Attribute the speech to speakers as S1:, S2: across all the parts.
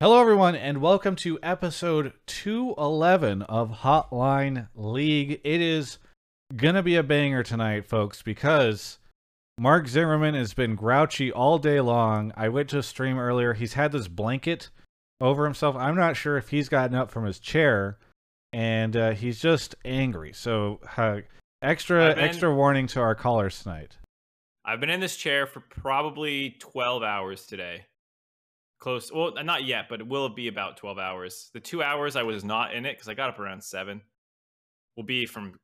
S1: Hello, everyone, and welcome to episode 211 of Hotline League. It is going to be a banger tonight, folks, because Mark Zimmerman has been grouchy all day long. I went to a stream earlier. He's had this blanket over himself. I'm not sure if he's gotten up from his chair, and uh, he's just angry. So, uh, extra
S2: been-
S1: extra warning to our callers tonight.
S2: I've been in this chair for probably 12 hours today. Close. Well, not yet, but it will be about 12 hours. The two hours I was not in it because I got up around 7 will be from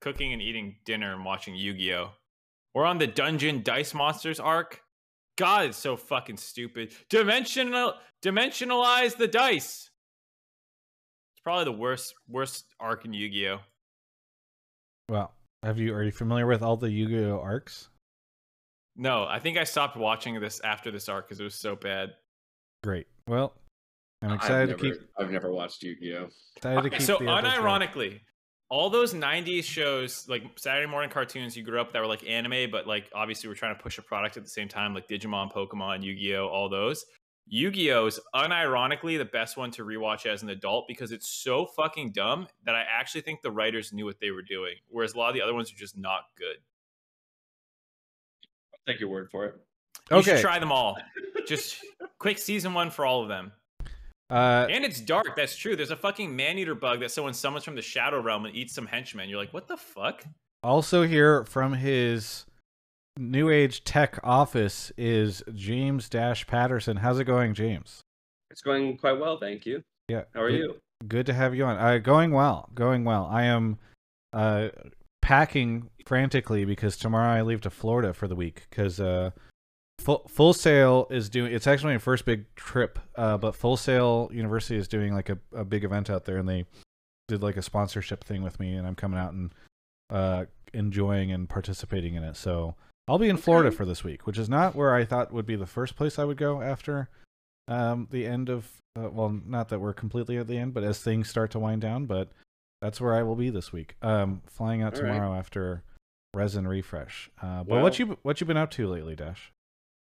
S2: cooking and eating dinner and watching Yu Gi Oh! We're on the Dungeon Dice Monsters arc. God, it's so fucking stupid. Dimensional, dimensionalize the dice. It's probably the worst, worst arc in Yu Gi Oh!
S1: Well, have you are you familiar with all the Yu-Gi-Oh arcs?
S2: No, I think I stopped watching this after this arc because it was so bad.
S1: Great. Well, I'm
S3: I've
S1: excited
S3: never,
S1: to keep
S3: I've never watched Yu-Gi-Oh.
S1: excited to
S2: Okay,
S1: keep
S2: so
S1: the episodes going.
S2: unironically, all those '90s shows, like Saturday morning cartoons, you grew up that were like anime, but like obviously we're trying to push a product at the same time, like Digimon, Pokemon, Yu-Gi-Oh, all those. Yu-Gi-Oh is unironically the best one to rewatch as an adult because it's so fucking dumb that I actually think the writers knew what they were doing, whereas a lot of the other ones are just not good.
S3: I'll take your word for it.
S2: You
S1: Okay.
S2: should try them all. just quick season one for all of them.
S1: Uh,
S2: And it's dark. That's true. There's a fucking man eater bug that someone summons from the shadow realm and eats some henchmen. You're like, what the fuck?
S1: also here from his new age tech office is James Dash Patterson. How's it going, James?
S3: It's going quite well, thank you.
S1: Yeah.
S3: How are
S1: good,
S3: you?
S1: Good to have you on. Uh, going well. Going well. I am uh, packing frantically because tomorrow I leave to Florida for the week because uh, full Full Sail is doing. It's actually my first big trip, uh, but Full Sail University is doing like a, a big event out there, and they did like a sponsorship thing with me, and I'm coming out and uh, enjoying and participating in it. So I'll be in Florida for this week, which is not where I thought would be the first place I would go after um, the end of. Uh, well, not that we're completely at the end, but as things start to wind down, but that's where I will be this week. Um, flying out
S3: All right.
S1: tomorrow after resin refresh. Uh, but what you what you been up to lately, Dash?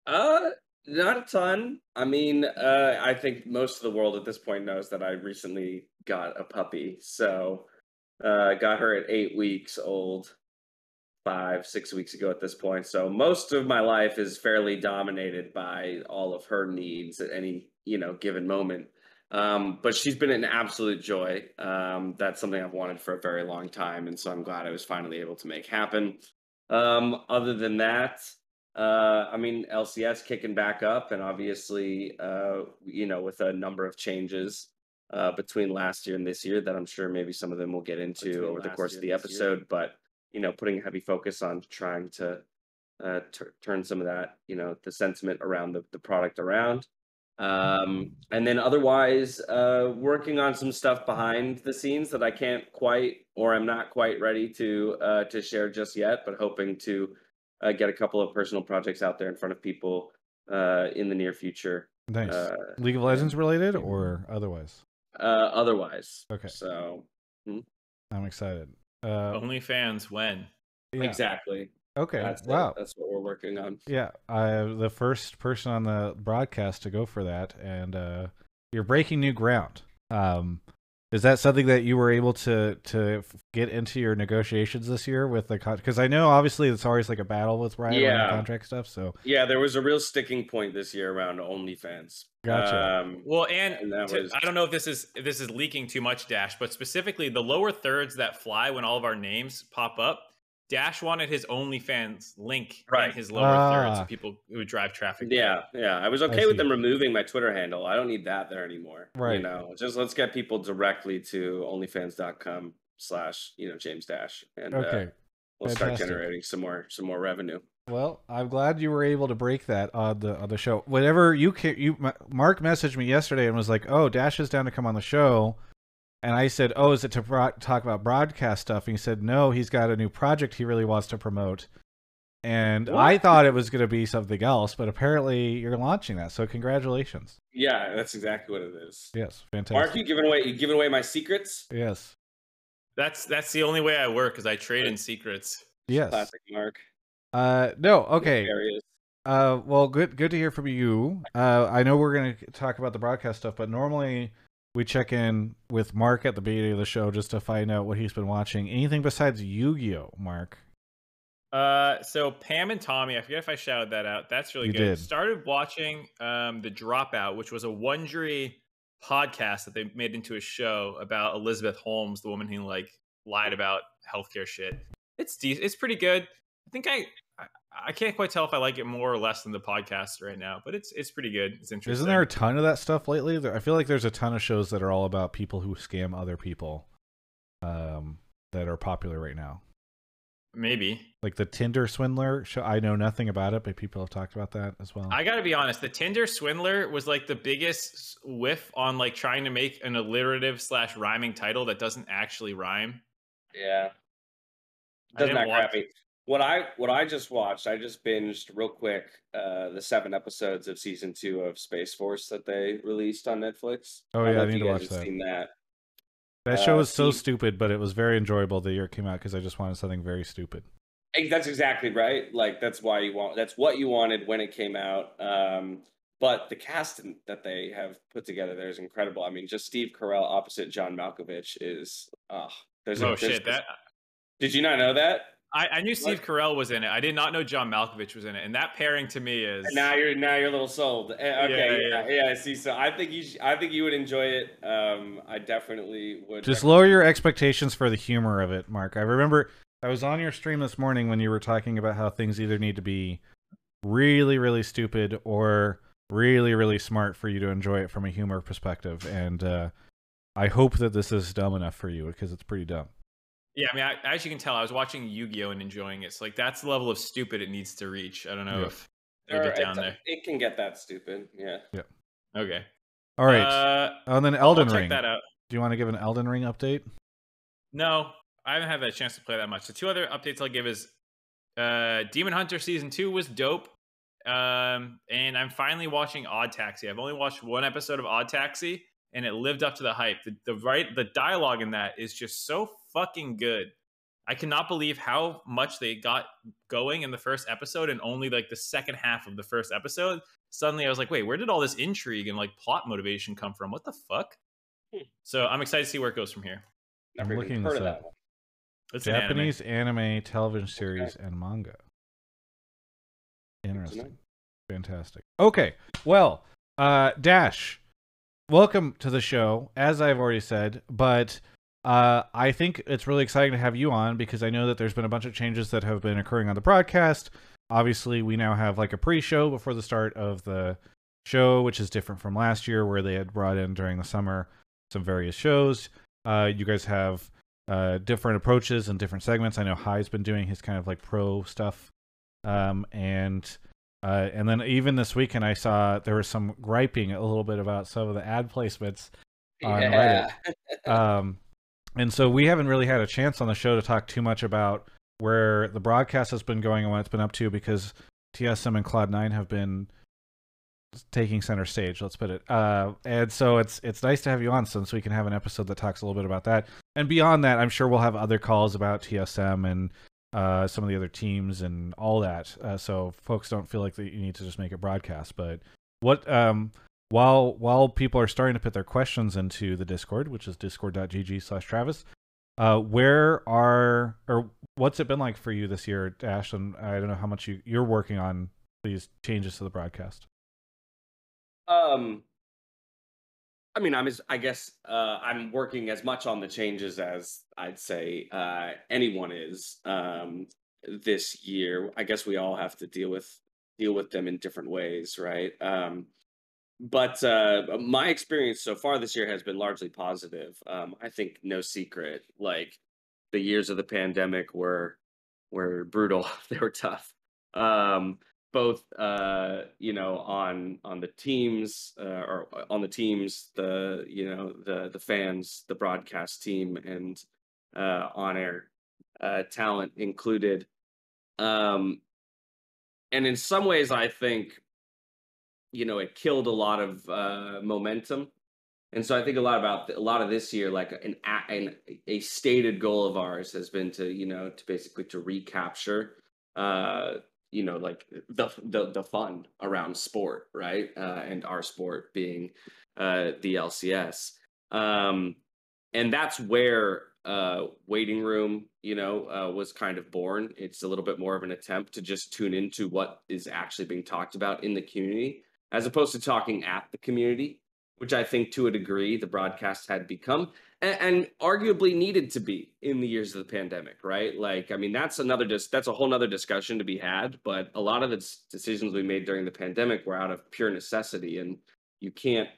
S3: Uh, not a ton. I mean, uh, I think most of the world at this point knows that I recently got a puppy. So, uh, got her at eight weeks old, five, six weeks ago at this point. So most of my life is fairly dominated by all of her needs at any, you know, given moment. Um, but she's been an absolute joy. Um, that's something I've wanted for a very long time, and so I'm glad I was finally able to make happen. Um, other than that, uh, I mean, LCS kicking back up, and obviously, uh, you know, with a number of changes uh, between last year and this year that I'm sure maybe some of them we'll get into
S4: Between
S3: over the course of the
S4: this year.
S3: episode. But you know, putting a heavy focus on trying to uh, tur turn some of that, you know, the sentiment around the, the product around. Um, and then otherwise, uh, working on some stuff behind the scenes that I can't quite or I'm not quite ready to uh, to share just yet, but hoping to uh, get a couple of personal projects out there in front of people uh, in the near future.
S1: Nice.
S3: Uh,
S1: League of Legends related or otherwise?
S3: uh, otherwise,
S1: Okay.
S3: So
S1: I'm excited. Uh,
S2: OnlyFans when?
S1: yeah.
S3: exactly.
S1: Okay.
S3: That's it.
S1: wow.
S3: That's what we're working on.
S1: Yeah, I'm the first person on the broadcast to go for that, and uh, you're breaking new ground. Um, is that something that you were able to to get into your negotiations this year with the because I know obviously it's always like a battle with Riot on
S3: Yeah.
S1: the contract stuff. So
S3: Yeah, there was a real sticking point this year around OnlyFans.
S1: Gotcha.
S3: Um,
S2: Well, and,
S3: And
S2: to-
S3: was-
S2: I don't know if this is if this is leaking too much, Dash, but specifically the lower thirds that fly when all of our names pop up. Dash wanted his OnlyFans link
S3: Right.
S2: in his lower thirds,
S1: Ah.
S2: so people it would drive traffic. there.
S3: Yeah, yeah. I was
S1: I
S3: okay with them removing my Twitter handle. I don't need that there anymore.
S1: Right.
S3: You know, just let's get people directly to onlyfans.com slash, you know, James Dash. And
S1: okay,
S3: uh, we'll start generating some more some more revenue.
S1: well I'm glad you were able to break that on the on the show. Whenever you can, you Mark messaged me yesterday and was like, "Oh, Dash is down to come on the show." And I said, "Oh, is it to bro- talk about broadcast stuff?" And he said, "No, he's got a new project he really wants to promote." And I thought it was going to be something else, but apparently you're launching that. So congratulations.
S3: Yeah, that's exactly what it is.
S1: Yes, fantastic.
S3: Mark, you giving away you giving away my secrets?
S1: yes,
S2: That's that's the only way I work is I trade in secrets.
S1: yes.
S3: Classic Mark.
S1: Uh, no, okay.
S3: There.
S1: Uh, well, good good to hear from you. Uh, I know we're gonna talk about the broadcast stuff, but normally we check in with Mark at the beginning of the show just to find out what he's been watching. Anything besides Yu-Gi-Oh, Mark?
S2: Uh, so Pam and Tommy, I forget if I shouted that out. That's really
S1: You
S2: good.
S1: did.
S2: Started watching um the Dropout, which was a Wondery podcast that they made into a show about Elizabeth Holmes, the woman who like lied about healthcare shit. It's de- it's pretty good. I think I, I I can't quite tell if I like it more or less than the podcast right now, but it's it's pretty good. It's interesting.
S1: Isn't there a ton of that stuff lately? I feel like there's a ton of shows that are all about people who scam other people, um, that are popular right now.
S2: Maybe.
S1: Like the Tinder swindler show. I know nothing about it, but people have talked about that as well.
S2: I got to be honest. The Tinder swindler was like the biggest whiff on like trying to make an alliterative slash rhyming title that doesn't actually rhyme.
S3: Yeah. Doesn't
S2: didn't
S3: that
S2: watch-
S3: crappy? What I what I just watched, I just binged real quick uh the seven episodes of season two of Space Force that they released on Netflix.
S1: Oh, yeah,
S3: know
S1: I need to watch that.
S3: Seen that?
S1: that show
S3: uh,
S1: was so
S3: Steve-
S1: stupid, but it was very enjoyable the year it came out because I just wanted something very stupid.
S3: That's exactly right. Like that's why you want. That's what you wanted when it came out. Um, but the cast that they have put together there is incredible. I mean, just Steve Carell opposite John Malkovich is. Oh, there's a-
S2: Oh
S3: there's-
S2: shit! That
S3: Did you not know that?
S2: I, I knew Steve Carell was in it. I did not know John Malkovich was in it, and that pairing to me is
S3: Now you're now you're a little sold. Eh, Okay,
S2: Yeah,
S3: yeah, yeah. See, so I think you sh- I think you would enjoy it. Um, I definitely would.
S1: Just lower your expectations for the humor of it, Mark. I remember I was on your stream this morning when you were talking about how things either need to be really, really stupid or really, really smart for you to enjoy it from a humor perspective. And uh, I hope that this is dumb enough for you because it's pretty dumb.
S2: Yeah, I mean, I, as you can tell, I was watching Yu-Gi-Oh and enjoying it. So like, that's the level of stupid it needs to reach. I don't know
S1: Yeah.
S2: if it'll get down there.
S3: It can get that stupid. Yeah. Yeah.
S2: Okay.
S1: All right.
S2: Uh,
S1: and then
S2: I'll
S1: Elden
S2: check
S1: Ring.
S2: that out.
S1: Do you want to give an Elden Ring update?
S2: No, I haven't had that chance to play that much. The two other updates I'll give is uh Demon Hunter season two was dope. Um, and I'm finally watching Odd Taxi. I've only watched one episode of Odd Taxi, and it lived up to the hype. The, the right the dialogue in that is just so fucking good. I cannot believe how much they got going in the first episode and only like the second half of the first episode. Suddenly I was like, wait, where did all this intrigue and like plot motivation come from? What the fuck?
S3: Hmm.
S2: So I'm excited to see where it goes from here.
S1: I'm
S3: Never
S1: looking
S3: heard
S1: this
S3: of
S1: up.
S3: that one.
S2: It's an anime.
S1: Japanese anime, television series, and manga. Interesting. Fantastic. Okay. Well, uh, Dash, welcome to the show, as I've already said, but uh, I think it's really exciting to have you on because I know that there's been a bunch of changes that have been occurring on the broadcast. Obviously, we now have like a pre show before the start of the show, which is different from last year where they had brought in during the summer some various shows. Uh, you guys have uh, different approaches and different segments. I know Hai's been doing his kind of like pro stuff. Um, and uh, and then even this weekend, I saw there was some griping a little bit about some of the ad placements. On
S3: yeah.
S1: Um, and so we haven't really had a chance on the show to talk too much about where the broadcast has been going and what it's been up to because TSM and Cloud9 have been taking center stage. Let's put it. Uh, and so it's it's nice to have you on since we can have an episode that talks a little bit about that. And beyond that, I'm sure we'll have other calls about TSM and uh, some of the other teams and all that. Uh, so folks don't feel like that you need to just make a broadcast. But what um, while while people are starting to put their questions into the Discord, which is discord.gg/slash Travis, uh, where are or what's it been like for you this year? And I don't know how much you you're working on these changes to the broadcast.
S3: Um, I mean, I'm as I guess uh, I'm working as much on the changes as I'd say uh, anyone is um, this year. I guess we all have to deal with deal with them in different ways, right? Um, but uh, my experience so far this year has been largely positive. Um, I think no secret, like the years of the pandemic were were brutal. they were tough. Um, both uh you know on on the teams uh, or on the teams the you know the the fans the broadcast team and uh on air uh talent included. Um and in some ways i think you know it killed a lot of uh momentum. And so i think a lot about a lot of this year like an, a- an a stated goal of ours has been to you know to basically to recapture uh you know like the the the fun around sport, right? Uh, and our sport being uh, the LCS, um, and that's where uh, waiting room, you know, uh, was kind of born. It's a little bit more of an attempt to just tune into what is actually being talked about in the community, as opposed to talking at the community, which I think to a degree the broadcast had become and, and arguably needed to be in the years of the pandemic, right? Like, I mean, that's another dis- that's a whole nother discussion to be had. But a lot of the decisions we made during the pandemic were out of pure necessity, and you can't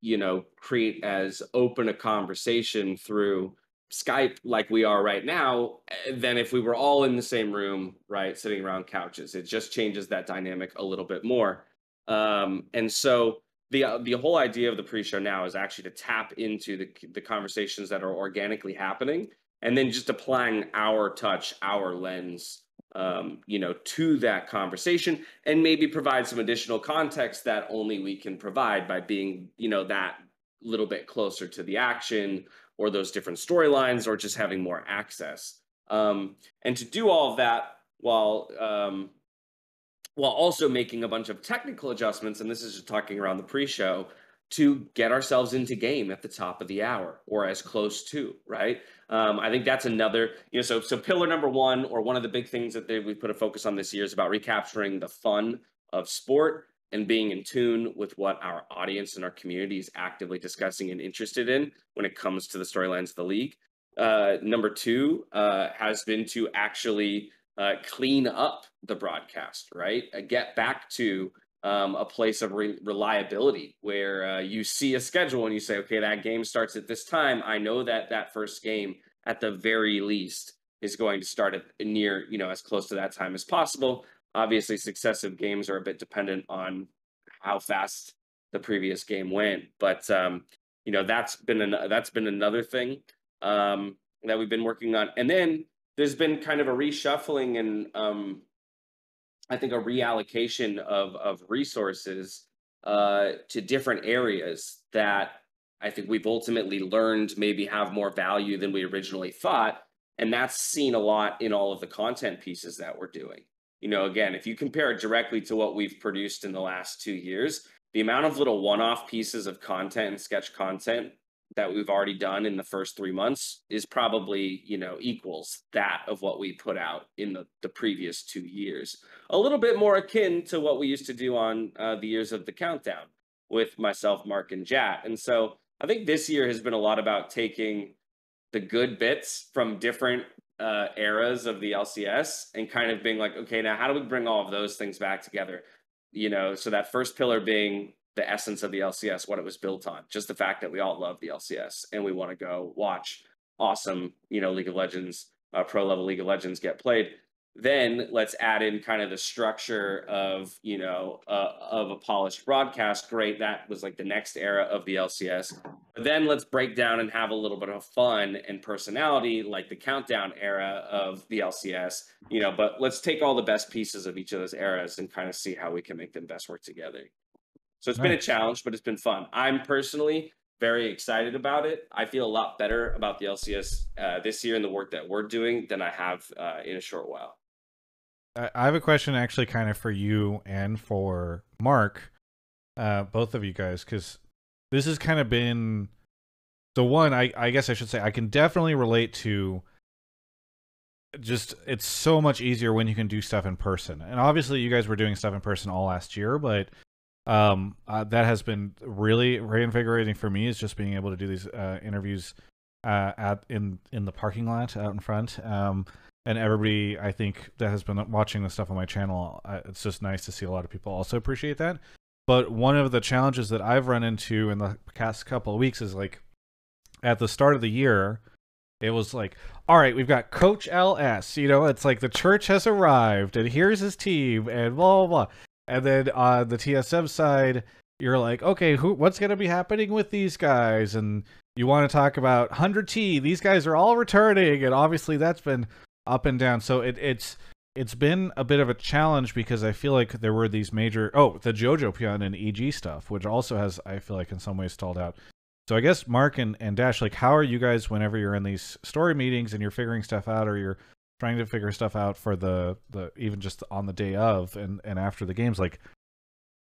S3: you know create as open a conversation through Skype like we are right now eh, than if we were all in the same room, right, sitting around couches. It just changes that dynamic a little bit more. Um, and so the the whole idea of the pre-show now is actually to tap into the the conversations that are organically happening, and then just applying our touch, our lens um, you know, to that conversation and maybe provide some additional context that only we can provide by being, you know, that little bit closer to the action or those different storylines or just having more access. Um, and to do all of that while um, while also making a bunch of technical adjustments, and this is just talking around the pre-show, to get ourselves into game at the top of the hour or as close to, right? Um, I think that's another, you know, so so pillar number one, or one of the big things that they, we put a focus on this year is about recapturing the fun of sport and being in tune with what our audience and our community is actively discussing and interested in when it comes to the storylines of the league. Uh, number two uh, has been to actually uh, clean up the broadcast, right? Uh, get back to um, a place of re- reliability where uh, you see a schedule and you say, okay, that game starts at this time. I know that that first game, at the very least, is going to start at near, you know, as close to that time as possible. Obviously, successive games are a bit dependent on how fast the previous game went, but um, you know that's been an, that's been another thing um, that we've been working on. And then there's been kind of a reshuffling and um, I think, a reallocation of of resources uh, to different areas that I think we've ultimately learned maybe have more value than we originally thought, and that's seen a lot in all of the content pieces that we're doing. You know, again, if you compare it directly to what we've produced in the last two years, the amount of little one-off pieces of content and sketch content that we've already done in the first three months is probably you know equals that of what we put out in the, the previous two years. A little bit more akin to what we used to do on uh, the years of the countdown with myself mark and Jatt. And so i think this year has been a lot about taking the good bits from different uh, eras of the lcs and kind of being like okay now how do we bring all of those things back together? You know so that first pillar being the essence of the LCS, what it was built on. Just the fact that we all love the LCS and we want to go watch awesome, you know, League of Legends, uh, pro level League of Legends get played. Then let's add in kind of the structure of, you know, uh, of a polished broadcast. Great. That was like the next era of the LCS. But then let's break down and have a little bit of fun and personality like the countdown era of the LCS, you know, but let's take all the best pieces of each of those eras and kind of see how we can make them best work together. So it's nice. been a challenge, but it's been fun. I'm personally very excited about it. I feel a lot better about the LCS uh, this year and the work that we're doing than I have uh, in a short while.
S1: I have a question actually kind of for you and for Mark, uh, both of you guys, because this has kind of been the one I, I guess I should say I can definitely relate to just it's so much easier when you can do stuff in person. And obviously you guys were doing stuff in person all last year, but um, uh, that has been really reinvigorating for me is just being able to do these uh, interviews uh, at in in the parking lot out in front. Um, and everybody, I think, that has been watching the stuff on my channel, uh, it's just nice to see a lot of people also appreciate that. But one of the challenges that I've run into in the past couple of weeks is like at the start of the year, it was like, all right, we've got Coach LS. You know, it's like the church has arrived, and here's his team, and blah blah blah. And then on the TSM side, you're like, okay, who, what's going to be happening with these guys? And you want to talk about 100T. These guys are all returning, and obviously that's been up and down. So it, it's it's been a bit of a challenge because I feel like there were these major oh the Jojopyun and EG stuff, which also has I feel like in some ways stalled out. So I guess Mark and, and Dash, like how are you guys whenever you're in these story meetings and you're figuring stuff out or you're trying to figure stuff out for the the even just on the day of and and after the games like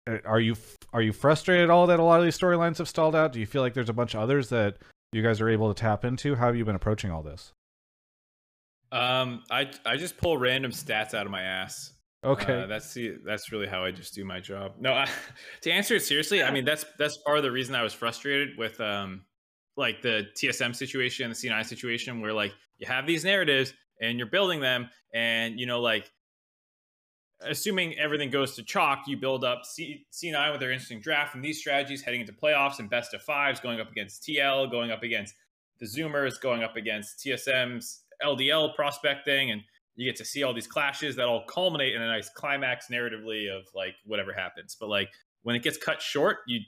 S1: uh, are you are you frustrated at all that a lot of these storylines have stalled out? Do you feel like there's a bunch of others that you guys are able to tap into? How have you been approaching all this?
S2: Um i i just pull random stats out of my ass.
S1: Okay.
S2: Uh, that's the that's really how i just do my job. No I, to answer it seriously i mean that's that's part of the reason i was frustrated with um like the tsm situation the c9 situation where like you have these narratives and you're building them and you know like assuming everything goes to chalk you build up C- c9 with their interesting draft and these strategies heading into playoffs and best of fives going up against tl going up against the zoomers going up against tsm's ldl prospecting and you get to see all these clashes that all culminate in a nice climax narratively of like whatever happens. But like when it gets cut short you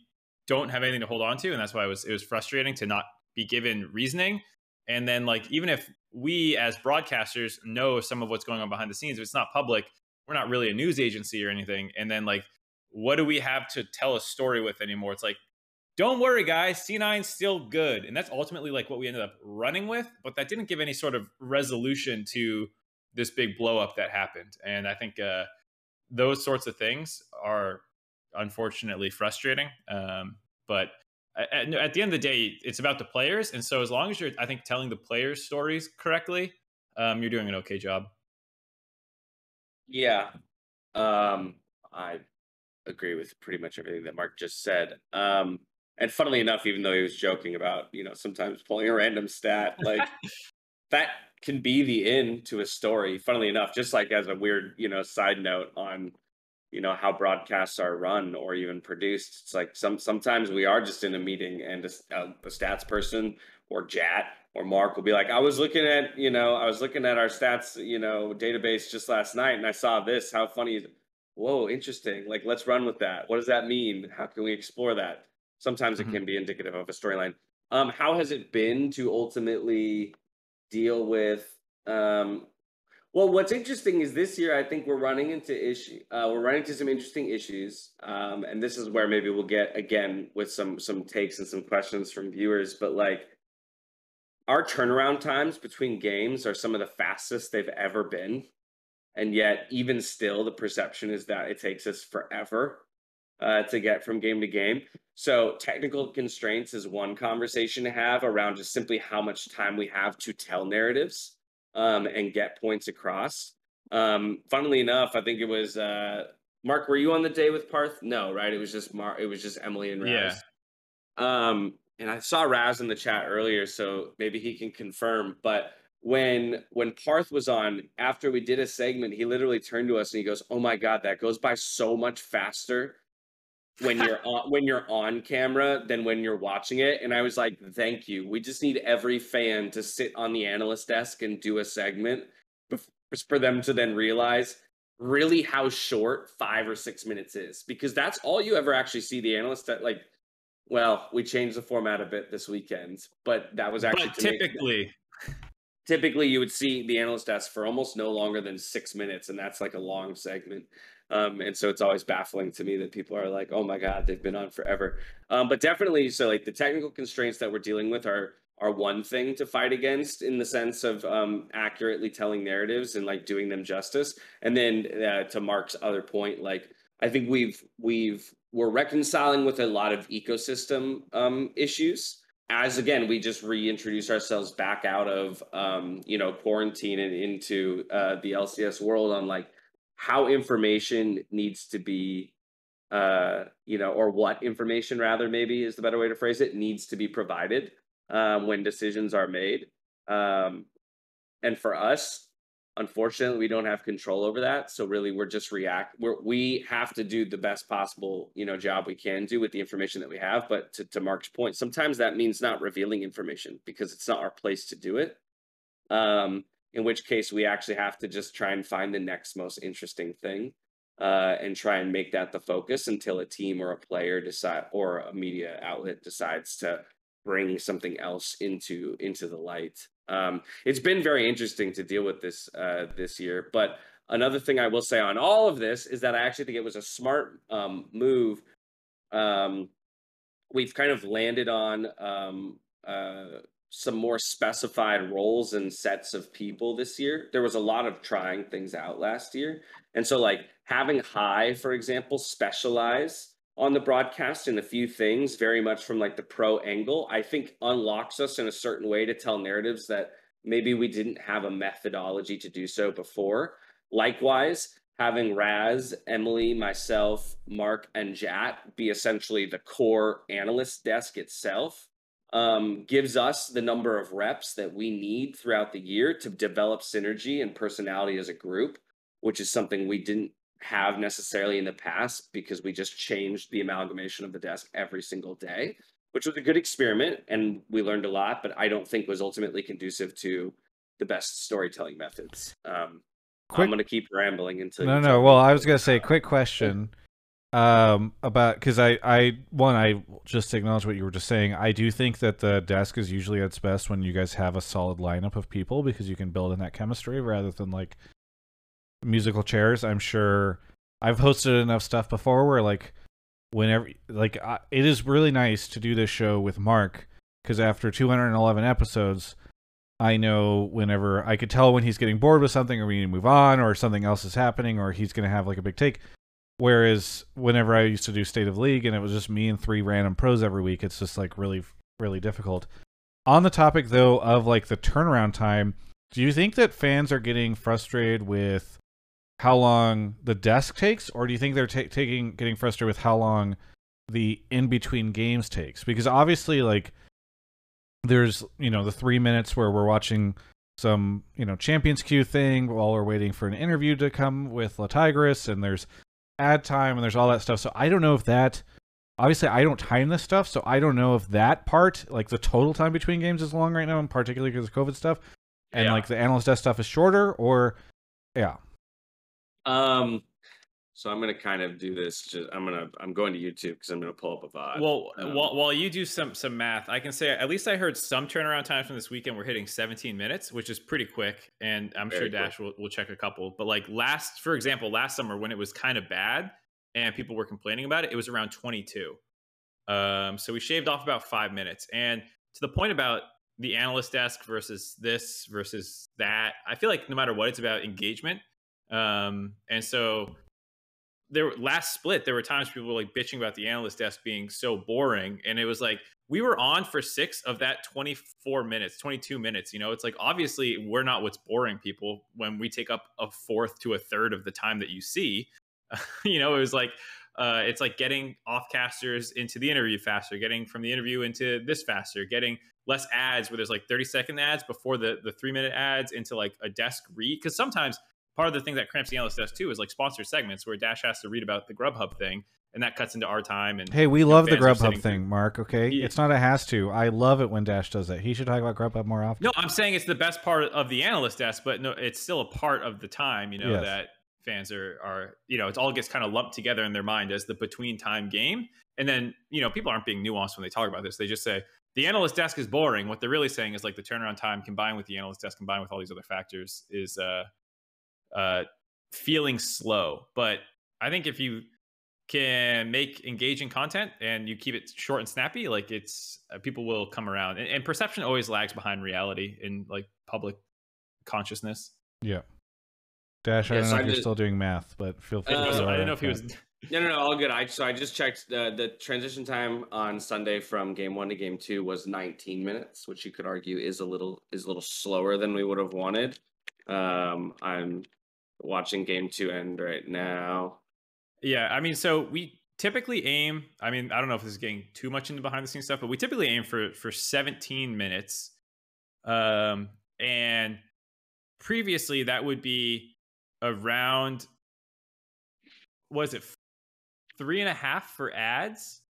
S2: don't have anything to hold on to and that's why it was it was frustrating to not be given reasoning. And then like even if we as broadcasters know some of what's going on behind the scenes. If it's not public we're not really a news agency or anything. And then like what do we have to tell a story with anymore? It's like don't worry guys c9's still good. And that's ultimately like what we ended up running with but that didn't give any sort of resolution to this big blow up that happened. And i think uh, those sorts of things are unfortunately frustrating um, but at, at, the end of the day, it's about the players, and so as long as you're, I think, telling the players' stories correctly, um, you're doing an okay job.
S3: Yeah, um, I agree with pretty much everything that Mark just said. Um, and funnily enough, even though he was joking about, you know, sometimes pulling a random stat, like that can be the end to a story. Funnily enough, just like as a weird, you know, side note on you know how broadcasts are run or even produced. It's like some sometimes we are just in a meeting and a, uh, a, stats person or Jatt or mark will be like i was looking at you know i was looking at our stats you know database just last night and i saw this. How funny is it? whoa interesting. Like let's run with that. What does that mean? How can we explore that? Sometimes mm-hmm. it can be indicative of a storyline. Um how has it been to ultimately deal with um well, what's interesting is this year I think we're running into issue. Uh, we're running into some interesting issues, um, and this is where maybe we'll get again with some some takes and some questions from viewers. But like, our turnaround times between games are some of the fastest they've ever been, and yet even still, the perception is that it takes us forever uh, to get from game to game. So technical constraints is one conversation to have around just simply how much time we have to tell narratives um, and get points across. Um, funnily enough, I think it was uh, Mark. Were you on the day with Parth? No, right? It was just Mark. It was just Emily and Raz. Yeah. Um, and I saw Raz in the chat earlier, so maybe he can confirm. But when when Parth was on, after we did a segment, he literally turned to us and he goes, "Oh my god, that goes by so much faster." When you're on when you're on camera than when you're watching it. And i was like thank you. We just need every fan to sit on the analyst desk and do a segment for them to then realize really how short five or six minutes is. Because that's all you ever actually see the analyst that like well we changed the format a bit this weekend but that was actually
S2: typically
S3: typically you would see the analyst desk for almost no longer than six minutes and that's like a long segment um, and so it's always baffling to me that people are like, oh my God, they've been on forever. Um, but definitely, so like the technical constraints that we're dealing with are are one thing to fight against in the sense of um, accurately telling narratives and like doing them justice. And then uh, to Mark's other point, like I think we've we've we're reconciling with a lot of ecosystem um, issues as again we just reintroduce ourselves back out of um, you know quarantine and into uh, the LCS world on like how information needs to be uh, you know, or what information rather maybe is the better way to phrase it needs to be provided um, when decisions are made. Um, and for us, unfortunately, we don't have control over that. So really, we're just react. We're, we have to do the best possible you know job we can do with the information that we have. But to, to Mark's point, sometimes that means not revealing information because it's not our place to do it. Um, in which case we actually have to just try and find the next most interesting thing uh, and try and make that the focus until a team or a player decide or a media outlet decides to bring something else into into the light. Um, it's been very interesting to deal with this uh, this year, but another thing I will say on all of this is that I actually think it was a smart um, move. Um, we've kind of landed on um, uh, some more specified roles and sets of people this year. There was a lot of trying things out last year. And so like having Hai, for example, specialize on the broadcast in a few things, very much from like the pro angle, I think unlocks us in a certain way to tell narratives that maybe we didn't have a methodology to do so before. Likewise, having Raz, Emily, myself, Mark, and Jatt be essentially the core analyst desk itself um, gives us the number of reps that we need throughout the year to develop synergy and personality as a group, which is something we didn't have necessarily in the past because we just changed the amalgamation of the desk every single day, which was a good experiment and we learned a lot, but I don't think was ultimately conducive to the best storytelling methods. Um, quick, I'm going to keep rambling until
S1: no, no. Well, I was going to say, quick question um about because i i one i just acknowledge what you were just saying. I do think that the desk is usually at its best when you guys have a solid lineup of people because you can build in that chemistry rather than like musical chairs. I'm sure i've hosted enough stuff before where like whenever like I, it is really nice to do this show with mark because after 211 episodes i know whenever i could tell when he's getting bored with something or we need to move on or something else is happening or he's going to have like a big take Whereas whenever I used to do State of League and it was just me and three random pros every week, it's just like really, really difficult. On the topic though of like the turnaround time, do you think that fans are getting frustrated with how long the desk takes, or do you think they're ta- taking getting frustrated with how long the in between games takes? Because obviously, like there's you know the three minutes where we're watching some you know champions queue thing while we're waiting for an interview to come with La Tigress, and there's ad time and there's all that stuff. So I don't know if that obviously I don't time this stuff, so I don't know if that part, like the total time between games is long right now, and particularly because of COVID stuff. And yeah. like the analyst desk stuff is shorter or yeah.
S3: Um so I'm gonna kind of do this. Just I'm gonna I'm going to YouTube because I'm gonna pull up a VOD.
S2: Well, um, while, while you do some some math, I can say at least I heard some turnaround times from this weekend. We're hitting 17 minutes, which is pretty quick, and I'm sure Dash will, will check a couple. But like last, for example, last summer when it was kind of bad and people were complaining about it, it was around 22. Um, so we shaved off about five minutes. And to the point about the analyst desk versus this versus that, I feel like no matter what, it's about engagement. Um, and so there last split there were times people were like bitching about the analyst desk being so boring and it was like we were on for six of that 24 minutes 22 minutes you know? It's like obviously we're not what's boring people when we take up a fourth to a third of the time that you see. You know it was like uh, it's like getting off casters into the interview faster getting from the interview into this faster getting less ads where there's like 30 second ads before the the three minute ads into like a desk read because sometimes part of the thing that cramps the analyst does too is like sponsored segments where Dash has to read about the Grubhub thing, and that cuts into our time. And
S1: hey, we love the Grubhub thing, Mark. Okay, it's not a has to. I love it when Dash does that. He should talk about Grubhub more often.
S2: No, I'm saying it's the best part of the analyst desk, but no, it's still a part of the time. You know yes. that fans are are you know it all gets kind of lumped together in their mind as the between time game, and then you know people aren't being nuanced when they talk about this. They just say the analyst desk is boring. What they're really saying is like the turnaround time combined with the analyst desk combined with all these other factors is uh uh feeling slow. But I think if you can make engaging content and you keep it short and snappy, like it's uh, people will come around. And, and, perception always lags behind reality in like public consciousness.
S1: Yeah. Dash, I don't know if you're still doing math, but feel free. Uh,
S2: to I don't know if he was.
S3: No, no, no, all good. I so I just checked uh, the transition time on Sunday from game one to game two was 19 minutes, which you could argue is a little is a little slower than we would have wanted. Um, I'm watching game two end right now.
S2: Yeah, I mean, so we typically aim. I mean, I don't know if this is getting too much into behind the scenes stuff, but we typically aim for for 17 minutes. Um, and previously that would be around was it three and a half for ads?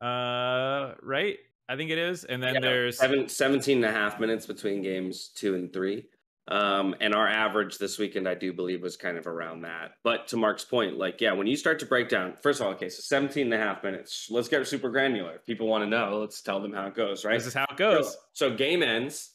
S2: Uh, right. I think it is. And then yeah, there's
S3: seven, 17 and a half minutes between games two and three. Um, and our average this weekend, I do believe, was kind of around that. But to Mark's point, like, yeah, when you start to break down, first of all, okay, so 17 and a half minutes. Let's get super granular. If people want to know, let's tell them how it goes, right?
S2: This is how it goes.
S3: So, so game ends.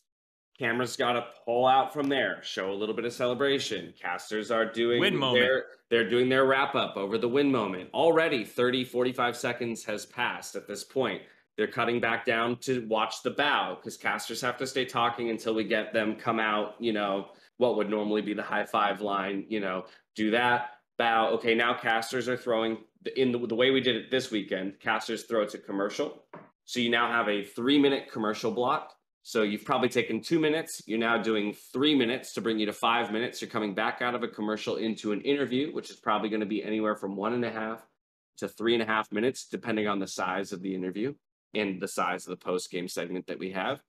S3: Cameras got to pull out from there, show a little bit of celebration. Casters are doing
S2: win moment.
S3: Their, they're doing their wrap up over the win moment. Already 30, 45 seconds has passed at this point. They're cutting back down to watch the bow because casters have to stay talking until we get them come out, you know, what would normally be the high five line, you know, do that, bow. Okay, now casters are throwing in the, the way we did it this weekend, casters throw to commercial. So you now have a three minute commercial block. So you've probably taken two minutes. You're now doing three minutes to bring you to five minutes. You're coming back out of a commercial into an interview, which is probably going to be anywhere from one and a half to three and a half minutes, depending on the size of the interview and the size of the post game segment that we have.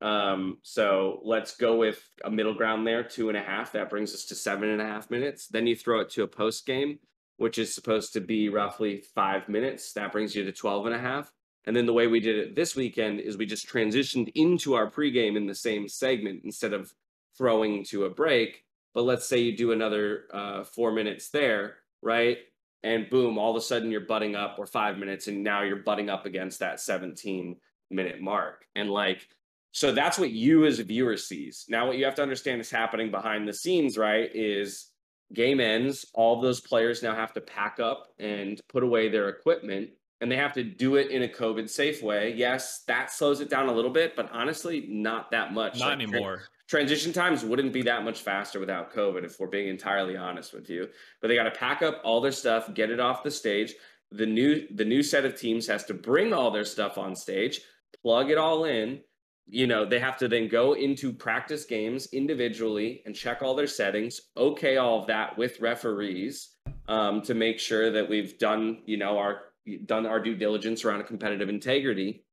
S3: Um, so let's go with a middle ground there, two and a half. That brings us to seven and a half minutes. Then you throw it to a post game, which is supposed to be roughly five minutes. That brings you to 12 and a half. And then the way we did it this weekend is we just transitioned into our pregame in the same segment instead of throwing to a break. But let's say you do another uh, four minutes there, right? And boom, all of a sudden you're butting up or five minutes, and now you're butting up against that 17 minute mark. And like, so that's what you as a viewer sees. Now, what you have to understand is happening behind the scenes, right? Is game ends, all those players now have to pack up and put away their equipment and they have to do it in a COVID safe way. Yes, that slows it down a little bit, but honestly, not that much.
S2: Not like, anymore
S3: transition times wouldn't be that much faster without COVID, if we're being entirely honest with you. But they got to pack up all their stuff, get it off the stage. The new the new set of teams has to bring all their stuff on stage, plug it all in. You know, they have to then go into practice games individually and check all their settings, okay, all of that with referees um, to make sure that we've done, you know, our done our due diligence around competitive integrity.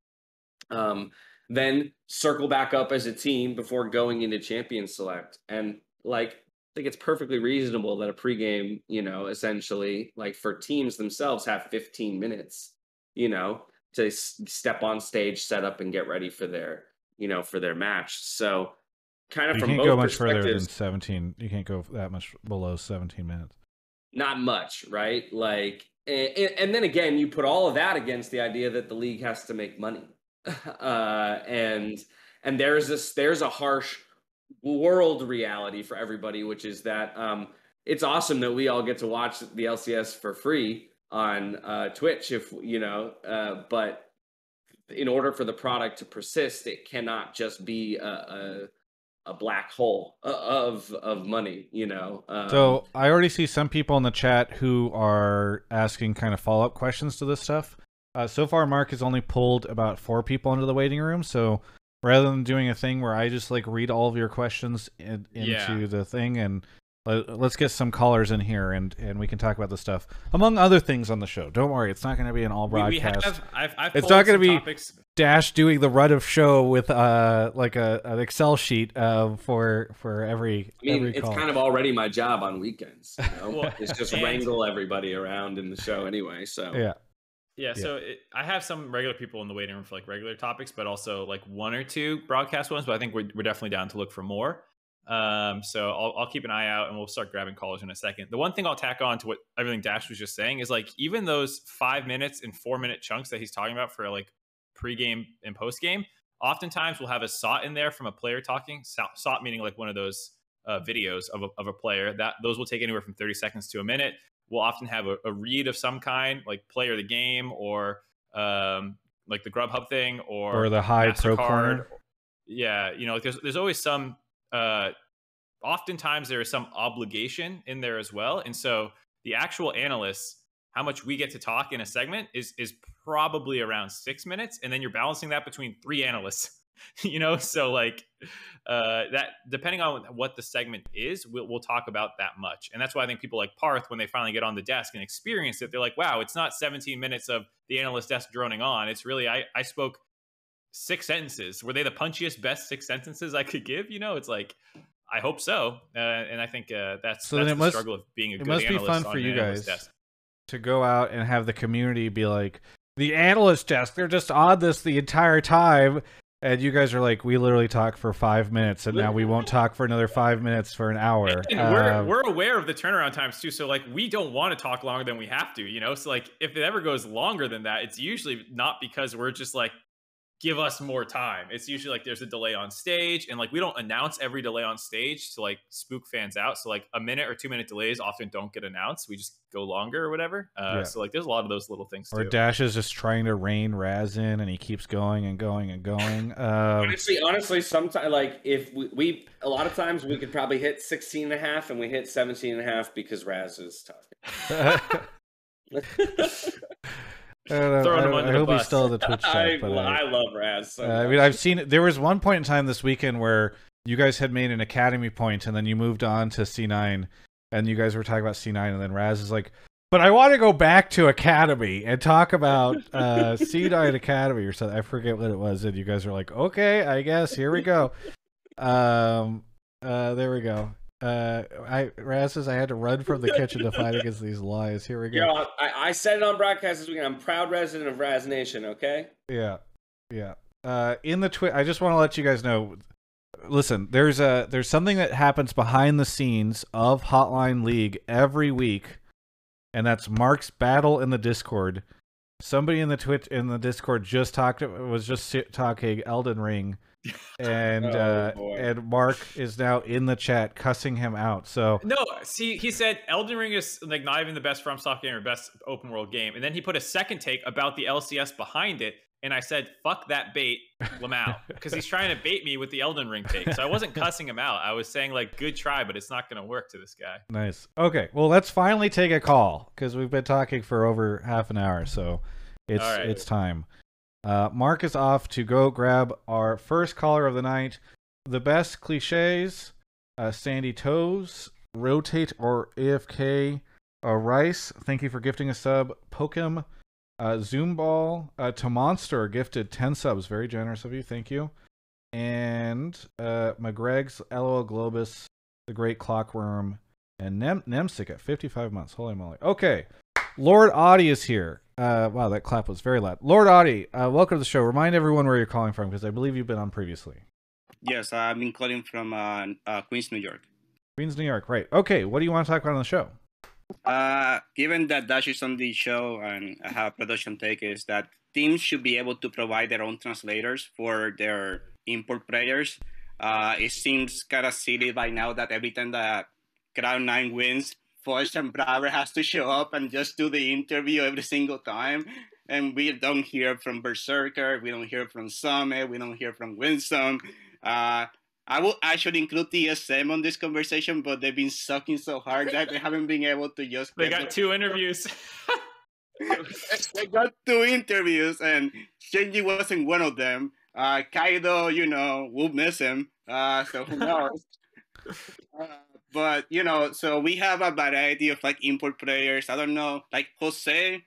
S3: Um, then circle back up as a team before going into champion select. And like, I think it's perfectly reasonable that a pregame, you know, essentially like for teams themselves have 15 minutes, you know, to s- step on stage, set up and get ready for their, you know, for their match. So kind of
S1: you
S3: from
S1: can't
S3: both
S1: go much further than 17. You can't go that much below 17 minutes.
S3: not much, right? Like, and, and then again, you put all of that against the idea that the league has to make money. Uh, and and there's this there's a harsh world reality for everybody, which is that um, it's awesome that we all get to watch the LCS for free on uh, Twitch, if you know, uh, but in order for the product to persist, it cannot just be a, a, a black hole of of money, you know. Um,
S1: So I already see some people in the chat who are asking kind of follow up questions to this stuff. Uh, so far, Mark has only pulled about four people into the waiting room. So rather than doing a thing where I just like read all of your questions in, into
S2: Yeah.
S1: the thing and let, let's get some callers in here and and we can talk about the stuff among other things on the show. Don't worry, it's not going to be an all
S2: We, we
S1: broadcast.
S2: have. I've, I've
S1: It's not gonna be-
S2: topics.
S1: Dash doing the run of show with uh like a an Excel sheet uh for for every
S3: I mean,
S1: every
S3: it's kind of already my job on weekends. You know?
S2: Well,
S3: it's just
S2: and-
S3: wrangle everybody around in the show anyway. So
S1: yeah.
S2: Yeah,
S1: Yeah.
S2: so it, I have some regular people in the waiting room for like regular topics, but also like one or two broadcast ones. But I think we're, we're definitely down to look for more. Um, so I'll, I'll keep an eye out and we'll start grabbing callers in a second. The one thing I'll tack on to what everything Dash was just saying is like even those five minutes and four minute chunks that he's talking about for like pregame and postgame, oftentimes we'll have a SOT in there from a player talking. So- SOT meaning like one of those uh, videos of a, of a player that those will take anywhere from 30 seconds to a minute. We'll often have a, a read of some kind, like player of the game or um, like the Grubhub thing or,
S1: Or the Hai pro
S2: MasterCard.
S1: corner.
S2: Yeah, you know, like there's there's always some. Uh, oftentimes there is some obligation in there as well, and so the actual analysts, how much we get to talk in a segment is is probably around six minutes, and then you're balancing that between three analysts. you know, so like uh, that depending on what the segment is, we'll, we'll talk about that much, and that's why I think people like Parth, when they finally get on the desk and experience it, they're like, "Wow, it's not 17 minutes of the analyst desk droning on. It's really I I spoke." six sentences were they the punchiest best six sentences i could give you know it's like i hope so uh, and i think uh, that's,
S1: So
S2: that's the
S1: must-
S2: struggle of being a
S1: it
S2: good
S1: must be fun for you guys.
S2: desk.
S1: to go out and have the community be like the analyst desk they're just on this the entire time and you guys are like we literally talk for five minutes and now we won't talk for another five minutes for an hour.
S2: And we're,
S1: Um,
S2: we're aware of the turnaround times too so like we don't want to talk longer than we have to you know? So like if it ever goes longer than that it's usually not because we're just like give us more time. It's usually like there's a delay on stage, and like we don't announce every delay on stage to like spook fans out. So like a minute or two minute delays often don't get announced. We just go longer or whatever. Uh,
S1: Yeah.
S2: So like there's a lot of those little things
S1: Or
S2: too.
S1: Dash is just trying to rein Raz in, and he keeps going and going and going. Um,
S3: Honestly, honestly, sometimes like if we, we a lot of times we could probably hit 16 and a half and we hit 17 and a half because Raz is talking.
S1: I, don't know.
S2: Throwing him
S1: I-
S2: under
S1: I
S2: the
S1: hope he's
S2: bus.
S1: still the Twitch chat.
S3: I,
S1: but I-
S3: I love Raz. So
S1: Uh, I mean, I've seen there was one point in time this weekend where you guys had made an academy point, and then you moved on to C9, and you guys were talking about C9, and then Raz is like, "But I want to go back to academy and talk about uh, C9 academy or something." I forget what it was, and you guys are like, "Okay, I guess here we go." Um, uh, there we go. Uh, I Raz says I had to run from the kitchen to fight against these lies. Here we go.
S3: Yo, I, I said it on broadcast this weekend. I'm proud resident of Raz Nation. Okay.
S1: Yeah, yeah. Uh, in the twit, I just want to let you guys know. Listen, there's a there's something that happens behind the scenes of Hotline League every week, and that's Mark's battle in the Discord. Somebody in the Twitch in the Discord just talked was just talking Elden Ring, and
S3: Oh,
S1: uh, and Mark is now in the chat cussing him out. So
S2: No, see, he said Elden Ring is like not even the best FromSoft game or best open world game, and then he put a second take about the LCS behind it, and I said, "Fuck that bait, Lamau," because he's trying to bait me with the Elden Ring take. So I wasn't cussing him out. I was saying like, "Good try, but it's not going to work to this guy."
S1: Nice. Okay. Well, let's finally take a call because we've been talking for over half an hour, so it's
S2: All right.
S1: it's time. Uh, Mark is off to go grab our first caller of the night. The best cliches: uh, Sandy Toes, rotate or AFK. Uh, Rice, thank you for gifting a sub. Pokem, uh, Zoom Ball, uh, to Monster gifted ten subs. Very generous of you. Thank you. And uh, McGreg's LOL Globus, the Great Clockworm, and Nem- Nemsic at 55 months. Holy moly. Okay. Lord Audie is here. Uh, wow, that clap was very loud. Lord Audie, uh, welcome to the show. Remind everyone where you're calling from because I believe you've been on previously.
S4: Yes, I've been calling from uh, uh, Queens, New York.
S1: Queens, New York. Right. Okay. What do you want to talk about on the show?
S4: Uh, given that Dash is on the show and I have production take is that teams should be able to provide their own translators for their import players. Uh, it seems kind of silly by now that every time that Cloud 9 wins, And Braver has to show up and just do the interview every single time. And we don't hear from Berserker, we don't hear from Summit, we don't hear from Winsome. Uh, I will actually include TSM on this conversation, but they've been sucking so hard that they haven't been able to just.
S2: They got two interviews.
S4: they got two interviews, and Shinji wasn't one of them. Uh, Kaido, you know, we'll miss him. Uh, so who knows? but you know, so we have a variety of like import players. I don't know, like Jose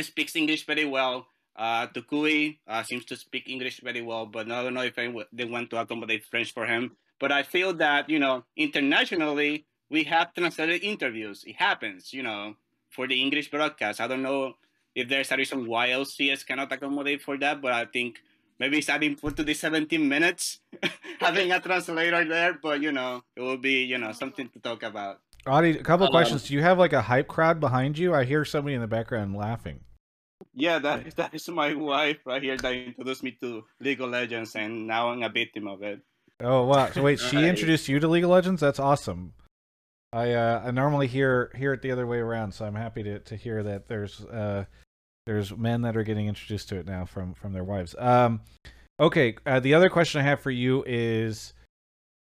S4: speaks English very well. Uh, Tukui uh, seems to speak English very well, but I don't know if they want to accommodate French for him. But I feel that you know, internationally, we have translated interviews. It happens, you know, for the English broadcast. I don't know if there's a reason why LCS cannot accommodate for that, but I think maybe it's adding put to the 17 minutes, having a translator there. But you know, it will be you know something to talk about.
S1: Audie, a couple of questions. Do you have like a hype crowd behind you? I hear somebody in the background laughing.
S4: Yeah, that is, that is my wife right here that introduced me to League of Legends, and now I'm a victim of it.
S1: Oh wow! So wait, she introduced you to League of Legends. That's awesome. I uh, I normally hear hear it the other way around, so I'm happy to, to hear that there's uh there's men that are getting introduced to it now from from their wives. Um, okay. Uh, the other question I have for you is,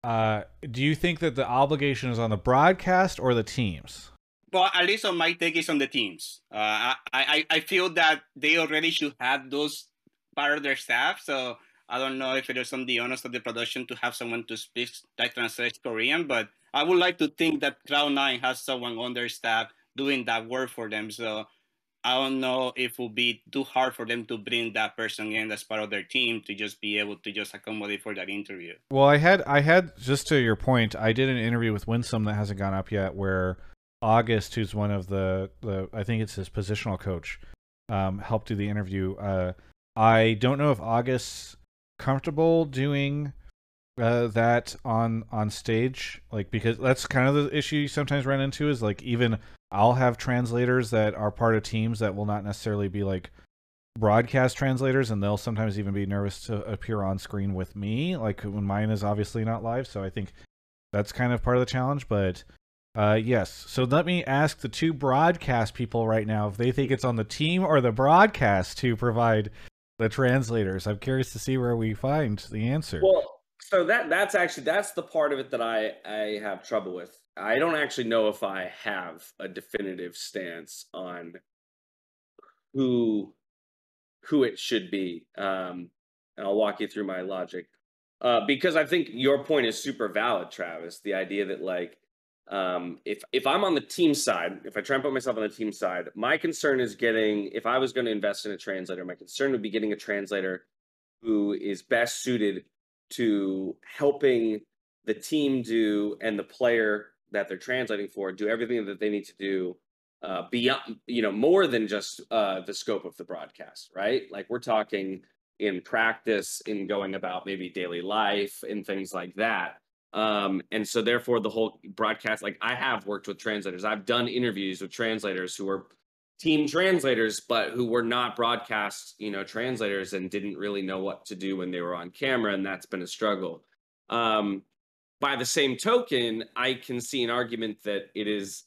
S1: uh, do you think that the obligation is on the broadcast or the teams?
S4: Well, at least on my take is on the teams. Uh, I, I I feel that they already should have those part of their staff. So I don't know if it is on the honest of the production to have someone to speak that translates Korean, but I would like to think that Cloud Nine has someone on their staff doing that work for them. So I don't know if it will be too hard for them to bring that person in as part of their team to just be able to just accommodate for that interview.
S1: Well, I had I had just to your point, I did an interview with Winsome that hasn't gone up yet, where August, who's one of the the I think it's his positional coach, um, helped do the interview. Uh, I don't know if August's comfortable doing uh, that on on stage, like because that's kind of the issue you sometimes run into is like even I'll have translators that are part of teams that will not necessarily be like broadcast translators, and they'll sometimes even be nervous to appear on screen with me. Like when mine is obviously not live, so I think that's kind of part of the challenge. But uh, yes, so let me ask the two broadcast people right now if they think it's on the team or the broadcast to provide the translators. I'm curious to see where we find the answer.
S3: Well, so that that's actually that's the part of it that I I have trouble with. I don't actually know if I have a definitive stance on who who it should be. Um, and I'll walk you through my logic. Uh, because I think your point is super valid, Travis. The idea that like um, if if I'm on the team side, if I try and put myself on the team side, my concern is getting. If I was going to invest in a translator, my concern would be getting a translator who is best suited to helping the team do and the player that they're translating for do everything that they need to do uh, beyond, you know, more than just uh, the scope of the broadcast, right? Like we're talking in practice, in going about maybe daily life and things like that. Um, and so therefore the whole broadcast, like I have worked with translators. I've done interviews with translators who were team translators, but who were not broadcast, you know, translators and didn't really know what to do when they were on camera. And that's been a struggle. Um, by the same token, I can see an argument that it is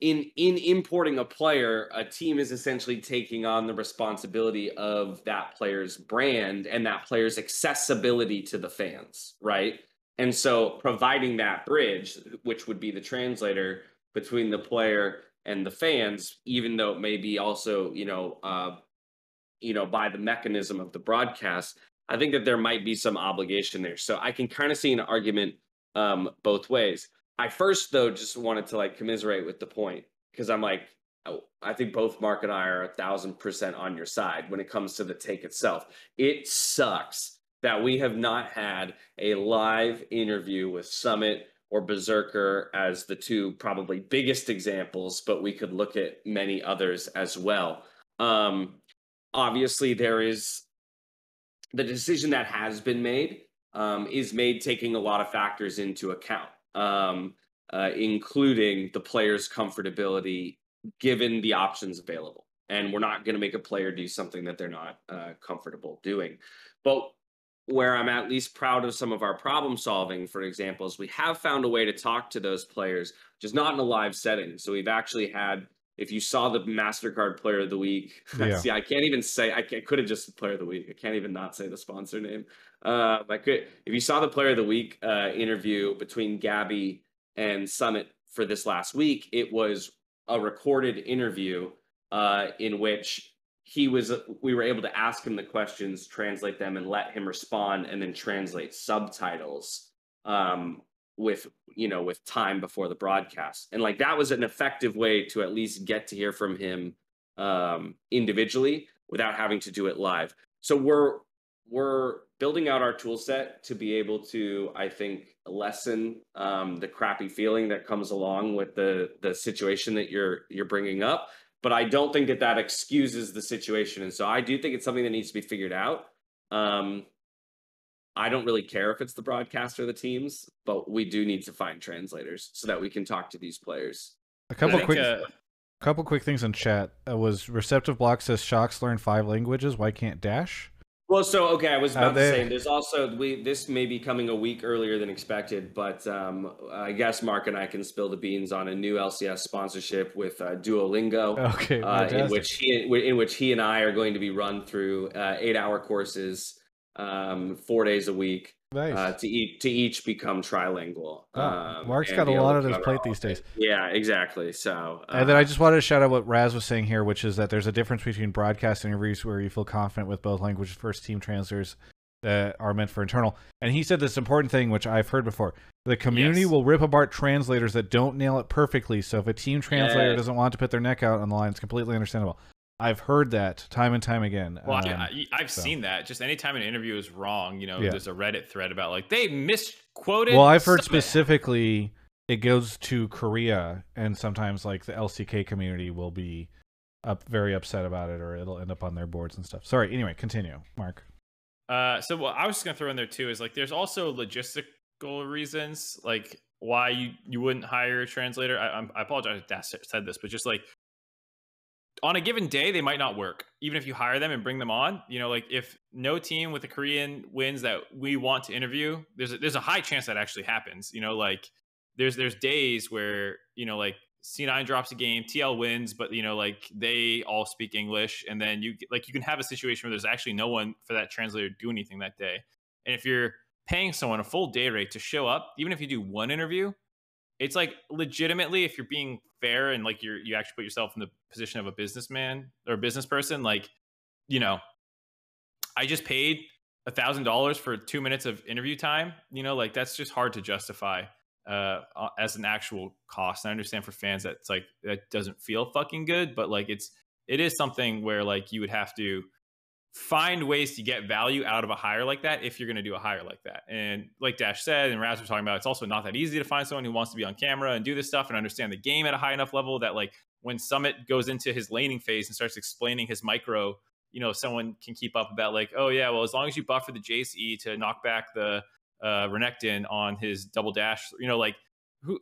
S3: in in importing a player, a team is essentially taking on the responsibility of that player's brand and that player's accessibility to the fans, right? And so providing that bridge, which would be the translator between the player and the fans, even though it may be also, you know, uh, you know, by the mechanism of the broadcast, I think that there might be some obligation there. So I can kind of see an argument um, both ways. I first though just wanted to like commiserate with the point because I'm like, oh, I think both Mark and I are a thousand percent on your side when it comes to the take itself. It sucks that we have not had a live interview with Summit or Berserker as the two probably biggest examples, but we could look at many others as well. Um, obviously, there is the decision that has been made um, is made taking a lot of factors into account um, uh, including the player's comfortability given the options available. And we're not going to make a player do something that they're not uh, comfortable doing. But where I'm at least proud of some of our problem solving, for example, is we have found a way to talk to those players, just not in a live setting. So we've actually had, if you saw the MasterCard Player of the Week, yeah. see, I can't even say, I, I could have just Player of the Week. I can't even not say the sponsor name. Uh, I could, if you saw the Player of the Week uh, interview between Gabby and Summit for this last week, it was a recorded interview uh, in which he was. We were able to ask him the questions, translate them, and let him respond, and then translate subtitles um, with you know with time before the broadcast, and like that was an effective way to at least get to hear from him um, individually without having to do it live. So we're we're building out our tool set to be able to, I think, lessen um, the crappy feeling that comes along with the the situation that you're you're bringing up. But I don't think that that excuses the situation, and so I do think it's something that needs to be figured out. Um, I don't really care if it's the broadcast or the teams, but we do need to find translators so that we can talk to these players.
S1: A couple quick, uh, couple quick things in chat. Uh, was receptive block says Shocks learn five languages. Why can't Dash?
S3: Well, so okay, I was about to say there's also we this may be coming a week earlier than expected, but um, I guess Mark and I can spill the beans on a new LCS sponsorship with uh, Duolingo.
S1: Okay,
S3: uh, in which he in which he and I are going to be run through uh, eight hour courses, um, four days a week. Nice. Uh, to each to each become trilingual.
S1: Oh, um, Mark's got a lot on his plate these days.
S3: Yeah, exactly. So,
S1: uh, and then I just wanted to shout out what Raz was saying here, which is that there's a difference between broadcast interviews where you feel confident with both languages first team translators that are meant for internal. And he said this important thing, which I've heard before: the community yes. will rip apart translators that don't nail it perfectly. So if a team translator doesn't want to put their neck out on the line, it's completely understandable. I've heard that time and time again.
S2: Well, um, I, have so. seen that. Just anytime an interview is wrong, you know, yeah. there's a Reddit thread about like they misquoted.
S1: Well, I've heard specifically it goes to Korea, and sometimes like the LCK community will be up very upset about it, or it'll end up on their boards and stuff. Sorry. Anyway, continue, Mark.
S2: Uh, so what I was just gonna throw in there too is like there's also logistical reasons like why you you wouldn't hire a translator. I, I apologize if I said this, but just like on a given day they might not work even if you hire them and bring them on. You know like if no team with a korean wins that we want to interview there's a, there's a high chance that actually happens you know like there's there's days where you know like c9 drops a game tl wins but you know like they all speak english and then you like you can have a situation where there's actually no one for that translator to do anything that day. And if you're paying someone a full day rate to show up even if you do one interview it's like legitimately if you're being fair and like you're you actually put yourself in the position of a businessman or a business person like you know i just paid a thousand dollars for two minutes of interview time you know like that's just hard to justify uh as an actual cost. I understand for fans that it's like that doesn't feel fucking good but like it's it is something where like you would have to find ways to get value out of a hire like that if you're going to do a hire like that. And like Dash said, and Raz was talking about, it's also not that easy to find someone who wants to be on camera and do this stuff and understand the game at a high enough level that like when Summit goes into his laning phase and starts explaining his micro, you know, someone can keep up about like, oh yeah, well as long as you buffer the Jace E to knock back the uh, Renekton on his double dash, you know, like who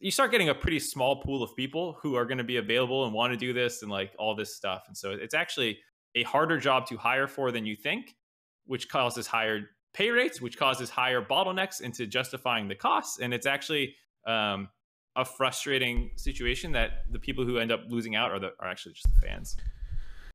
S2: you start getting a pretty small pool of people who are going to be available and want to do this and like all this stuff. And so it's actually a harder job to hire for than you think, which causes higher pay rates, which causes higher bottlenecks into justifying the costs. And it's actually um, a frustrating situation that the people who end up losing out are, the, are actually just the fans.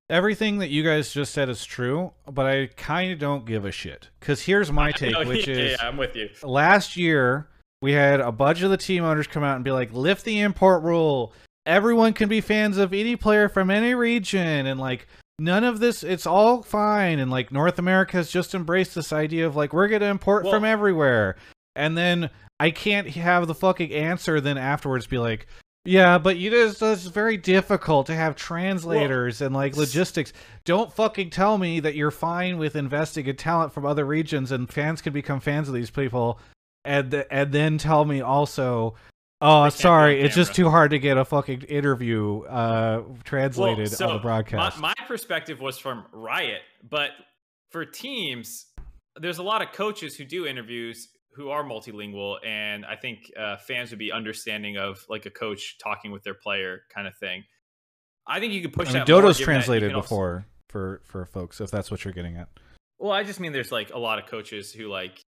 S1: Everything that you guys just said is true, but I kind of don't give a shit. Because here's my take, which
S2: yeah,
S1: is
S2: yeah, I'm with you.
S1: last year we had a bunch of the team owners come out and be like, lift the import rule. Everyone can be fans of any player from any region, and like none of this it's all fine and like north america has just embraced this idea of like we're gonna import
S2: Well-
S1: from everywhere. And then i can't have the fucking answer then afterwards be like yeah but you just it's very difficult to have translators and like logistics. Don't fucking tell me that you're fine with investing in talent from other regions and fans can become fans of these people and th- and then tell me also oh
S2: They can't be
S1: sorry it's just too hard to get a fucking interview uh translated
S2: so
S1: on the broadcast
S2: My, my perspective was from Riot, but for teams, there's a lot of coaches who do interviews who are multilingual, and I think uh, fans would be understanding of like a coach talking with their player kind of thing. I think you could push
S1: I mean,
S2: that. more,
S1: Dodo's
S2: you
S1: translated
S2: can also-
S1: before for for folks, if that's what you're getting at.
S2: Well, I just mean there's like a lot of coaches who like,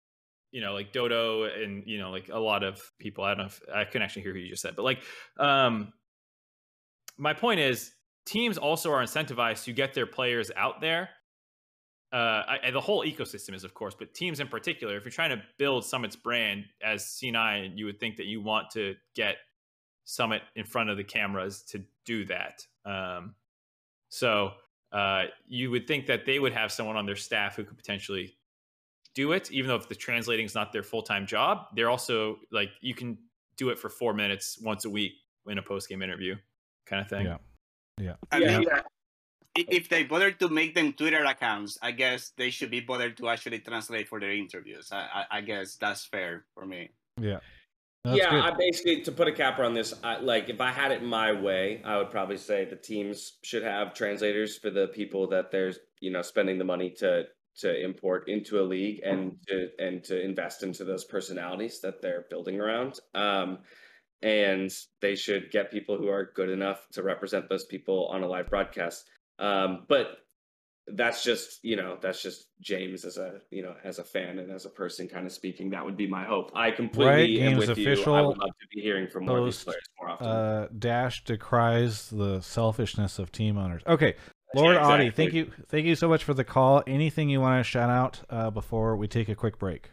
S2: you know, like Dodo and you know, like a lot of people. I don't know if I couldn't actually hear who you just said, but like, um, my point is teams also are incentivized to get their players out there. Uh, I, the whole ecosystem is, of course, but teams in particular. If you're trying to build Summit's brand as C9, you would think that you want to get Summit in front of the cameras to do that. Um, so uh, you would think that they would have someone on their staff who could potentially do it, even though if the translating is not their full time job. They're also like you can do it for four minutes once a week in a post game interview, kind of thing.
S1: Yeah.
S4: I
S3: Yeah.
S4: mean, uh, i- if they bother to make them Twitter accounts, I guess they should be bothered to actually translate for their interviews. I, I, I guess that's fair for me.
S1: Yeah. That's
S3: yeah,
S1: good.
S3: I basically to put a capper on this, I, like if I had it my way, I would probably say the teams should have translators for the people that they're you know spending the money to to import into a league and to and to invest into those personalities that they're building around. Um, and they should get people who are good enough to represent those people on a live broadcast. Um, but that's just you know that's just James as a you know as a fan and as a person kind of speaking. That would be my hope. I completely am
S1: Games
S3: with you. I
S1: official
S3: would love to be hearing from more of these players more often.
S1: uh, Dash decries the selfishness of team owners. Okay, Lord
S3: Yeah,
S1: Audie,
S3: exactly.
S1: thank you, thank you so much for the call. Anything you want to shout out uh, before we take a quick break?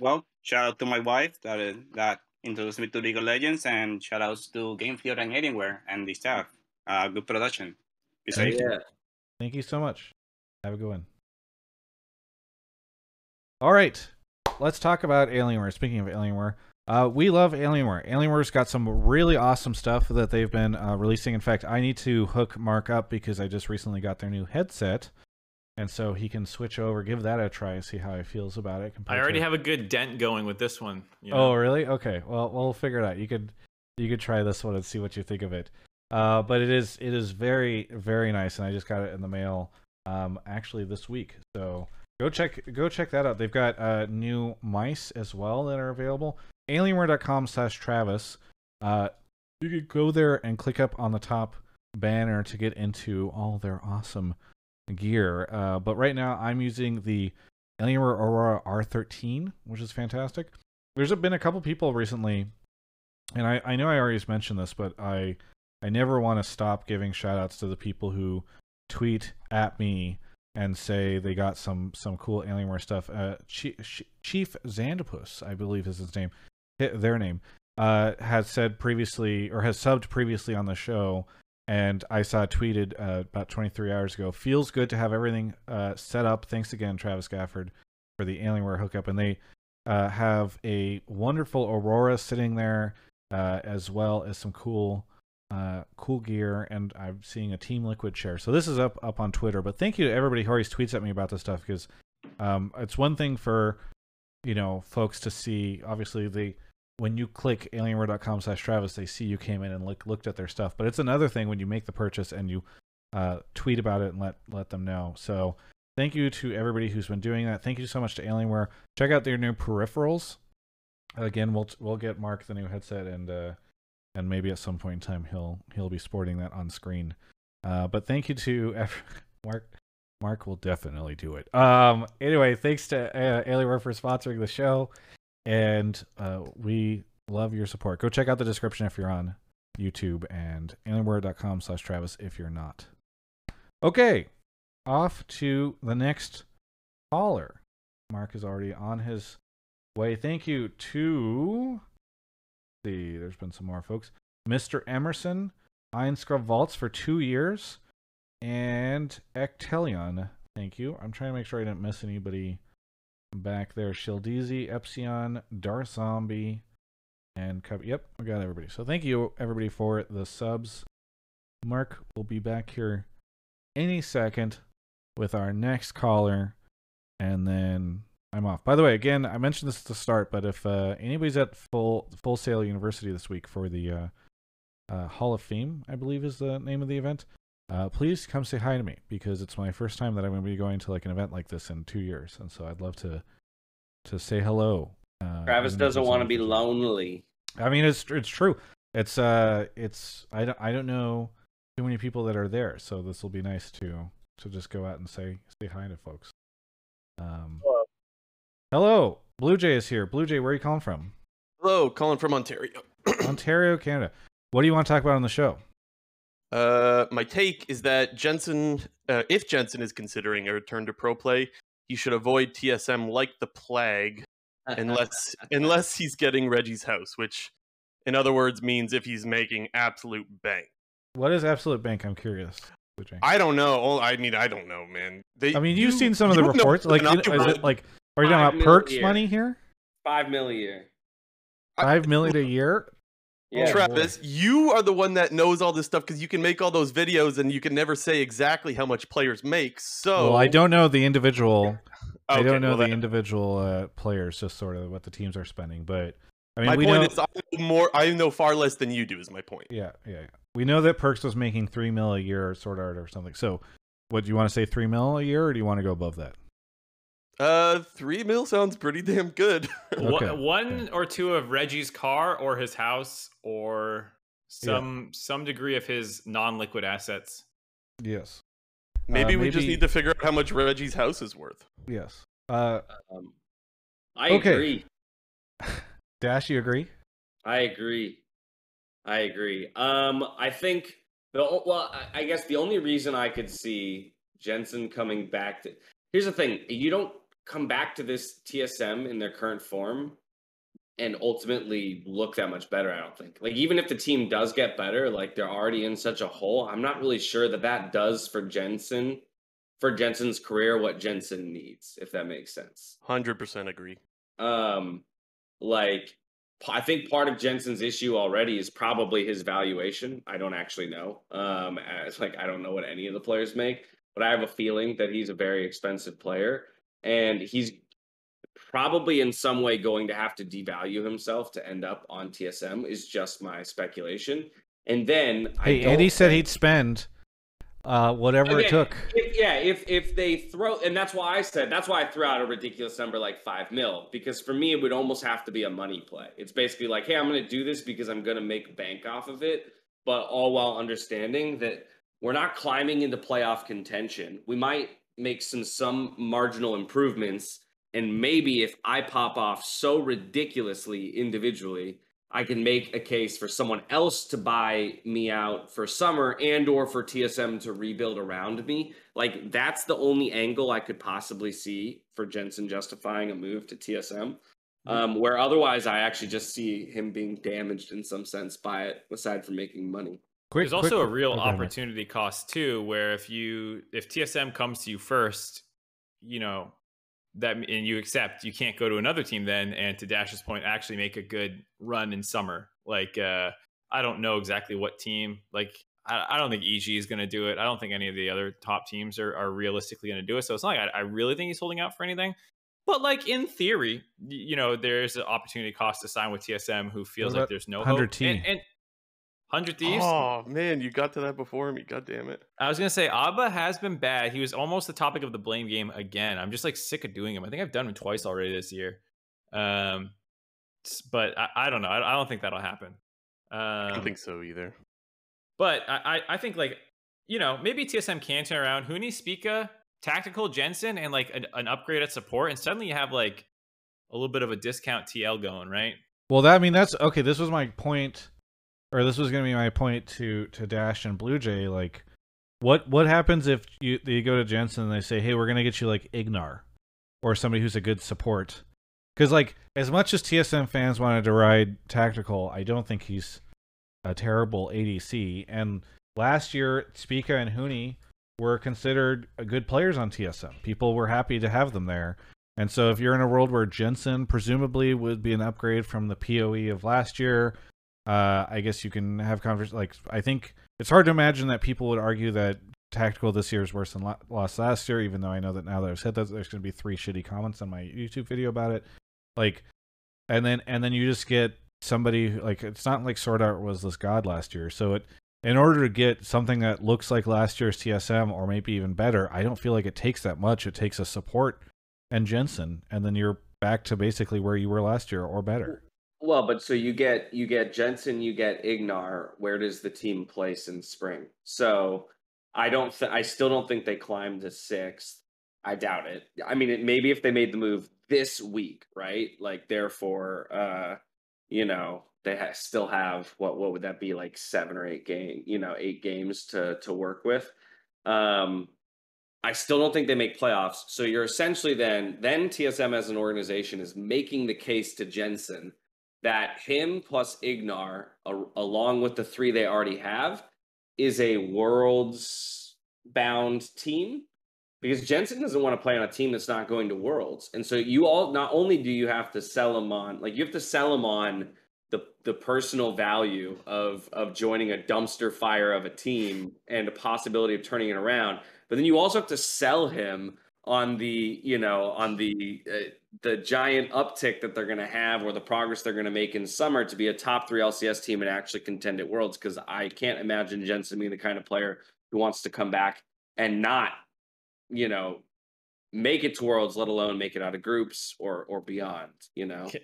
S4: Well, shout out to my wife that uh, that introduced me to League of Legends, and shout outs to Game Field and Anywhere and the staff. Uh, good production. Be safe.
S1: you.
S3: yeah.
S1: Thank you so much. Have a good one. All right, let's talk about Alienware. Speaking of Alienware, uh, we love Alienware. Alienware's got some really awesome stuff that they've been uh, releasing. In fact, I need to hook Mark up because I just recently got their new headset, and so he can switch over, give that a try, and see how he feels about it.
S2: I already
S1: to-
S2: have a good dent going with this one. you
S1: Oh, really? Okay. Well, we'll figure it out. You could you could try this one and see what you think of it. Uh, but it is it is very very nice, and I just got it in the mail um, actually this week. So go check go check that out. They've got uh, new mice as well that are available. Alienware.com slash Travis. Uh, you could go there and click up on the top banner to get into all their awesome gear. Uh, but right now, I'm using the Alienware Aurora R13, which is fantastic. There's been a couple people recently, and I, I know I already mentioned this, but I I never want to stop giving shout outs to the people who tweet at me and say they got some some cool Alienware stuff. Uh, Chief, Chief Xandopus, I believe is his name, their name, uh, has said previously or has subbed previously on the show, and I saw tweeted uh, about 23 hours ago. Feels good to have everything uh, set up. Thanks again, Travis Gafford, for the Alienware hookup, and they uh, have a wonderful Aurora sitting there, uh, as well as some cool uh, cool gear, and I'm seeing a Team Liquid chair. So this is up up on Twitter. But thank you to everybody who always tweets at me about this stuff because um, it's one thing for you know folks to see. Obviously, they when you click alienware.com slash Travis, they see you came in and look, looked at their stuff. But it's another thing when you make the purchase and you uh, tweet about it and let let them know. So thank you to everybody who's been doing that. Thank you so much to Alienware. Check out their new peripherals. Again, we'll we'll get Mark the new headset and. Uh, and maybe at some point in time he'll he'll be sporting that on screen. Uh, but thank you to Mark. Mark will definitely do it. Um. Anyway, thanks to uh, Alienware for sponsoring the show, and uh, we love your support. Go check out the description if you're on YouTube and alienware.com slash Travis if you're not. Okay, off to the next caller. Mark is already on his way. Thank you to see, there's been some more folks. Mr. Emerson, Iron Scrub Vaults for two years, and Ectelion. Thank you. I'm trying to make sure I didn't miss anybody back there. Shildizi, Epsilon, Darth Zombie, and Cub. Yep, we got everybody. So thank you, everybody, for the subs. Mark will be back here any second with our next caller, and then I'm off. By the way, again, I mentioned this at the start, but if uh, anybody's at Full Full Sail University this week for the uh, uh, Hall of Fame, I believe is the name of the event, uh, please come say hi to me because it's my first time that I'm going to be going to like an event like this in two years, and so I'd love to to say hello.
S3: Uh, Travis doesn't want to be lonely.
S1: I mean, it's it's true. It's uh, it's I don't I don't know too many people that are there, so this will be nice to to just go out and say say hi to folks. Um, Hello, Blue Jay is here. Blue Jay, where are you calling from?
S5: Hello, calling from Ontario.
S1: Ontario, Canada. What do you want to talk about on the show?
S5: Uh, my take is that Jensen, uh, if Jensen is considering a return to pro play, he should avoid TSM like the plague, unless unless he's getting Reggie's house, which, in other words, means if he's making absolute bank.
S1: What is absolute bank? I'm curious.
S5: I don't know. I mean, I don't know, man.
S1: They, I mean, you've you, seen some of the reports. Like, is it like are you talking about Perkz money here?
S3: Five mil a year.
S1: Five million a year?
S5: Yeah, Travis, boy. you are the one that knows all this stuff because you can make all those videos and you can never say exactly how much players make. So,
S1: well, I don't know the individual. okay, I don't know well, the that... individual uh, players, just sort of what the teams are spending. But I mean,
S5: my point
S1: know...
S5: is, I know more. I know far less than you do. Is my point.
S1: Yeah, yeah, yeah. We know that Perkz was making three mil a year, Sword Art, or something. So, what do you want to say, three mil a year, or do you want to go above that?
S5: Uh, three mil sounds pretty damn good.
S2: okay. One or two of Reggie's car or his house or some yeah. some degree of his non-liquid assets.
S1: Yes.
S5: Maybe uh, we maybe... just need to figure out how much Reggie's house is worth.
S1: Yes. Uh,
S3: um, I okay. agree.
S1: Dash, you agree?
S3: I agree. I agree. Um, I think the well, I guess the only reason I could see Jensen coming back to here's the thing: you don't come back to this TSM in their current form and ultimately look that much better. I don't think. Like even if the team does get better, like they're already in such a hole. I'm not really sure that that does for Jensen, for Jensen's career, what Jensen needs, if that makes sense.
S5: Hundred percent agree.
S3: Um, like I think part of Jensen's issue already is probably his valuation. I don't actually know. Um, as like I don't know what any of the players make, but I have a feeling that he's a very expensive player and he's probably in some way going to have to devalue himself to end up on TSM is just my speculation. And then
S1: hey, Eddie said he'd spend uh, whatever it took.
S3: If, yeah, if if they throw, and that's why I said that's why I threw out a ridiculous number like five mil because for me it would almost have to be a money play. It's basically like, hey, I'm going to do this because I'm going to make bank off of it. but all while understanding that we're not climbing into playoff contention. We might make some some marginal improvements and maybe if I pop off so ridiculously individually, I can make a case for someone else to buy me out for summer and or for TSM to rebuild around me. Like that's the only angle I could possibly see for Jensen justifying a move to TSM. Mm-hmm. Um, where otherwise I actually just see him being damaged in some sense by it, aside from making money.
S2: Quick, There's quick, also a real okay, opportunity man. cost too, where if you if TSM comes to you first, you know that and you accept you can't go to another team then and to dash's point actually make a good run in summer. Like uh i don't know exactly what team like i, I don't think eg is going to do it. I don't think any of the other top teams are, are realistically going to do it. So it's not like I, I really think he's holding out for anything. But like in theory you know there's an opportunity cost to sign with tsm who feels like there's no 100 hope. And, and, Hundred Thieves.
S5: Oh man, you got to that before me. God damn it.
S2: I was gonna say Abba has been bad. He was almost the topic of the blame game again. I'm just like sick of doing him. I think I've done him twice already this year. Um, but I, I don't know. I, I, don't think that'll happen. Um, I
S5: don't think so either.
S2: But I, I think like you know maybe TSM can turn around Huni Spica, tactical Jensen, and like an, an upgrade at support, and suddenly you have like a little bit of a discount TL going, right?
S1: Well, that I mean that's okay. This was my point or this was going to be my point to to Dash and Blue Jay. Like, what what happens if you you go to Jensen and they say, "Hey, we're going to get you like Ignar or somebody who's a good support." Because like as much as TSM fans wanted to ride tactical, I don't think he's a terrible ADC. And last year, Spica and Huni were considered good players on TSM. People were happy to have them there. And so if you're in a world where Jensen presumably would be an upgrade from the PoE of last year, uh, I guess you can have convers like I think it's hard to imagine that people would argue that tactical this year is worse than lost last year. Even though I know that now that I've said that, there's going to be three shitty comments on my YouTube video about it. Like, and then and then you just get somebody like it's not like Sword Art was this god last year. So it in order to get something that looks like last year's TSM or maybe even better, I don't feel like it takes that much. It takes a support and Jensen, and then you're back to basically where you were last year or better.
S3: Well, but so you get you get Jensen, you get Ignar. Where does the team place in spring? So I don't. Th- I still don't think they climb to sixth. I doubt it. I mean, it, maybe if they made the move this week, right? Like, therefore, uh, you know, they ha- still have what? What would that be? Like seven or eight game? You know, eight games to to work with. Um, I still don't think they make playoffs. So you're essentially then then TSM as an organization is making the case to Jensen that him plus Ignar, a, along with the three they already have, is a worlds bound team because Jensen doesn't want to play on a team that's not going to worlds. And so you all not only do you have to sell him on like you have to sell him on the the personal value of of joining a dumpster fire of a team and a possibility of turning it around, but then you also have to sell him on the you know on the uh, the giant uptick that they're going to have or the progress they're going to make in summer to be a top three LCS team and actually contend at Worlds because I can't imagine Jensen being the kind of player who wants to come back and not, you know, make it to Worlds, let alone make it out of groups or or beyond. You know.
S2: Can,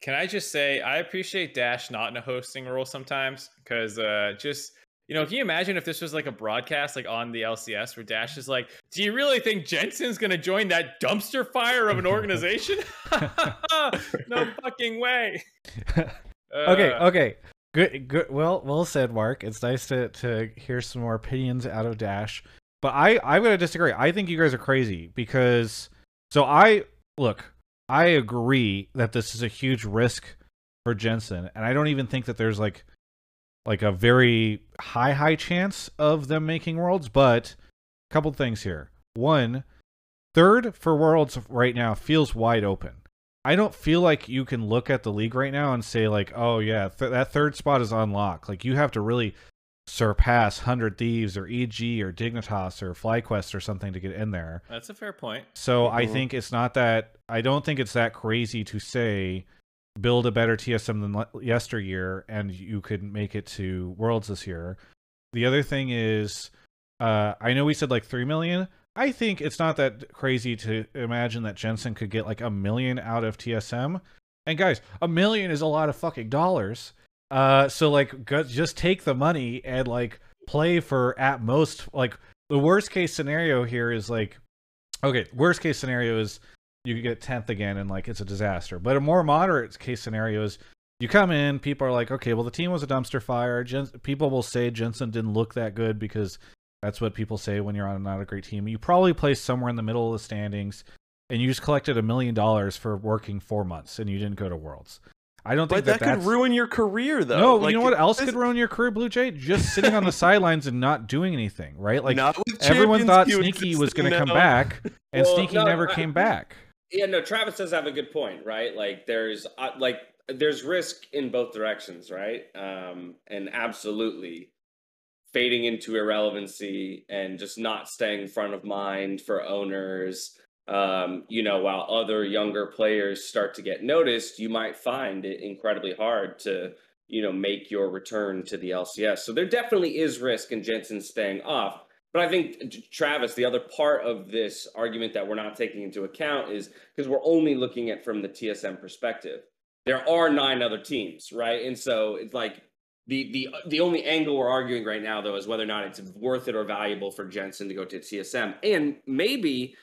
S2: can I just say I appreciate Dash not in a hosting role sometimes because uh, just you know, can you imagine if this was like a broadcast, like on the LCS, where Dash is like, "Do you really think Jensen's going to join that dumpster fire of an organization? no fucking way."
S1: Uh, okay, okay, good, good. Well, well said, Mark. It's nice to to hear some more opinions out of Dash, but I I'm going to disagree. I think you guys are crazy because so I look. I agree that this is a huge risk for Jensen, and I don't even think that there's like like a very high high chance of them making worlds but a couple things here. One third for worlds right now feels wide open. I don't feel like you can look at the league right now and say like oh yeah th- that third spot is unlocked. Like you have to really surpass 100 thieves or eg or dignitas or flyquest or something to get in there.
S2: That's a fair point.
S1: So mm-hmm. i think it's not that i don't think it's that crazy to say build a better TSM than yesteryear, and you could make it to Worlds this year. The other thing is, uh, I know we said like three million. I think it's not that crazy to imagine that Jensen could get like a million out of TSM. And guys, a million is a lot of fucking dollars. Uh, so like, go, just take the money and like play for at most like the worst case scenario here is like, okay, worst case scenario is you get tenth again and like it's a disaster. But a more moderate case scenario is you come in, people are like, okay, well the team was a dumpster fire. People will say Jensen didn't look that good because that's what people say when you're on not a great team. You probably placed somewhere in the middle of the standings, and you just collected a million dollars for working four months, and you didn't go to Worlds. I don't think
S5: that,
S1: that,
S5: could ruin your career, though.
S1: No,
S5: Like,
S1: you know what else could ruin your career, Blue Jay? Just sitting on the sidelines and not doing anything, right? Like everyone thought Sneaky was going to come back, and
S3: Well,
S1: Sneaky
S3: no,
S1: never
S3: I-
S1: came back.
S3: Yeah, no, Travis does have a good point, right? Like there's uh, like there's risk in both directions, right? Um, and absolutely fading into irrelevancy and just not staying front of mind for owners. Um, you know, while other younger players start to get noticed, you might find it incredibly hard to, you know, make your return to the LCS. So there definitely is risk in Jensen staying off. But I think Travis, the other part of this argument that we're not taking into account is because we're only looking at from the TSM perspective. There are nine other teams, right? And so it's like the the the only angle we're arguing right now, though, is whether or not it's worth it or valuable for Jensen to go to TSM, and maybe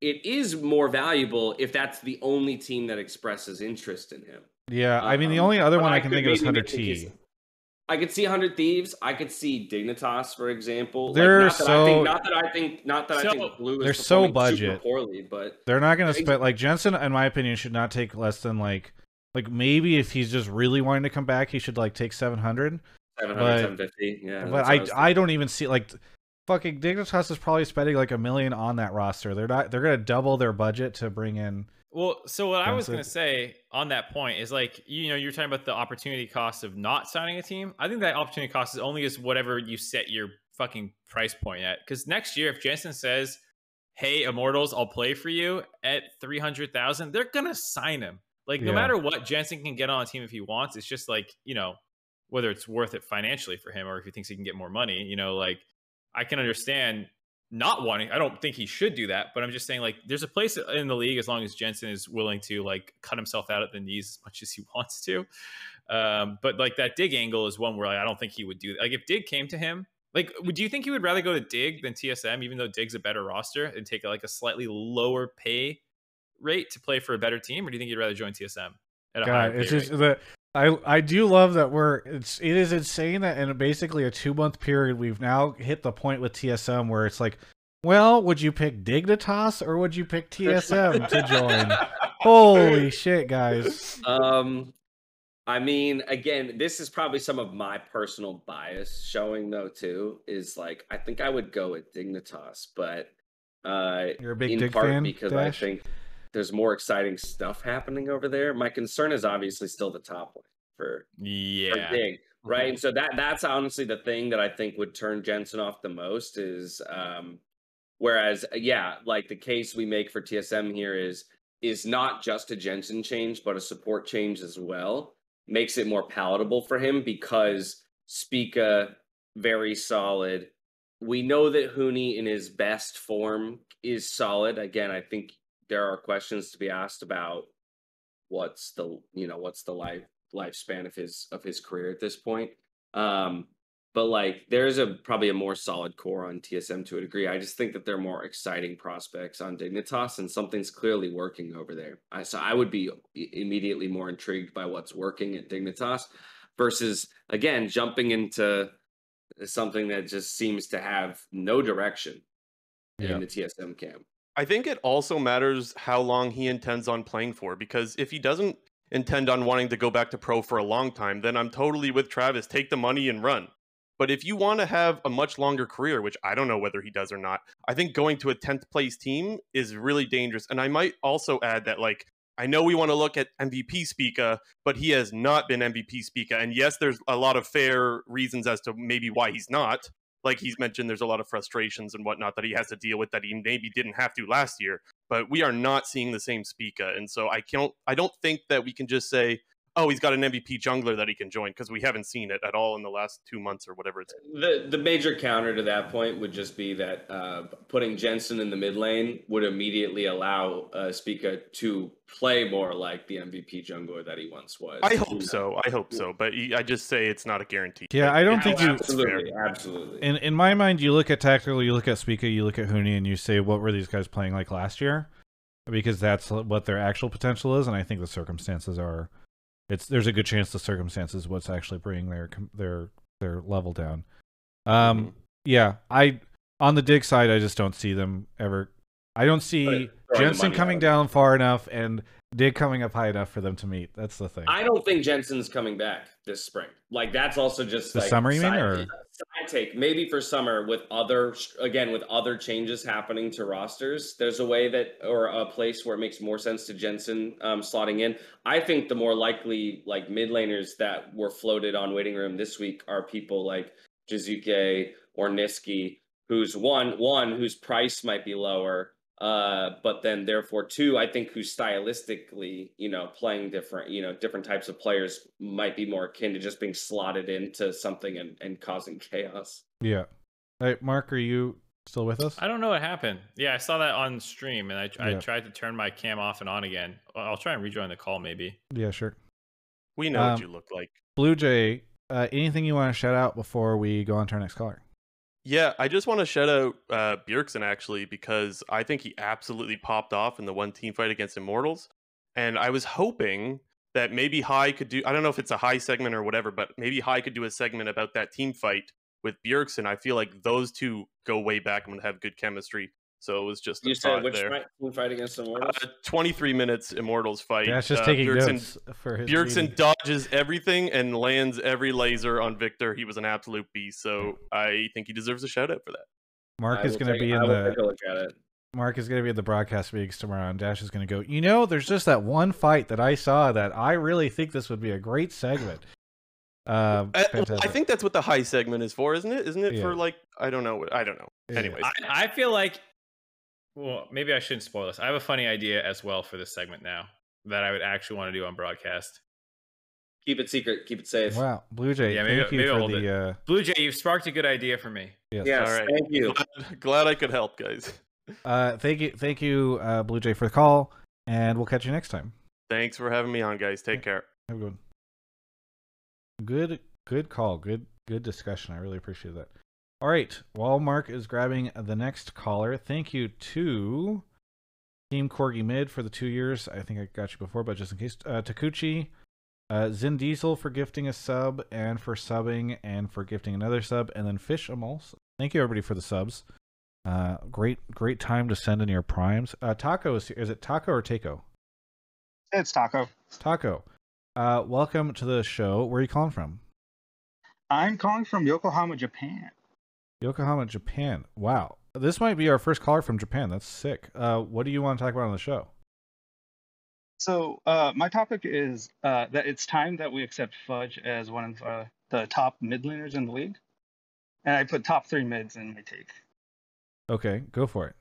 S3: it is more valuable if that's the only team that expresses interest in him.
S1: Yeah, I mean the
S3: Um,
S1: only other one I,
S3: I
S1: can think of is Hunter T.
S3: case- I could see Hundred Thieves. I could see Dignitas, for example.
S1: They're
S3: not that I think,
S1: so-
S3: not that I think, not that I think Blue is
S1: they're so
S3: performing super
S1: budget.
S3: poorly, but
S1: They're not going to spend like Jensen, in my opinion, should not take less than like like maybe if he's just really wanting to come back, he should like take seven hundred.
S3: 700, 750. Yeah,
S1: but
S3: that's
S1: I I don't even see like fucking Dignitas is probably spending like a million on that roster. They're not they're going to double their budget to bring in.
S2: Well, so what I was going to say on that point is like, you know, you're talking about the opportunity cost of not signing a team. I think that opportunity cost is only as whatever you set your fucking price point at. Because next year, if Jensen says, "Hey, Immortals, I'll play for you at three hundred thousand, they're gonna sign him. Like, no
S1: Yeah.
S2: matter what, Jensen can get on a team if he wants. It's just like, you know, whether it's worth it financially for him or if he thinks he can get more money. You know, like I can understand not wanting. I don't think he should do that, but I'm just saying like there's a place in the league as long as Jensen is willing to like cut himself out at the knees as much as he wants to. Um, but like that dig angle is one where like, I don't think he would do. Like if Dig came to him, like would you think he would rather go to Dig than TSM, even though Dig's a better roster and take like a slightly lower pay rate to play for a better team, or do you think he'd rather join TSM at a higher
S1: God, it's just
S2: rate?
S1: the I I do love that we're it's it is insane that in basically a two month period we've now hit the point with TSM where it's like, well, would you pick Dignitas or would you pick TSM to join? Holy shit, guys!
S3: Um, I mean, again, this is probably some of my personal bias showing though too. Is like I think I would go with Dignitas, but uh,
S1: You're a big
S3: in
S1: Dig
S3: part
S1: fan,
S3: because
S1: Dash?
S3: I think there's more exciting stuff happening over there. My concern is obviously still the top one for, for
S2: yeah.
S3: Dig, right? And so that that's honestly the thing that I think would turn Jensen off the most is um whereas uh, yeah, like the case we make for TSM here is is not just a Jensen change, but a support change as well. Makes it more palatable for him because Spica very solid. We know that Huni in his best form is solid. Again, I think there are questions to be asked about what's the you know what's the life lifespan of his of his career at this point. Um, but like there's a probably a more solid core on TSM to a degree. I just think that they're more exciting prospects on Dignitas, and something's clearly working over there. I, so I would be immediately more intrigued by what's working at Dignitas versus again jumping into something that just seems to have no direction
S1: Yeah.
S3: in the TSM camp.
S5: I think it also matters how long he intends on playing for because if he doesn't intend on wanting to go back to pro for a long time, then I'm totally with Travis. Take the money and run. But if you want to have a much longer career, which I don't know whether he does or not, I think going to a 10th place team is really dangerous. And I might also add that, like, I know we want to look at MVP Spica, but he has not been MVP Spica. And yes, there's a lot of fair reasons as to maybe why he's not. Like he's mentioned, there's a lot of frustrations and whatnot that he has to deal with that he maybe didn't have to last year. But we are not seeing the same Spica, and so I can't. I don't think that we can just say, oh, he's got an MVP jungler that he can join because we haven't seen it at all in the last two months or whatever it's.
S3: The the major counter to that point would just be that uh, putting Jensen in the mid lane would immediately allow uh, Spica to play more like the MVP jungler that he once was.
S5: I hope so. I hope so. But I just say it's not a guarantee.
S1: Yeah, I don't
S3: Oh,
S1: think you.
S3: absolutely, absolutely.
S1: In in my mind, you look at tactical, you look at Spica, you look at Huni, and you say, what were these guys playing like last year? Because that's what their actual potential is, and I think the circumstances are. It's there's a good chance the circumstances what's actually bringing their their their level down. Um,
S5: Mhm.
S1: yeah, I on the dig side, I just don't see them ever. I don't see Jensen coming
S3: out.
S1: down far enough and dig coming up high enough for them to meet. That's the thing.
S3: I don't think Jensen's coming back this spring. Like that's also just
S1: The
S3: like
S1: summer, you mean, or-
S3: side take. Maybe for summer with other again with other changes happening to rosters. There's a way that or a place where it makes more sense to Jensen um, slotting in. I think the more likely like mid laners that were floated on waiting room this week are people like Jiizuke or Nisqy, who's one one whose price might be lower uh but then therefore too, i think who stylistically you know playing different you know different types of players might be more akin to just being slotted into something and, and causing chaos
S1: yeah. Hey, Mark, are you still with us?
S2: I don't know what happened. Yeah, I saw that on stream, and I, I
S1: Yeah.
S2: tried to turn my cam off and on again. I'll try and rejoin the call, maybe.
S1: Yeah, sure.
S5: We know
S1: Um,
S5: what you look like.
S1: Blue Jay, uh, anything you want to shout out before we go on to our next caller?
S5: Yeah, I just want to shout out uh, Bjergsen actually because I think he absolutely popped off in the one team fight against Immortals, and I was hoping that maybe Hai could do. I don't know if it's a Hai segment or whatever, but maybe Hai could do a segment about that team fight with Bjergsen. I feel like those two go way back and would have good chemistry. So it was just a
S3: you said which
S5: there.
S3: fight, team fight against the Immortals?
S5: Uh, 23 minutes Immortals fight.
S1: That's just
S5: Uh,
S1: taking
S5: Bjergsen-
S1: notes for his.
S5: Bjergsen
S1: meeting.
S5: dodges everything and lands every laser on Viktor. He was an absolute beast. So I think he deserves a shout out for that.
S1: Mark
S3: I
S1: is going to
S3: take-
S1: be
S3: I
S1: in
S3: take
S1: the.
S3: a look at it.
S1: Mark is going to be in the broadcast meetings tomorrow, and Dash is going to go. You know, there's just that one fight that I saw that I really think this would be a great segment. Um,
S5: I, I think that's what the Hai segment is for, isn't it? Isn't it
S1: Yeah.
S5: for like I don't know. I don't know.
S1: Yeah.
S5: Anyways,
S2: I, I feel like, well, maybe I shouldn't spoil this. I have a funny idea as well for this segment now that I would actually want to do on broadcast.
S3: keep it secret keep it safe
S1: Wow, Blue Jay,
S2: Yeah, maybe-
S1: thank you
S2: maybe I'll
S1: for
S2: hold
S1: the. Uh,
S2: Blue Jay, you've sparked a good idea for me.
S1: yes.
S3: yes
S5: All right.
S3: thank you
S5: glad, glad I could help, guys.
S1: Uh, thank you, thank you, uh, Blue Jay, for the call, and we'll catch you next time.
S5: Thanks for having me on, guys. Take care.
S1: Have a good one. Good, good call. Good, good discussion. I really appreciate that. All right. While Mark is grabbing the next caller, thank you to Team Corgi Mid for the two years. I think I got you before, but just in case, uh, Takuchi, uh, Zin Diesel for gifting a sub and for subbing and for gifting another sub, and then Fish Amos. Thank you everybody for the subs. Uh, great, great time to send in your primes. Uh, Taco is is it Taco or Taco?
S6: It's Taco.
S1: Taco. Uh, welcome to the show. Where are you calling from?
S6: I'm calling from Yokohama, Japan.
S1: Yokohama, Japan. Wow. This might be our first caller from Japan. That's sick. Uh, what do you want to talk about on the show?
S6: So, uh, my topic is uh, that it's time that we accept Fudge as one of uh, the top mid laners in the league. And I put top three mids in my take.
S1: Okay, go for it.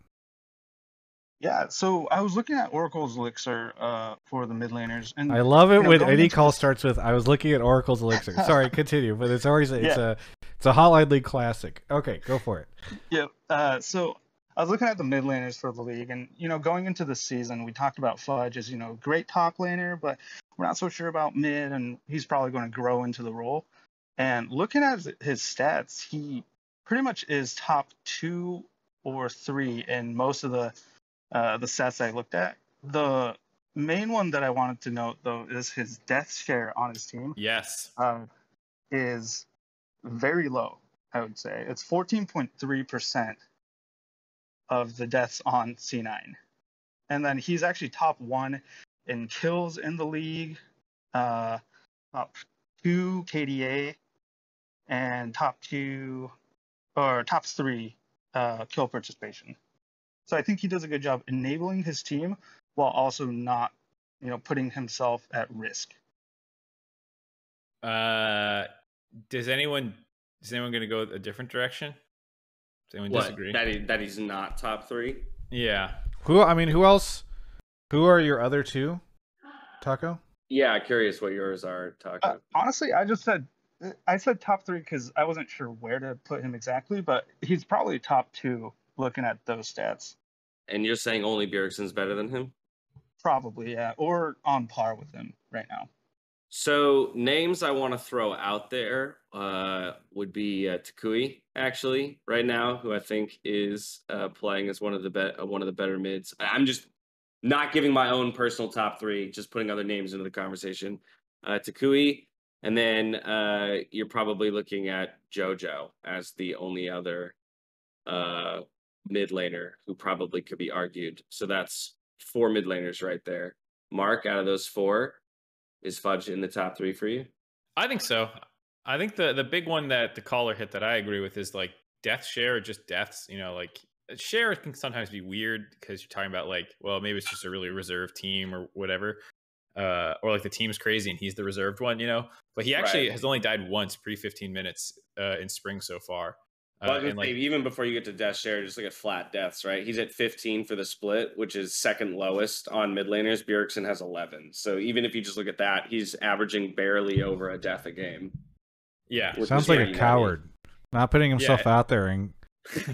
S6: Yeah, so I was looking at Oracle's Elixir uh, for the mid laners. And
S1: I love it
S6: you know,
S1: when any call starts with "I was looking at Oracle's Elixir." Sorry, continue. But it's always it's
S6: Yeah.
S1: a it's a Hotline League classic. Okay, go for it.
S6: Yeah. Uh, so I was looking at the mid laners for the league, and you know, going into the season, we talked about Fudge as you know, great top laner, but we're not so sure about mid, and he's probably going to grow into the role. And looking at his stats, he pretty much is top two or three in most of the uh, the stats I looked at. The main one that I wanted to note though is his death share on his team
S2: Yes.
S6: um, is very low. I would say it's 14.3 percent of the deaths on C9, and then he's actually top one in kills in the league, uh, top two KDA, and top two or top three uh, kill participation. So I think he does a good job enabling his team while also not, you know, putting himself at risk.
S2: Uh, does anyone is anyone going to go a different direction? Does anyone
S3: what
S2: disagree?
S3: that he, that he's not top three
S2: yeah.
S1: Who? I mean, who else? Who are your other two? Taco.
S3: Yeah, curious what yours are talking.
S6: Uh, honestly, I just said I said top three because I wasn't sure where to put him exactly, but he's probably top two looking at those stats.
S3: and you're saying only Bjergsen's better than him?
S6: Probably, yeah, or on par with him right now.
S3: So names I want to throw out there uh, would be uh, Toucouille actually right now, who I think is uh, playing as one of the be- uh, one of the better mids. I'm just not giving my own personal top three, just putting other names into the conversation. Uh, Toucouille, and then uh, you're probably looking at JoJo as the only other uh, mid laner who probably could be argued. So that's four mid laners right there. Mark, out of those four, is Fudge in the top three for you?
S2: I think so. I think the the big one that the caller hit that I agree with is like death share or just deaths. You know, like share can sometimes be weird because you're talking about like, well, maybe it's just a really reserved team or whatever. Uh, or like the team's crazy and he's the reserved one, you know. But he actually
S3: Right.
S2: has only died once pre 15 minutes uh, in spring so far. Uh,
S3: Well, I was
S2: and like,
S3: even before you get to death share, just look at flat deaths, right? He's at 15 for the split, which is second lowest on mid laners. Bjergsen has 11. So even if you just look at that, he's averaging barely over a death a game.
S2: yeah,
S1: Sounds like a
S3: nutty.
S1: coward, not putting himself out there and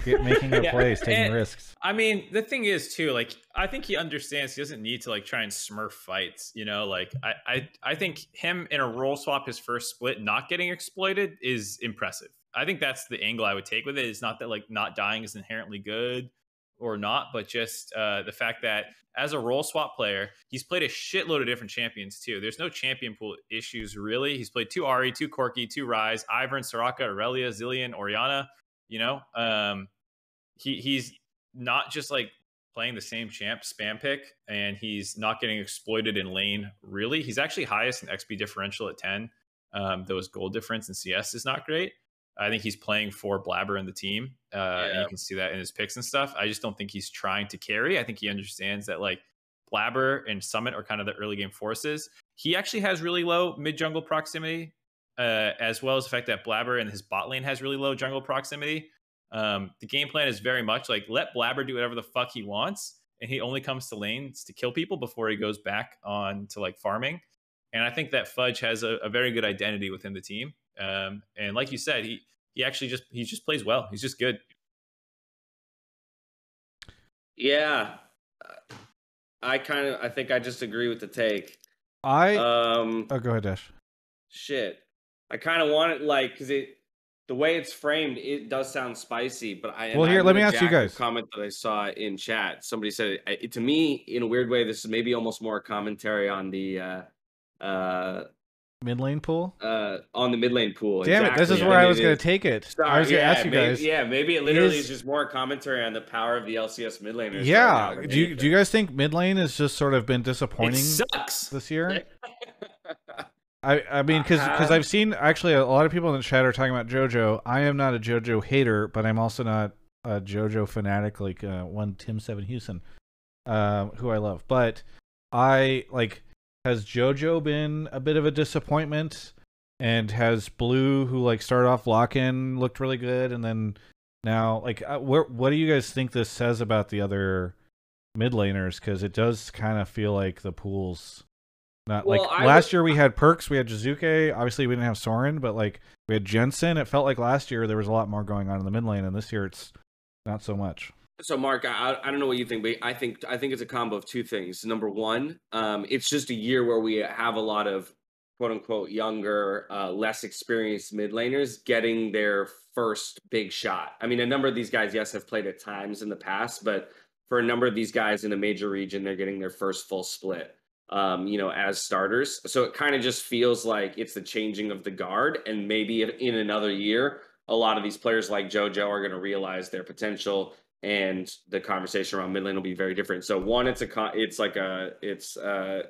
S1: get, making a
S2: Yeah,
S1: plays, taking
S2: and-
S1: risks.
S2: I mean, the thing is too, like I think he understands he doesn't need to like try and smurf fights, you know, like I I, I think him in a role swap his first split not getting exploited is impressive. I think that's the angle I would take with it. It's not that like not dying is inherently good or not, but just uh, the fact that as a role swap player, he's played a shitload of different champions too. There's no champion pool issues really. He's played two Ahri, two Corki, two Ryze, Ivern, Soraka, Aurelion, Zilean, Orianna. You know, um, he he's not just like playing the same champ spam pick and he's not getting exploited in lane really he's actually highest in xp differential at 10 um, though his goal difference in cs is not great i think he's playing for Blaber and the team uh, and you can see that in his picks and stuff. I just don't think he's trying to carry. I think he understands that like Blaber and summit are kind of the early game forces. He actually has really low mid jungle proximity uh, as well as the fact that Blaber and his bot lane has really low jungle proximity. Um, the game plan is very much like let Blaber do whatever the fuck he wants, and he only comes to lanes to kill people before he goes back on to like farming. And I think that Fudge has a, a very good identity within the team. Um, and like you said, he he actually just he just plays well. He's just good.
S3: Yeah. Uh, I kind of, I think I just agree with the take.
S1: I
S3: Um,
S1: oh, go ahead, Dash.
S3: shit. I kind of want it like because it the way it's framed, it does sound spicy. But I and
S1: Well,
S3: I'm
S1: here, let me
S3: gonna
S1: ask you
S3: jack a
S1: guys.
S3: comment that I saw in chat. Somebody said it, it to me in a weird way. This is maybe almost more a commentary on the uh, uh,
S1: Mid lane pool.
S3: uh, on the mid lane pool.
S1: Damn it! This is
S3: Exactly.
S1: where I
S3: mean,
S1: was going to take it.
S3: Sorry,
S1: I was going to
S3: yeah,
S1: ask you
S3: maybe,
S1: guys.
S3: Yeah, maybe it literally is,
S1: is-
S3: just more commentary on the power of the LCS mid laners.
S1: Yeah. do you do you guys think mid lane has just sort of been disappointing
S2: It sucks.
S1: this year? I I mean, because
S3: Uh,
S1: I've seen actually a lot of people in the chat are talking about JoJo. I am not a JoJo hater, but I'm also not a JoJo fanatic like uh, one Tim Seven Houston, um, who I love. But I like has JoJo been a bit of a disappointment, and has Blue, who like started off lock in, looked really good, and then now like uh, where what do you guys think this says about the other mid laners? Because it does kind of feel like the pools. Not
S3: Well,
S1: like
S3: I
S1: last year we had Perkz, we had Jiizuke. Obviously, we didn't have Soren, but like we had Jensen. It felt like last year there was a lot more going on in the mid lane, and this year it's not so much.
S3: So, Mark, I, I don't know what you think, but I think I think it's a combo of two things. Number one, um, it's just a year where we have a lot of quote unquote younger, uh, less experienced mid laners getting their first big shot. I mean, a number of these guys, yes, have played at times in the past, but for a number of these guys in a major region, they're getting their first full split. Um, you know, as starters. So it kind of just feels like it's the changing of the guard, and maybe in- another year, a lot of these players like JoJo are going to realize their potential and the conversation around mid lane will be very different. So one, it's a con- it's like a it's uh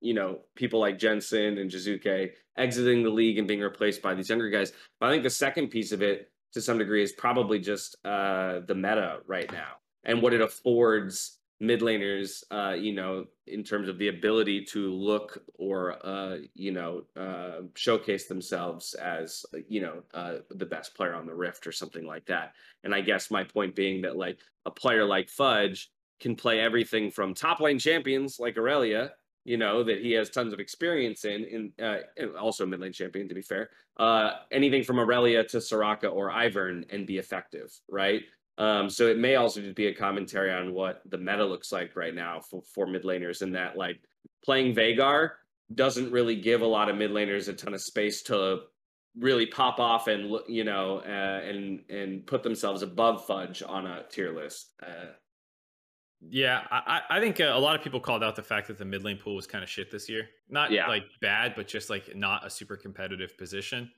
S3: you know people like Jensen and Jiizuke exiting the league and being replaced by these younger guys. But I think the second piece of it, to some degree, is probably just uh the meta right now and what it affords mid laners, uh, you know, in terms of the ability to look or uh, you know, uh, showcase themselves as you know uh, the best player on the Rift or something like that. And I guess my point being that like a player like Fudge can play everything from top lane champions like Aurelion you know, that he has tons of experience in, in uh, also mid lane champion to be fair. Uh, anything from Aurelion to Soraka or Ivern and be effective, right? Um, so it may also just be a commentary on what the meta looks like right now for, for mid laners, and that like playing Veigar doesn't really give a lot of mid laners a ton of space to really pop off and look, you know, uh, and and put themselves above Fudge on a tier list. Uh,
S2: yeah, I, I think uh, a lot of people called out the fact that the mid lane pool was kind of shit this year. Not
S3: Yeah.
S2: like bad, but just like not a super competitive position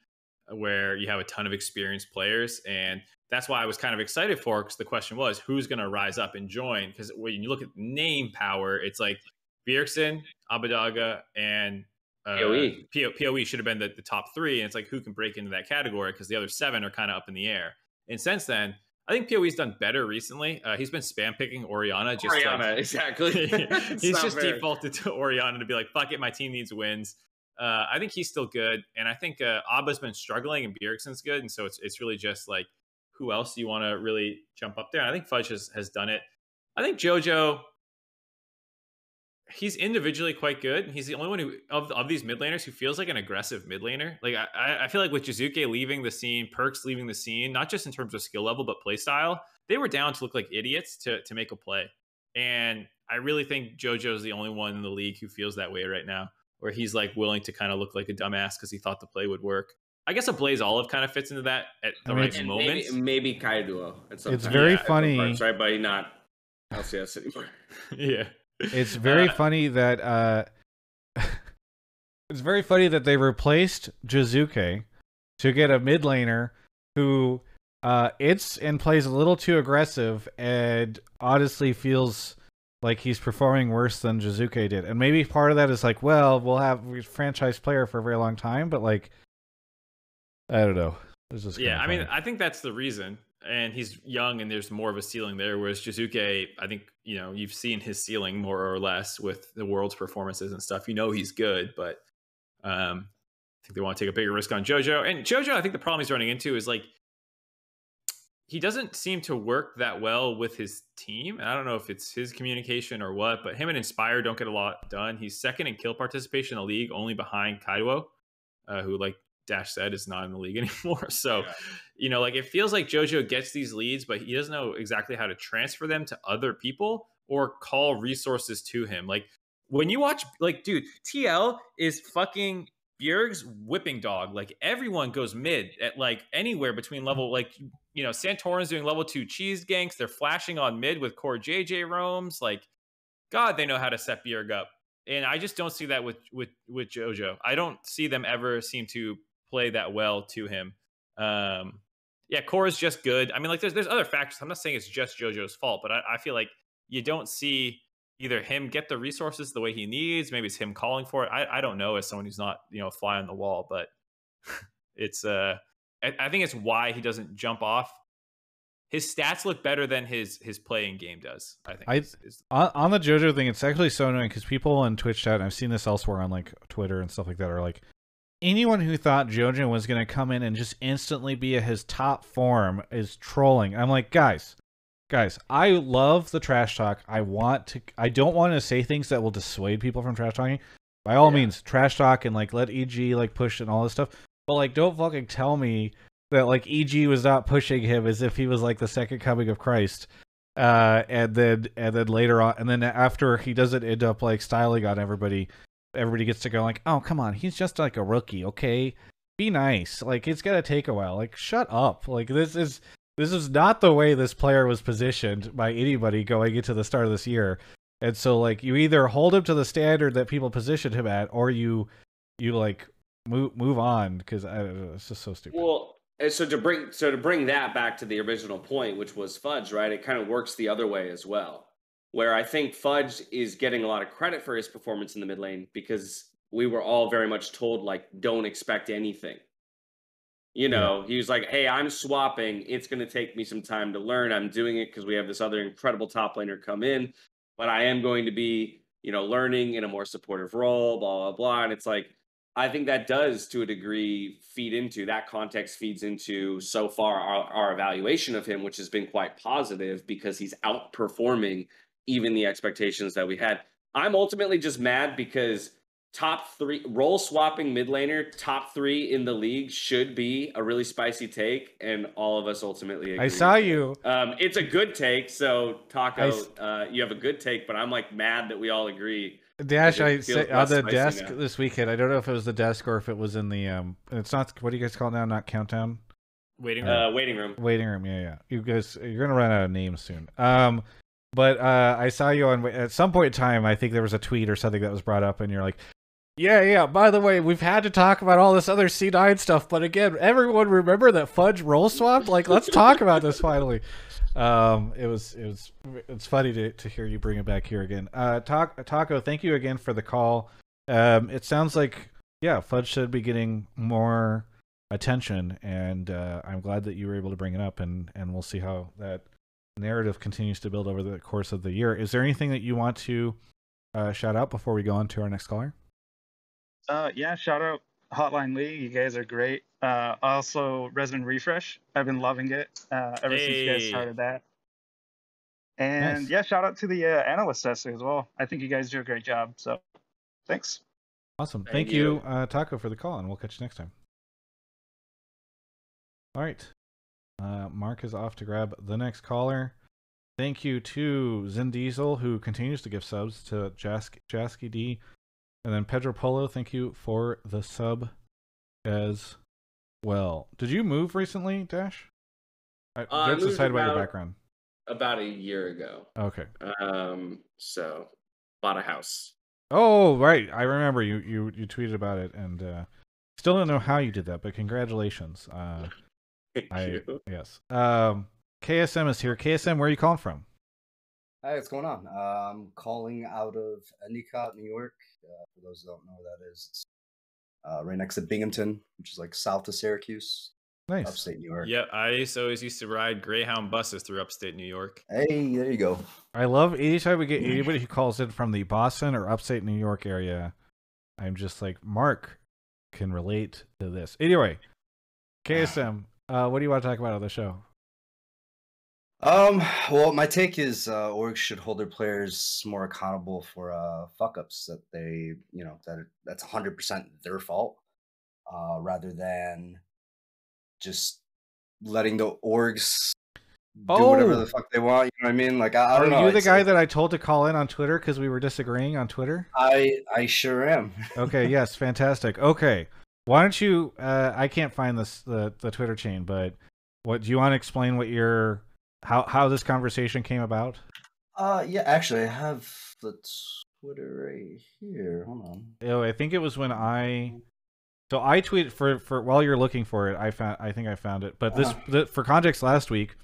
S2: uh, where you have a ton of experienced players. And that's why I was kind of excited for because the question was who's going to rise up and join? Because when you look at name power, it's like Bjergsen, Abbedagge, and uh,
S3: PoE.
S2: PO, PoE should have been the, the top three. And it's like who can break into that category because the other seven are kind of up in the air. And since then, I think PoE's done better recently. Uh, he's been spam picking Orianna just like-
S3: Orianna, exactly.
S2: He's just
S3: fair.
S2: defaulted to Orianna to be like, fuck it, my team needs wins. Uh, I think he's still good, and I think uh, Abba's been struggling, and Bjergsen's good, and so it's it's really just like, who else do you want to really jump up there? And I think Fudge has, has done it. I think JoJo, he's individually quite good. He's the only one who of of these mid laners who feels like an aggressive mid laner. Like I- I, feel like with Jiizuke leaving the scene, Perkz leaving the scene, not just in terms of skill level but play style, they were down to look like idiots to to make a play. And I really think JoJo's the only one in the league who feels that way right now, where he's like willing to kind of look like a dumbass because he thought the play would work. I guess a Blaze Olive kind of fits into that at the
S1: I mean,
S2: right moment.
S3: maybe, maybe Kaiduo at some
S1: It's
S3: time.
S1: very
S3: Yeah,
S1: funny-
S3: parts, right? But not LCS anymore.
S2: yeah.
S1: It's very
S2: Uh,
S1: funny that uh it's very funny that they replaced Jiizuke to get a mid laner who uh it's and plays a little too aggressive and honestly feels like he's performing worse than Jiizuke did. And maybe part of that is like, well, we'll have a franchise player for a very long time, but like I don't know.
S2: Yeah, I mean. I think that's the reason. And he's young, and there's more of a ceiling there. Whereas Jiizuke, I think you know you've seen his ceiling more or less with the world's performances and stuff. You know he's good, but um, I think they want to take a bigger risk on JoJo. And JoJo, I think the problem he's running into is like he doesn't seem to work that well with his team. And I don't know if it's his communication or what, but him and Inspire don't get a lot done. He's second in kill participation in the league, only behind Kaiduo, uh, who, like Dash said, is not in the league anymore. So,
S3: Yeah.
S2: you know, like it feels like JoJo gets these leads, but he doesn't know exactly how to transfer them to other people or call resources to him. Like when you watch, like, dude, TL is fucking Bjerg's whipping dog. Like everyone goes mid at like anywhere between level, like you know, Santorin's doing level two cheese ganks. They're flashing on mid with CoreJJ roams. Like, God, they know how to set Bjerg up. And I just don't see that with with with JoJo. I don't see them ever seem to play that well to him. Um, yeah, core is just good. I mean, like there's there's other factors. I'm not saying it's just JoJo's fault, but I, I feel like you don't see either him get the resources the way he needs. Maybe it's him calling for it. I, I don't know as someone who's not you know a fly on the wall, but it's uh I, I think it's why he doesn't jump off. His stats look better than his his playing game does. I think.
S1: I-
S2: is- is-
S1: on, on the JoJo thing, it's actually so annoying because people on Twitch chat, and I've seen this elsewhere on like Twitter and stuff like that, are like, anyone who thought JoJo was going to come in and just instantly be at his top form is trolling. I'm like, guys, guys, I love the trash talk. I want to, I don't want to say things that will dissuade people from trash talking. By all
S3: Yeah.
S1: means, trash talk and like let EG like push and all this stuff. But like, don't fucking tell me that like EG was not pushing him as if he was like the second coming of Christ uh, and then and then later on, and then after he doesn't end up like styling on everybody, everybody gets to go like, oh come on, he's just like a rookie, okay? Be nice. Like it's gonna take a while. Like shut up. Like this is this is not the way this player was positioned by anybody going into the start of this year. And so like you either hold him to the standard that people positioned him at, or you you like move move on because it's just so stupid.
S3: Well, and so to bring so to bring that back to the original point, which was Fudge, right? It kind of works the other way as well, where I think Fudge is getting a lot of credit for his performance in the mid lane because we were all very much told like don't expect anything. You know, he was like, "Hey, I'm swapping. It's going to take me some time to learn. I'm doing it because we have this other incredible top laner come in, but I am going to be, you know, learning in a more supportive role, blah blah blah." And it's like I think that does, to a degree, feed into that context, feeds into so far our, our evaluation of him, which has been quite positive because he's outperforming even the expectations that we had. I'm ultimately just mad because top three role swapping mid laner, top three in the league should be a really spicy take, and all of us ultimately. Agree.
S1: I saw you.
S3: Um, it's a good take, so Taco,
S1: s-
S3: uh, you have a good take, but I'm like mad that we all agree.
S1: Dash, I
S3: feels
S1: say, on the desk
S3: now.
S1: this weekend. I don't know if it was the desk or if it was in the um. It's not. What do you guys call it now? Not countdown.
S2: Waiting room.
S3: Uh, waiting room.
S1: Waiting room. Yeah, yeah. You guys, you're gonna run out of names soon. Um, but uh, I saw you on at some point in time. I think there was a tweet or something that was brought up, and you're like, "Yeah, yeah." By the way, we've had to talk about all this other C9 stuff, but again, everyone remember that Fudge role swapped. Like, let's talk about this finally. Um, it was it was it's funny to to hear you bring it back here again. Uh, Ta- Taco, thank you again for the call. Um, it sounds like yeah, Fudge should be getting more attention, and uh, I'm glad that you were able to bring it up, and and we'll see how that narrative continues to build over the course of the year. Is there anything that you want to uh, shout out before we go on to our next caller?
S6: Uh, yeah, shout out Hotline League. You guys are great. Uh, also Resin Refresh. I've been loving it uh, ever since you guys started that. And
S1: Nice.
S6: yeah, shout out to the uh, analyst desk as well. I think you guys do a great job. So, thanks.
S1: Awesome. Thank,
S3: Thank
S1: you,
S3: you.
S1: uh, Taco, for the call, and we'll catch you next time. All right. Uh, Mark is off to grab the next caller. Thank you to Zin Diesel, who continues to give subs to Jask- Jasky D. And then Pedro Polo, thank you for the sub as well. Did you move recently, Dash? I,
S3: Uh, moved
S1: aside about your background.
S3: About a year ago.
S1: Okay.
S3: Um, so bought a house.
S1: Oh, right. I remember you you you tweeted about it, and uh, still don't know how you did that, but congratulations. Uh,
S3: Thank
S1: I
S3: you.
S1: yes. Um, KSM is here. KSM, where are you calling from?
S7: Hi, what's going on? Uh, I'm calling out of Endicott, New York. Uh, for those who don't know where that is, it's uh, right next to Binghamton, which is like south of Syracuse,
S1: Nice.
S7: upstate New York.
S2: Yeah, I used to always used to ride Greyhound buses through upstate New York.
S7: Hey, there you go.
S1: I love anytime we get anybody who calls in from the Boston or upstate New York area. I'm just like Mark can relate to this. Anyway, KSM, uh, what do you want to talk about on the show?
S7: Um, well, my take is uh, orgs should hold their players more accountable for uh, fuck ups that they, you know, that are- that's 100% their fault, uh, rather than just letting the orgs do whatever
S1: Oh.
S7: the fuck they want. You know what I mean? Like, I, I
S1: Are
S7: don't know.
S1: you the guy
S7: like-
S1: that I told to call in on Twitter because we were disagreeing on Twitter?
S7: I I sure am.
S1: okay yes fantastic okay why don't you uh i can't find this the the twitter chain but what do you want to explain what your how how this conversation came about
S7: Uh, yeah, actually, I have the Twitter right here. Hold on.
S1: oh i think it was when i so i tweeted for for while you're looking for it i found i think i found it but this
S7: Uh-huh.
S1: the, for context last week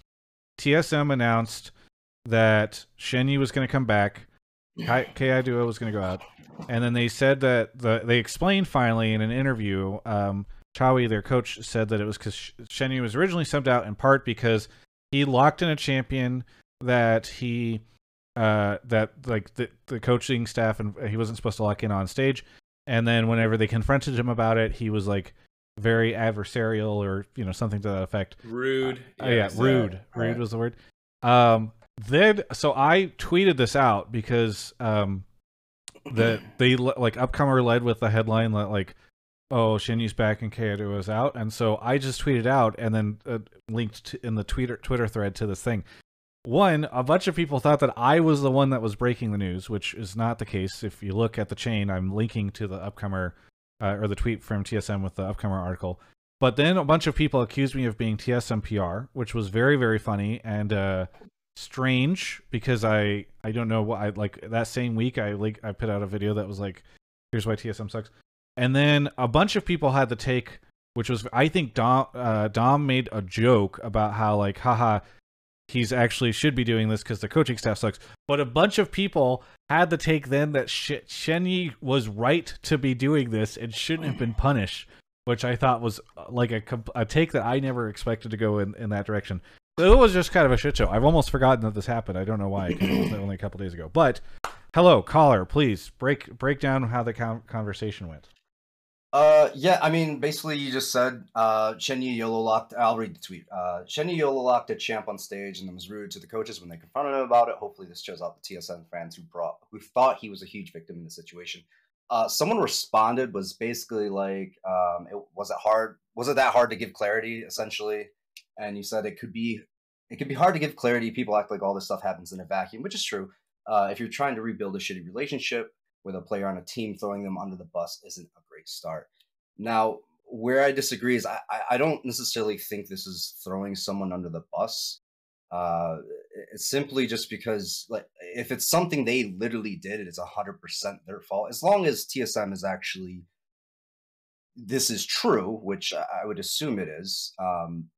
S1: tsm announced that shenyi was going to come back Kai, Kaiduo was going to go out, and then they said that the they explained finally in an interview. Um, Chawy, their coach, said that it was because Shenyi was originally subbed out in part because he locked in a champion that he uh that like the the coaching staff and he wasn't supposed to lock in on stage, and then whenever they confronted him about it, he was like very adversarial or you know something to that effect.
S2: Rude.
S1: Oh yeah,
S2: yes.
S1: rude. Rude
S7: Right.
S1: was the word. Um, then so I tweeted this out because um, the they like upcomer led with the headline that like, oh Shenyi's back and Kaiduo is out, and so I just tweeted out and then uh, linked to, in the Twitter Twitter thread to this thing. One, a bunch of people thought that I was the one that was breaking the news, which is not the case. If you look at the chain, I'm linking to the upcomer uh, or the tweet from TSM with the upcomer article. But then a bunch of people accused me of being TSM PR, which was very very funny and uh, strange because I I don't know what I like that same week I like I put out a video that was like here's why TSM sucks. And then a bunch of people had the take which was I think Dom uh, Dom made a joke about how like haha he's actually should be doing this because the coaching staff sucks. But a bunch of people had the take then that Sh- Shenyi was right to be doing this and shouldn't have been punished, which I thought was uh, like a, a take that I never expected to go in, in that direction. It was just kind of a shit show. I've almost forgotten that this happened. I don't know why it was only a couple days ago. But hello, caller, please break break down how the con- conversation went.
S7: Uh, yeah, I mean, basically, you just said uh, YOLO locked. I'll read the tweet. Uh, YOLO locked a champ on stage and was rude to the coaches when they confronted him about it. Hopefully, this shows out the TSM fans who brought who thought he was a huge victim in the situation. Uh, someone responded was basically like, um, it, "Was it hard? Was it that hard to give clarity?" Essentially, and you said it could be, it could be hard to give clarity. People act like all this stuff happens in a vacuum, which is true. Uh, if you're trying to rebuild a shitty relationship, with a player on a team throwing them under the bus isn't a great start. Now, where I disagree is I, I don't necessarily think this is throwing someone under the bus. Uh, it's simply just because, like, if it's something they literally did, it is hundred percent their fault. As long as TSM is actually this is true, which I would assume it is. Um,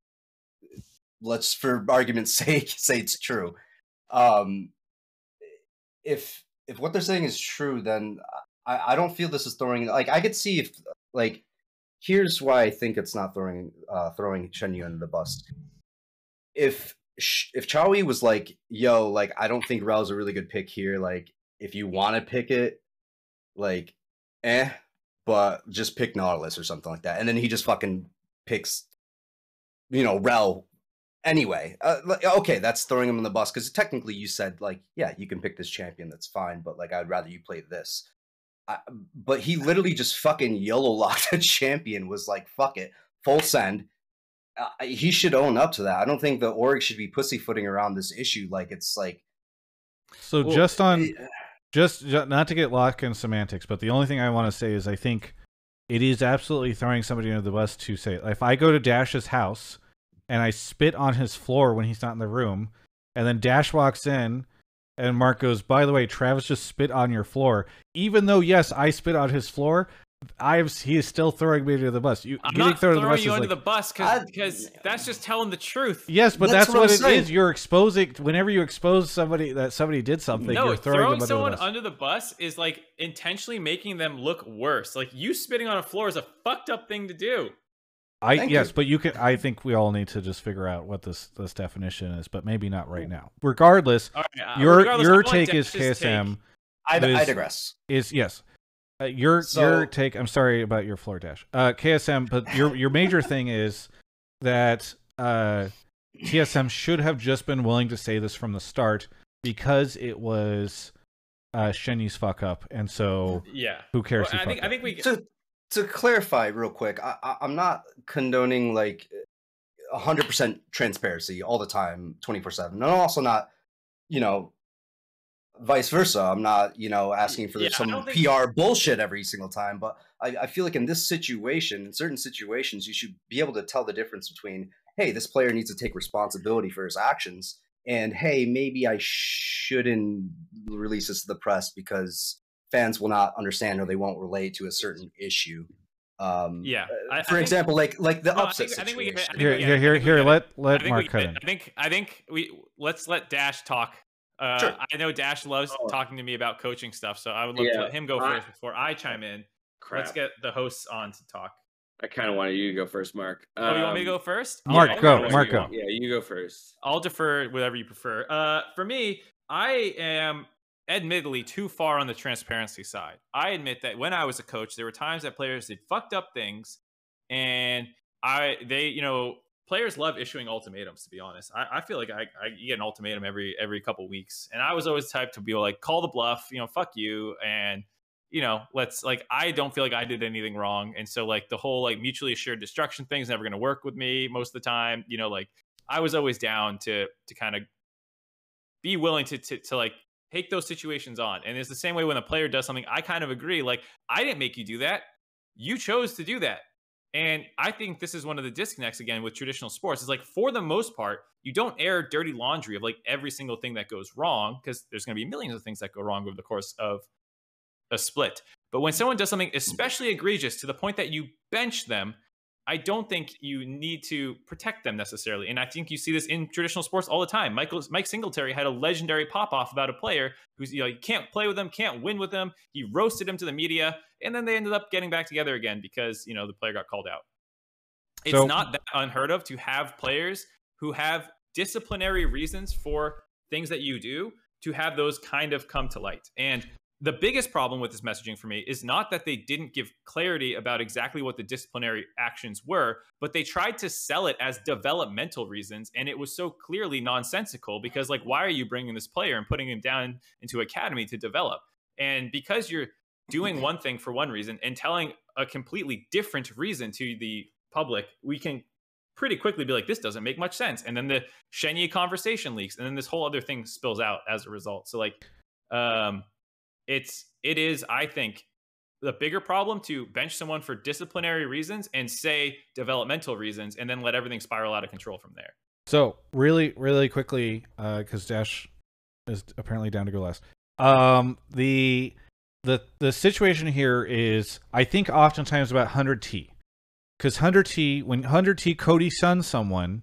S7: let's, for argument's sake, say it's true. Um, if if what they're saying is true, then I, I don't feel this is throwing like I could see if like here's why I think it's not throwing uh throwing Shenyi under the bus. If if Chawy was like, yo, like I don't think Rell's a really good pick here, like if you want to pick it, like eh, but just pick Nautilus or something like that. And then he just fucking picks you know, Rel anyway, uh, okay, that's throwing him in the bus because technically you said like, yeah, you can pick this champion, that's fine, but like I'd rather you play this. I, but he literally just fucking YOLO locked a champion. Was like, fuck it, full send. Uh, he should own up to that. I don't think the org should be pussyfooting around this issue like it's like.
S1: So well, just on, it, just, just not to get locked in semantics, but the only thing I want to say is I think it is absolutely throwing somebody under the bus to say if I go to Dash's house and I spit on his floor when he's not in the room. And then Dash walks in, and Mark goes, "By the way, Travis just spit on your floor." Even though, yes, I spit on his floor, I've he is still throwing me under the bus. You
S2: I'm not throwing you under like, the bus because that's just telling the truth.
S1: Yes, but that's, that's what, what it is. You're exposing whenever you expose somebody that somebody did something. No, throwing, throwing under
S2: someone
S1: the
S2: under the bus is like intentionally making them look worse. Like you spitting on a floor is a fucked up thing to do.
S1: I Thank yes, you. but you can. I think we all need to just figure out what this this definition is, but maybe not right now. Regardless, right, uh, your regardless, your take is KSM.
S7: I, is, I digress.
S1: Is yes. Uh, your so, your take. I'm sorry about your floor dash. Uh, KSM, but your your major thing is that uh, TSM should have just been willing to say this from the start because it was uh, Shenyi's fuck up, and so
S2: yeah,
S1: who cares?
S2: Well, I think up? I think we
S7: to clarify real quick, I, am not condoning like 100% transparency all the time, 24 7. And I'm also not, you know, vice versa. I'm not, you know, asking for yeah, some think... PR bullshit every single time. But I, I feel like in this situation, in certain situations, you should be able to tell the difference between, hey, this player needs to take responsibility for his actions. And hey, maybe I shouldn't release this to the press because fans will not understand or they won't relate to a certain issue. Um,
S2: yeah.
S7: Uh, I, for I example, think, like like the no, upset
S1: I think, situation. I think we, I think here, here, here. Let let Mark cut in.
S2: I think I think we let's let Dash talk. Uh, sure. I know Dash loves oh. talking to me about coaching stuff, so I would love yeah. to let him go first before I chime in. Crap. Let's get the hosts on to talk.
S3: I kind of wanted you to go first, Mark.
S2: Um, oh, you want me to go first?
S1: Mark, yeah, go. Mark, go.
S3: Yeah, you go first.
S2: I'll defer whatever you prefer. Uh, for me, I am admittedly too far on the transparency side. I admit that when I was a coach, there were times that players did fucked up things, and I they you know players love issuing ultimatums. To be honest, I, I feel like I, I get an ultimatum every every couple weeks, and I was always type to be like call the bluff, you know, fuck you, and you know, let's like I don't feel like I did anything wrong, and so like the whole like mutually assured destruction thing is never going to work with me most of the time. You know, like I was always down to to kind of be willing to, to to like take those situations on. And it's the same way when a player does something, I kind of agree. Like, I didn't make you do that. You chose to do that. And I think this is one of the disconnects again with traditional sports. It's like, for the most part, you don't air dirty laundry of like every single thing that goes wrong because there's going to be millions of things that go wrong over the course of a split. But when someone does something especially egregious to the point that you bench them, I don't think you need to protect them necessarily. And I think you see this in traditional sports all the time. Michael Mike Singletary had a legendary pop off about a player who's you know you can't play with them, can't win with them. He roasted him to the media, and then they ended up getting back together again because you know the player got called out. It's so, not that unheard of to have players who have disciplinary reasons for things that you do to have those kind of come to light. And the biggest problem with this messaging for me is not that they didn't give clarity about exactly what the disciplinary actions were, but they tried to sell it as developmental reasons. And it was so clearly nonsensical because, like, why are you bringing this player and putting him down into academy to develop? And because you're doing one thing for one reason and telling a completely different reason to the public, we can pretty quickly be like, this doesn't make much sense. And then the Shenyi conversation leaks, and then this whole other thing spills out as a result. So, like, um, it's it is i think the bigger problem to bench someone for disciplinary reasons and say developmental reasons and then let everything spiral out of control from there
S1: So really, really quickly, because Dash is apparently down to go last. Um, the the the situation here is, I think, oftentimes about hundred T, because hundred T, when hundred T Cody suns someone,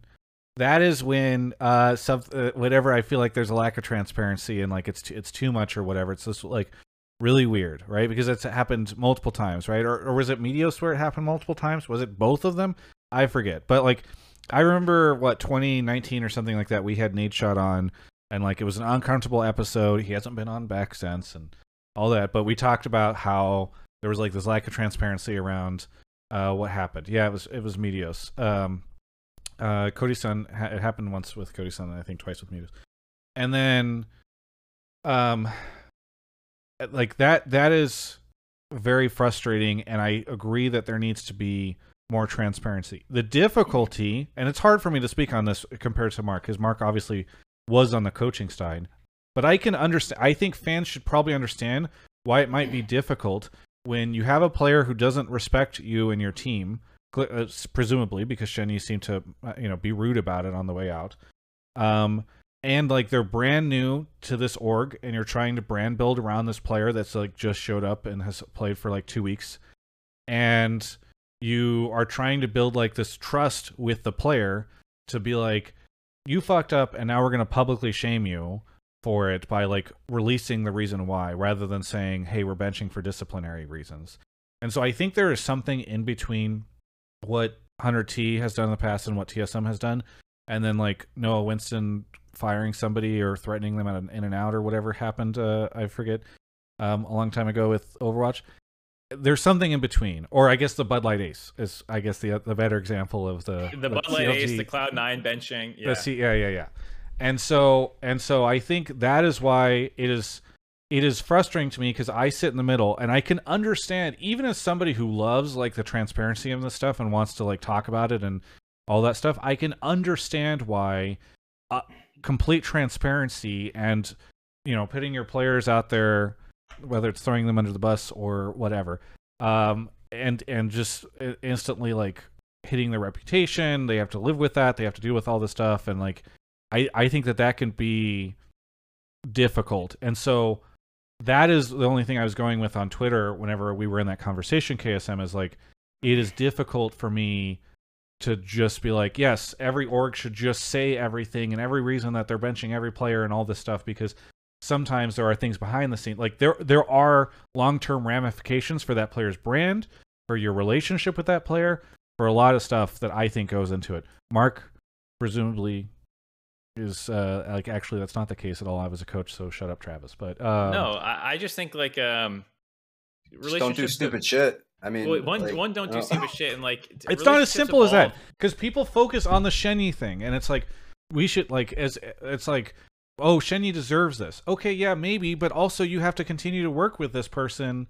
S1: that is when uh, some uh, whatever I feel like there's a lack of transparency and like it's too, it's too much or whatever. It's just like really weird, right? Because it's happened multiple times, right? Or, or was it Meteos where it happened multiple times? Was it both of them? I forget. But like, I remember what 2019 or something like that. We had Nate Shot on, and like it was an uncomfortable episode. He hasn't been on back since, and all that. But we talked about how there was like this lack of transparency around uh, what happened. Yeah, it was it was Meteos. Um, uh, Cody Sun. Ha- it happened once with Cody Sun, and I think twice with Meteos. And then, um, like that that is very frustrating and i agree that there needs to be more transparency the difficulty and it's hard for me to speak on this compared to mark because mark obviously was on the coaching side but i can understand i think fans should probably understand why it might be difficult when you have a player who doesn't respect you and your team presumably because Shenny seemed to uh, you know be rude about it on the way out. Um and like they're brand new to this org and you're trying to brand build around this player that's like just showed up and has played for like 2 weeks. And you are trying to build like this trust with the player to be like you fucked up and now we're to publicly shame you for it by like releasing the reason why rather than saying hey we're benching for disciplinary reasons and so i think there is something in between what hunter t has done in the past and what tsm has done and then like noah whinston firing somebody or threatening them at an in and out or whatever happened uh, i forget um, a long time ago with overwatch there's something in between or i guess the bud light ace is i guess the the better example of the
S2: the Bud Light Ace, the Cloud Nine benching. Yeah.
S1: the C- yeah, yeah, yeah. And so and so I think that is why it is it is frustrating to me because I sit in the middle and I can understand even as somebody who loves like the transparency of this stuff and wants to like talk about it and all that stuff, I can understand why uh, complete transparency and you know putting your players out there whether it's throwing them under the bus or whatever um and and just instantly like hitting their reputation they have to live with that they have to deal with all this stuff and like i i think that that can be difficult. And so that is the only thing i was going with on twitter whenever we were in that conversation ksm is like it is difficult for me to just be like yes every org should just say everything and every reason that they're benching every player and all this stuff because sometimes there are things behind the scene. Like there there are long-term ramifications for that player's brand for your relationship with that player for a lot of stuff that i think goes into it. Mark presumably is uh like actually that's not the case at all i was a coach so shut up travis but um,
S2: no, I, I just think like um,
S7: Just don't do
S2: relationships-
S7: stupid shit. I mean,
S2: Well, one,
S7: like,
S2: one, don't do stupid shit, and like
S1: it's not as
S2: relationships
S1: simple as that because people focus on the Shenny thing, and it's like we should like as it's like oh Shenny deserves this. Okay, yeah, maybe, but also you have to continue to work with this person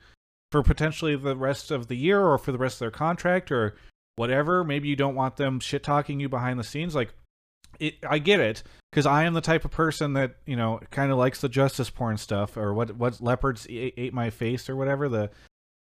S1: for potentially the rest of the year or for the rest of their contract or whatever. Maybe you don't want them shit talking you behind the scenes. Like it, I get it because I am the type of person that you know kind of likes the justice porn stuff or what what leopards ate, ate my face or whatever the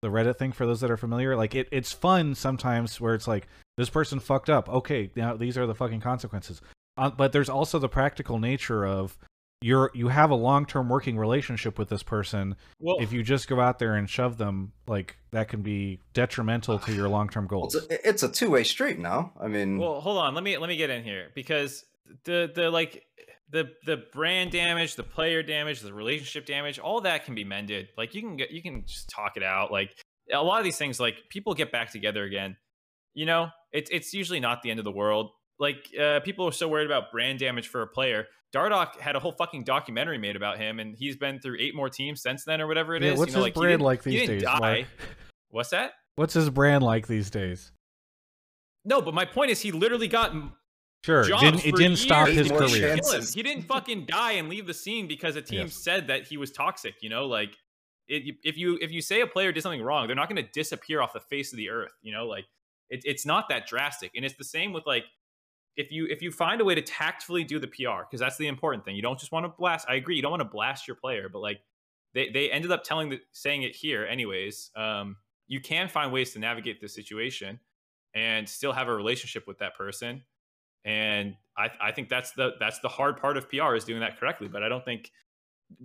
S1: the Reddit thing for those that are familiar. Like it, it's fun sometimes where it's like this person fucked up. Okay, now these are the fucking consequences. Uh, but there's also the practical nature of you're you have a long term working relationship with this person.
S2: Well,
S1: If you just go out there and shove them, like that can be detrimental to your long term goals.
S7: It's a, it's a two way street now. I mean,
S2: well, hold on. Let me let me get in here because the the like the the brand damage, the player damage, the relationship damage, all that can be mended. Like you can get you can just talk it out. Like a lot of these things, like people get back together again. You know, it's it's usually not the end of the world. Like uh, people are so worried about brand damage for a player. Dardoch had a whole fucking documentary made about him, and he's been through eight more teams since then, or whatever it is.
S1: Yeah, what's
S2: you know,
S1: his
S2: like,
S1: brand like these days,
S2: Die. What's that?
S1: What's his brand like these days?
S2: No, but my point is, he literally got
S1: Sure,
S2: jobs
S1: didn't it didn't stop his career.
S2: he killed him.
S7: chances.
S2: He didn't fucking die and leave the scene because a team
S1: Yes.
S2: said that he was toxic. You know, like it, if you if you say a player did something wrong, they're not going to disappear off the face of the earth. You know, like it, it's not that drastic. And it's the same with like if you if you find a way to tactfully do the PR because that's the important thing. You don't just want to blast. I agree. You don't want to blast your player, but like they they ended up telling the saying it here anyways. Um, you can find ways to navigate this situation and still have a relationship with that person. And I, I think that's the that's the hard part of PR is doing that correctly. But I don't think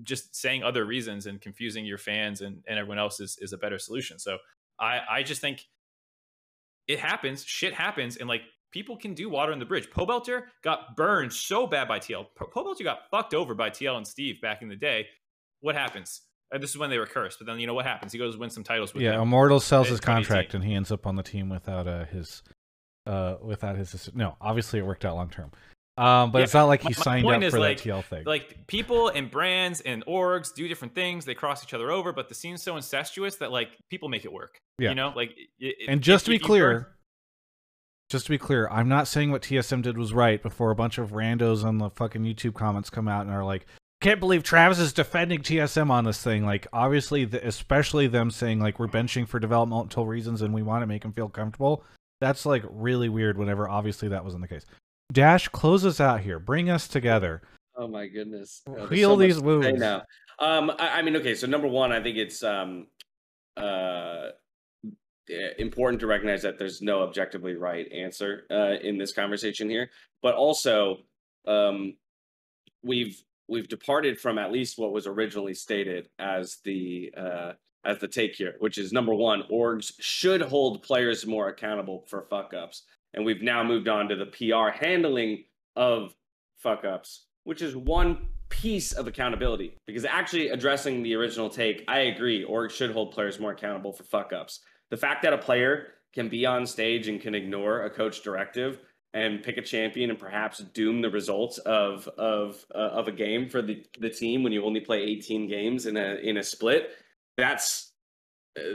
S2: just saying other reasons and confusing your fans and, and everyone else is, is a better solution. So I, I just think it happens, shit happens, and like people can do water in the bridge. Pobelter got burned so bad by TL. Po- Pobelter got fucked over by TL and Steve back in the day. What happens? Uh, this is when they were cursed, but then you know what happens? He goes win some titles with
S1: Yeah,
S2: them.
S1: Immortal sells his contract and he ends up on the team without uh, his uh without his assist- no. Obviously, it worked out long term. Um, but
S2: Yeah,
S1: it's not like he
S2: my
S1: signed
S2: point
S1: up for
S2: like-
S1: that TL thing.
S2: like people and brands and orgs do different things they cross each other over but the scene's so incestuous that like people make it work
S1: Yeah.
S2: you know like i- i-
S1: and just
S2: if-
S1: to be clear, just to be clear, I'm not saying what TSM did was right before a bunch of randos on the fucking YouTube comments come out and are like, can't believe Travis is defending TSM on this thing. Like, obviously, the, especially them saying, like, we're benching for developmental reasons and we want to make him feel comfortable. That's, like, really weird whenever obviously that wasn't the case. Dash, close us out here. Bring us together.
S3: Oh my goodness. Oh,
S1: Heal
S3: so
S1: these
S3: wounds. say
S1: wounds.
S3: now. Um, I, I mean, okay. So number one, I think it's um, uh, important to recognize that there's no objectively right answer uh, in this conversation here, but also um, we've we've departed from at least what was originally stated as the uh, as the take here, which is number one, orgs should hold players more accountable for fuck ups, and we've now moved on to the PR handling of fuck ups, which is one piece of accountability. Because actually addressing the original take, I agree, orgs should hold players more accountable for fuck ups. The fact that a player can be on stage and can ignore a coach directive and pick a champion and perhaps doom the results of of uh, of a game for the the team when you only play 18 games in a in a split that's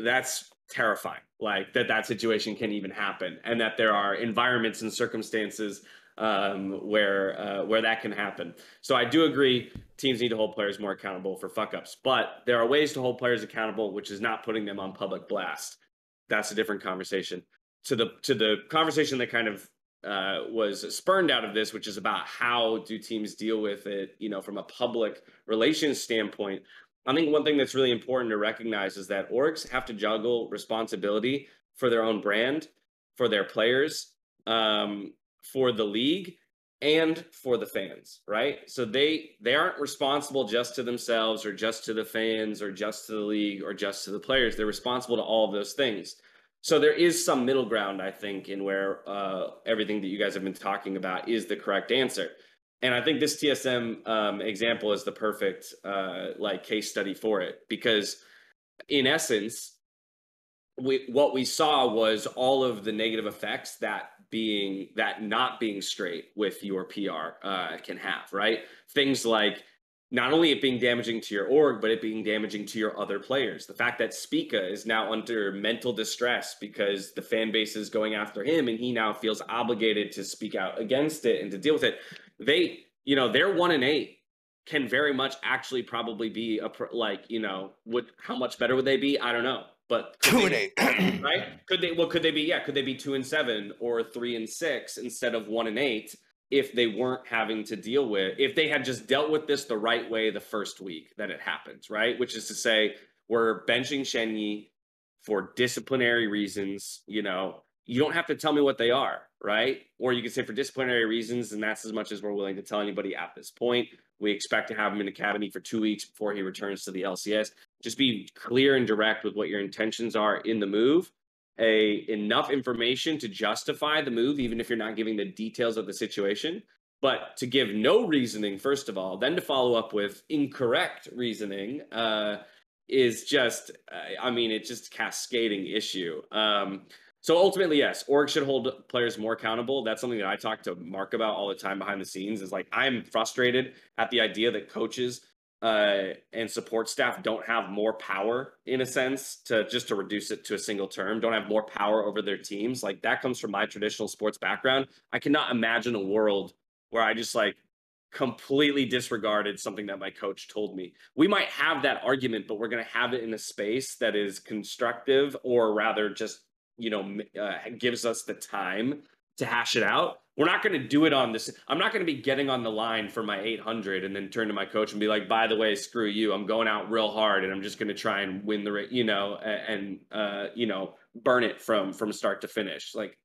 S3: that's terrifying. Like that that situation can even happen and that there are environments and circumstances um, where uh, where that can happen. So i do agree teams need to hold players more accountable for fuck ups but there are ways to hold players accountable which is not putting them on public blast that's a different conversation to the to the conversation that kind of uh, was spurned out of this, which is about how do teams deal with it, you know, from a public relations standpoint. I think one thing that's really important to recognize is that orgs have to juggle responsibility for their own brand, for their players, um, for the league, and for the fans, right? So they they aren't responsible just to themselves or just to the fans or just to the league or just to the players. They're responsible to all of those things. So there is some middle ground, I think, in where uh, everything that you guys have been talking about is the correct answer. And I think this TSM um, example is the perfect uh, like case study for it because, in essence, we what we saw was all of the negative effects that being that not being straight with your PR uh, can have. Right, things like not only it being damaging to your org, but it being damaging to your other players. The fact that Spica is now under mental distress because the fan base is going after him and he now feels obligated to speak out against it and to deal with it. They, you know, they're one and eight can very much actually probably be a like, you know, would how much better would they be? I don't know. But
S7: Two and
S3: they-
S7: eight.
S3: right? Could they? Well, could they be? Yeah, could they be two and seven or three and six instead of one and eight if they weren't having to deal with if they had just dealt with this the right way the first week that it happens, right? Which is to say, we're benching Shenyi for disciplinary reasons. You know, you don't have to tell me what they are, right? Or you could say for disciplinary reasons, and that's as much as we're willing to tell anybody at this point. We expect to have him in academy for two weeks before he returns to the LCS. Just be clear and direct with what your intentions are in the move. A enough information to justify the move, even if you're not giving the details of the situation. But to give no reasoning, first of all, then to follow up with incorrect reasoning, uh, is just, uh, I mean, it's just a cascading issue. Um, So ultimately, yes, org should hold players more accountable. That's something that I talk to Mark about all the time behind the scenes. Is like I'm frustrated at the idea that coaches uh, and support staff don't have more power in a sense to just to reduce it to a single term. Don't have more power over their teams. Like that comes from my traditional sports background. I cannot imagine a world where I just like completely disregarded something that my coach told me. We might have that argument, but we're going to have it in a space that is constructive or rather just, you know, uh, gives us the time to hash it out. We're not going to do it on this. I'm not going to be getting on the line for my 800 and then turn to my coach and be like, by the way, screw you. I'm going out real hard and I'm just going to try and win the, you know, and, uh, you know, burn it from, from start to finish. Like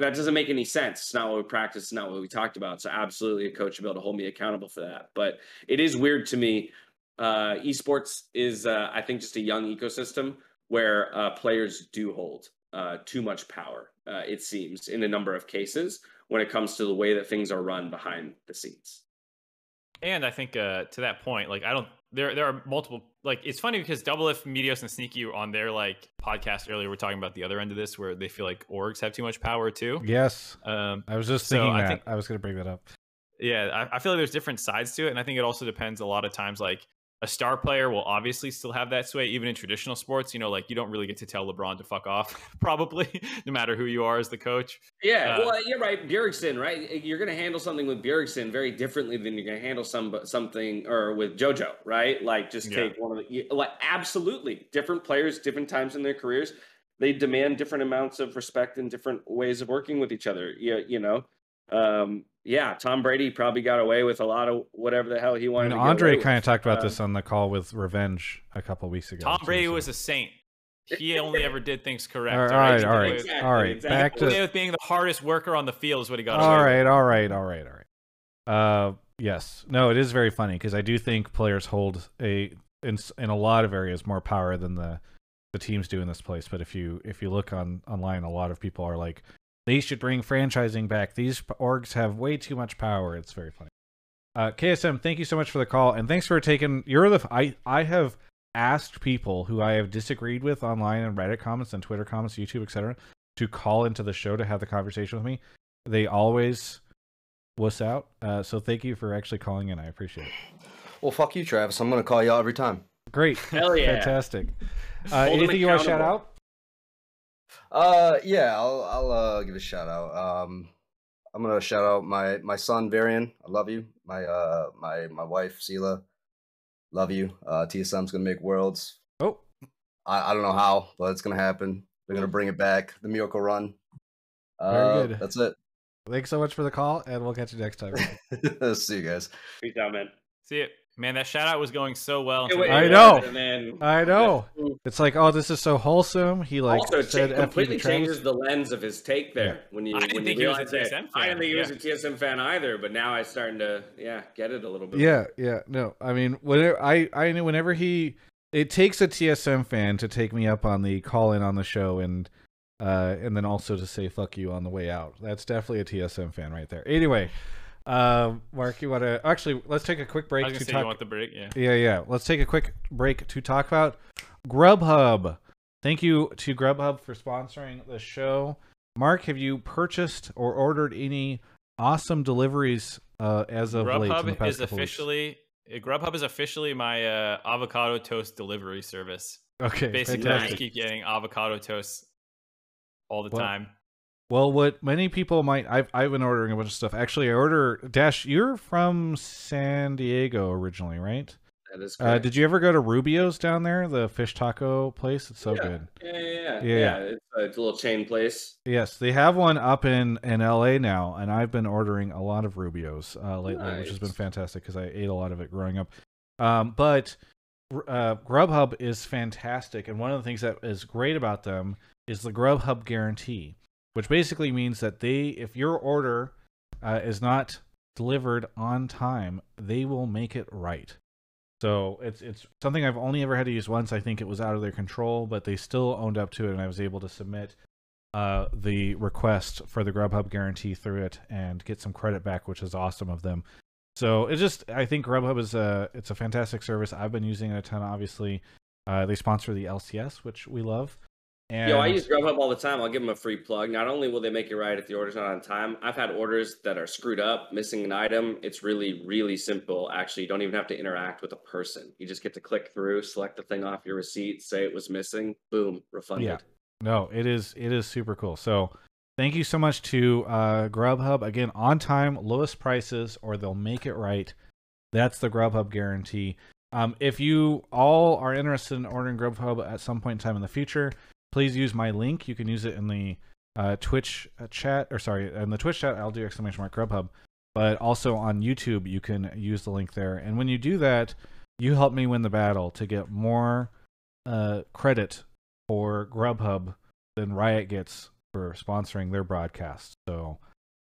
S3: that doesn't make any sense. It's not what we practice. It's not what we talked about. So absolutely, a coach should be able to hold me accountable for that. But it is weird to me. Uh, esports is, uh, I think, just a young ecosystem where uh, players do hold uh, too much power. Uh, it seems in a number of cases when it comes to the way that things are run behind the scenes.
S2: And I think uh, to that point, like I don't there there are multiple like it's funny because Doublelift Meteos and Sneaky on their like podcast earlier we're talking about the other end of this where they feel like orgs have too much power too.
S1: Yes.
S2: Um
S1: I was just
S2: So
S1: thinking
S2: I
S1: that.
S2: think-
S1: I was going to bring that up.
S2: yeah, I, I feel like there's different sides to it, and I think it also depends a lot of times. Like a star player will obviously still have that sway, even in traditional sports. You know, like you don't really get to tell LeBron to fuck off, probably, no matter who you are as the coach.
S3: Yeah,
S2: Uh,
S3: well, you're right. Bjergsen, right? You're going to handle something with Bjergsen very differently than you're going to handle some something or with JoJo, right? Like just
S2: Yeah.
S3: take one of the you- like absolutely different players, different times in their careers. They demand different amounts of respect and different ways of working with each other. You, you know, um, yeah. Tom Brady probably got away with a lot of whatever the hell he wanted.
S1: mean,
S3: to
S1: Andre kind of talked about
S3: Uh,
S1: this on the call with Revenge a couple weeks ago.
S2: Tom Brady
S1: so-
S2: was a saint. He only ever did things correct.
S1: All right,
S2: all
S1: all
S2: right,
S1: right,
S2: He
S1: all
S2: did
S1: right,
S2: away with-
S3: Exactly,
S1: all right.
S3: exactly.
S1: Back
S2: he did away
S1: to
S2: with being the hardest worker on the field is what he got.
S1: all
S2: away with.
S1: right, all right, all right, all right. Uh, yes, no, it is very funny because I do think players hold a in in a lot of areas more power than the the teams do in this place. But if you if you look on online, a lot of people are like, they should bring franchising back. These orgs have way too much power. It's very funny. Uh, KSM, thank you so much for the call and thanks for taking. You're the I I have asked people who I have disagreed with online and Reddit comments and Twitter comments, YouTube, etc., to call into the show to have the conversation with me. They always wuss out. Uh, so thank you for actually calling in. I appreciate it.
S7: Well, fuck you, Travis. I'm gonna call you out every time.
S1: Great.
S3: Hell yeah.
S1: Fantastic. Uh, anything you want to shout out?
S7: Uh, yeah, I'll I'll uh, give a shout out. Um, I'm gonna shout out my my son Varian. I love you. My uh my my wife Sela. Love you. Uh, TSM's gonna make worlds.
S1: Oh,
S7: I, I don't know how, but it's gonna happen. They're gonna bring it back. The miracle run. Uh,
S1: Very good.
S7: That's it.
S1: thanks so much for the call, and we'll catch you next time.
S7: See you guys.
S3: Peace out, man.
S2: See it, man. That shout out was going so well.
S3: Hey,
S2: until
S3: wait,
S1: I know.
S3: And then
S1: I know. It's like, oh, this is so wholesome. He like
S3: also,
S1: said
S3: cha-
S1: F you to
S3: completely
S1: Travis.
S3: changes the lens of his take there. When you
S2: I didn't
S3: when
S2: think
S3: you
S2: he was a
S3: realize
S2: TSM
S3: it. I didn't
S2: fan,
S3: think he was a TSM fan either, but now I'm starting to yeah get it a little bit.
S1: Yeah, yeah. No, I mean, whenever I I knew whenever he, it takes a TSM fan to take me up on the call in on the show and. Uh, and then also to say fuck you on the way out. That's definitely a TSM fan right there. Anyway, uh, Mark, you want to actually let's take a quick
S2: I
S1: break
S2: was gonna say
S1: talk.
S2: you want the break, yeah.
S1: Yeah, yeah. Let's take a quick break to talk about Grubhub. Thank you to Grubhub for sponsoring the show. Mark, have you purchased or ordered any awesome deliveries uh, as of late?
S2: Grubhub is
S1: weeks?
S2: officially uh, Grubhub is officially my uh, avocado toast delivery service.
S1: okay.
S2: Basically, I
S1: fantastic.
S2: just keep getting avocado toast all the
S1: Well,
S2: time.
S1: Well, what many people might I've I've been ordering a bunch of stuff. Actually, I order Dash. You're from San Diego originally, right?
S3: that is.
S1: Uh, did you ever go to Rubio's down there, the fish taco place? It's so
S3: Yeah.
S1: good.
S3: Yeah, yeah, yeah.
S1: Yeah.
S3: yeah. It's, a, it's a little chain place.
S1: Yes, they have one up in in LA now, and I've been ordering a lot of Rubio's uh, lately, which has been fantastic because I ate a lot of it growing up. Um, but uh, Grubhub is fantastic, and one of the things that is great about them is the Grubhub guarantee, which basically means that they, if your order uh, is not delivered on time, they will make it right. So it's it's something I've only ever had to use once. I think it was out of their control, but they still owned up to it, and I was able to submit uh, the request for the Grubhub guarantee through it and get some credit back, which is awesome of them. So it's just I think Grubhub is a it's a fantastic service. I've been using it a ton. Obviously, uh, they sponsor the LCS, which we love. And
S3: Yo, I use Grubhub all the time. I'll give them a free plug. Not only will they make it right if the order's not on time, I've had orders that are screwed up, missing an item. It's really, really simple. Actually, you don't even have to interact with a person. You just get to click through, select the thing off your receipt, say it was missing, boom, refunded.
S1: Yeah. No, it is it is super cool. So thank you so much to uh, Grubhub again on time, lowest prices, or they'll make it right. That's the Grubhub guarantee. Um, if you all are interested in ordering Grubhub at some point in time in the future, please use my link. You can use it in the uh, Twitch uh, chat, or sorry, in the Twitch chat. I'll do exclamation mark Grubhub, but also on YouTube, you can use the link there. And when you do that, you help me win the battle to get more uh, credit for Grubhub than Riot gets for sponsoring their broadcast. So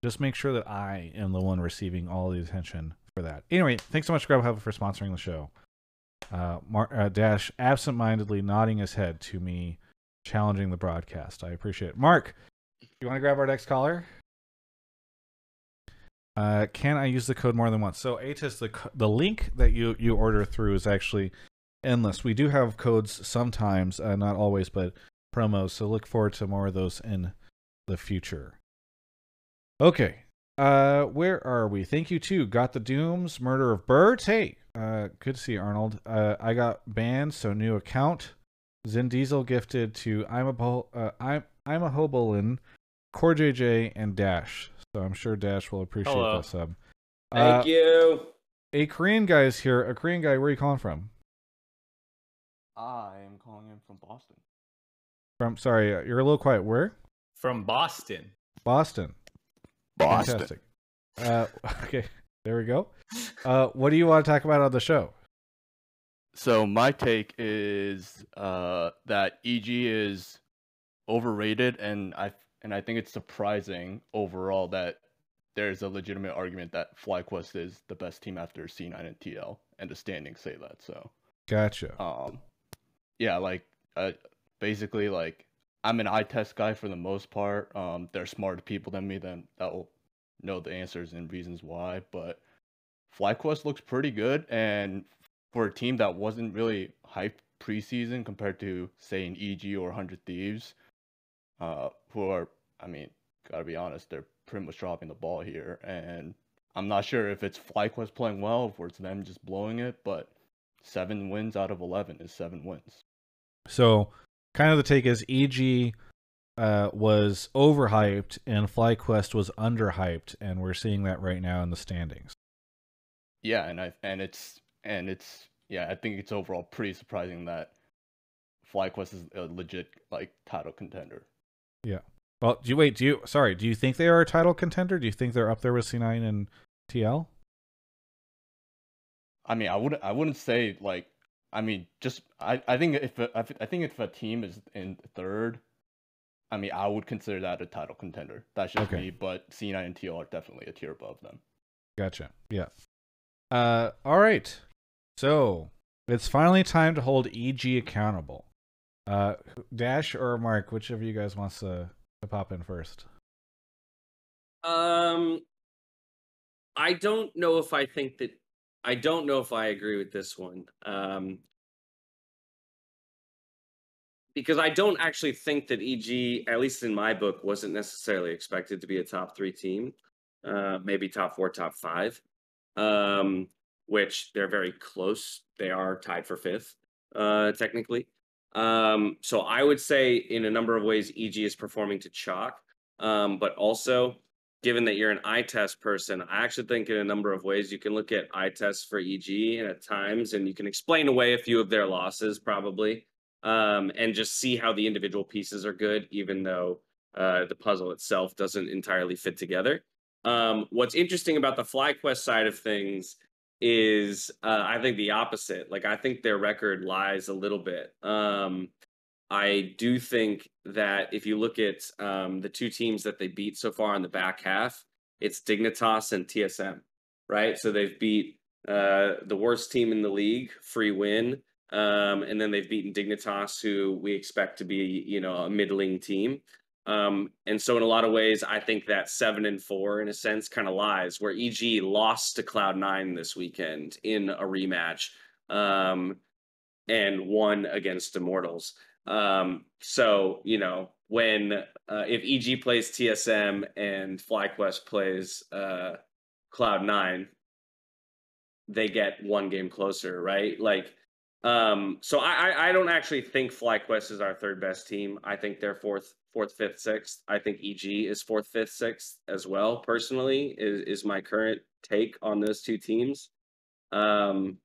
S1: just make sure that I am the one receiving all the attention for that. Anyway, thanks so much, Grubhub, for sponsoring the show. Uh, Mar- uh, Dash absentmindedly nodding his head to me, challenging the broadcast. I appreciate it. Mark, you want to grab our next caller? Uh, can I use the code more than once? So, Atis, the the link that you you order through is actually endless. We do have codes sometimes, uh, not always, but promos. So look forward to more of those in the future. Okay, uh, where are we? Thank you too. Got the Dooms, Murder of Birds. Hey, uh, good to see you, Arnold. Uh, I got banned, so new account. Zen Diesel gifted to I'm a Bo- uh, I'm I'm a Hobolin, CoreJJ, and Dash. So I'm sure Dash will appreciate
S2: Hello.
S1: that sub.
S3: Thank
S1: Uh,
S3: you.
S1: A Korean guy is here. A Korean guy, where are you calling from?
S8: I am calling in from Boston.
S1: From sorry, uh, you're a little quiet. Where?
S2: From Boston.
S1: Boston. Fantastic. Uh, okay, there we go. Uh, what do you want to talk about on the show?
S8: So my take is uh, that EG is overrated, and I and I think it's surprising overall that there's a legitimate argument that FlyQuest is the best team after C9 and TL, and the standings say that. So
S1: Gotcha.
S8: um, yeah, like uh, basically like I'm an eye test guy for the most part. Um, they're smarter people than me then that will know the answers and reasons why. But FlyQuest looks pretty good, and for a team that wasn't really hyped preseason compared to say an EG or 100 Thieves, uh, who are I mean, gotta be honest, they're pretty much dropping the ball here, and I'm not sure if it's FlyQuest playing well or if it's them just blowing it, but seven wins out of 11 is seven wins.
S1: So, kind of the take is EG uh, was overhyped and FlyQuest was underhyped, and we're seeing that right now in the standings.
S8: Yeah, and I and it's and it's yeah, I think it's overall pretty surprising that FlyQuest is a legit like title contender. Yeah.
S1: Well, do you wait? Do you sorry? Do you think they are a title contender? Do you think they're up there with C9 and TL?
S8: I mean, I wouldn't I wouldn't say like I mean, just I I think if a, I think if a team is in third, I mean, I would consider that a title contender. That's just
S1: Okay.
S8: me, but C9 and TL are definitely a tier above them.
S1: Gotcha. Yeah. Uh, all right. So it's finally time to hold EG accountable. Uh, Dash or Mark, whichever you guys wants to, to pop in first?
S3: Um, I don't know if I think that. I don't know if I agree with this one. Um, because I don't actually think that EG, at least in my book, wasn't necessarily expected to be a top three team. Uh, maybe top four, top five. Um, which they're very close. They are tied for fifth, uh, technically. Um, so I would say, in a number of ways, EG is performing to chalk. Um, but also, given that you're an eye test person, I actually think in a number of ways you can look at eye tests for EG and at times, and you can explain away a few of their losses probably, um, and just see how the individual pieces are good, even though uh, the puzzle itself doesn't entirely fit together. Um, what's interesting about the FlyQuest side of things is uh, I think the opposite. Like I think their record lies a little bit. Um, I do think that if you look at um, the two teams that they beat so far in the back half, it's Dignitas and TSM, right? So they've beat uh, the worst team in the league, free win, um, and then they've beaten Dignitas, who we expect to be, you know, a middling team. Um, and so in a lot of ways, I think that seven and four, in a sense, kind of lies. Where EG lost to Cloud Nine this weekend in a rematch, um, and won against Immortals. Um, so you know when uh, if EG plays TSM and FlyQuest plays uh, Cloud Nine, they get one game closer, right? Like, um, so I I don't actually think FlyQuest is our third best team. I think they're fourth, fourth, fifth, sixth. I think EG is fourth, fifth, sixth as well. Personally, is is my current take on those two teams. Um,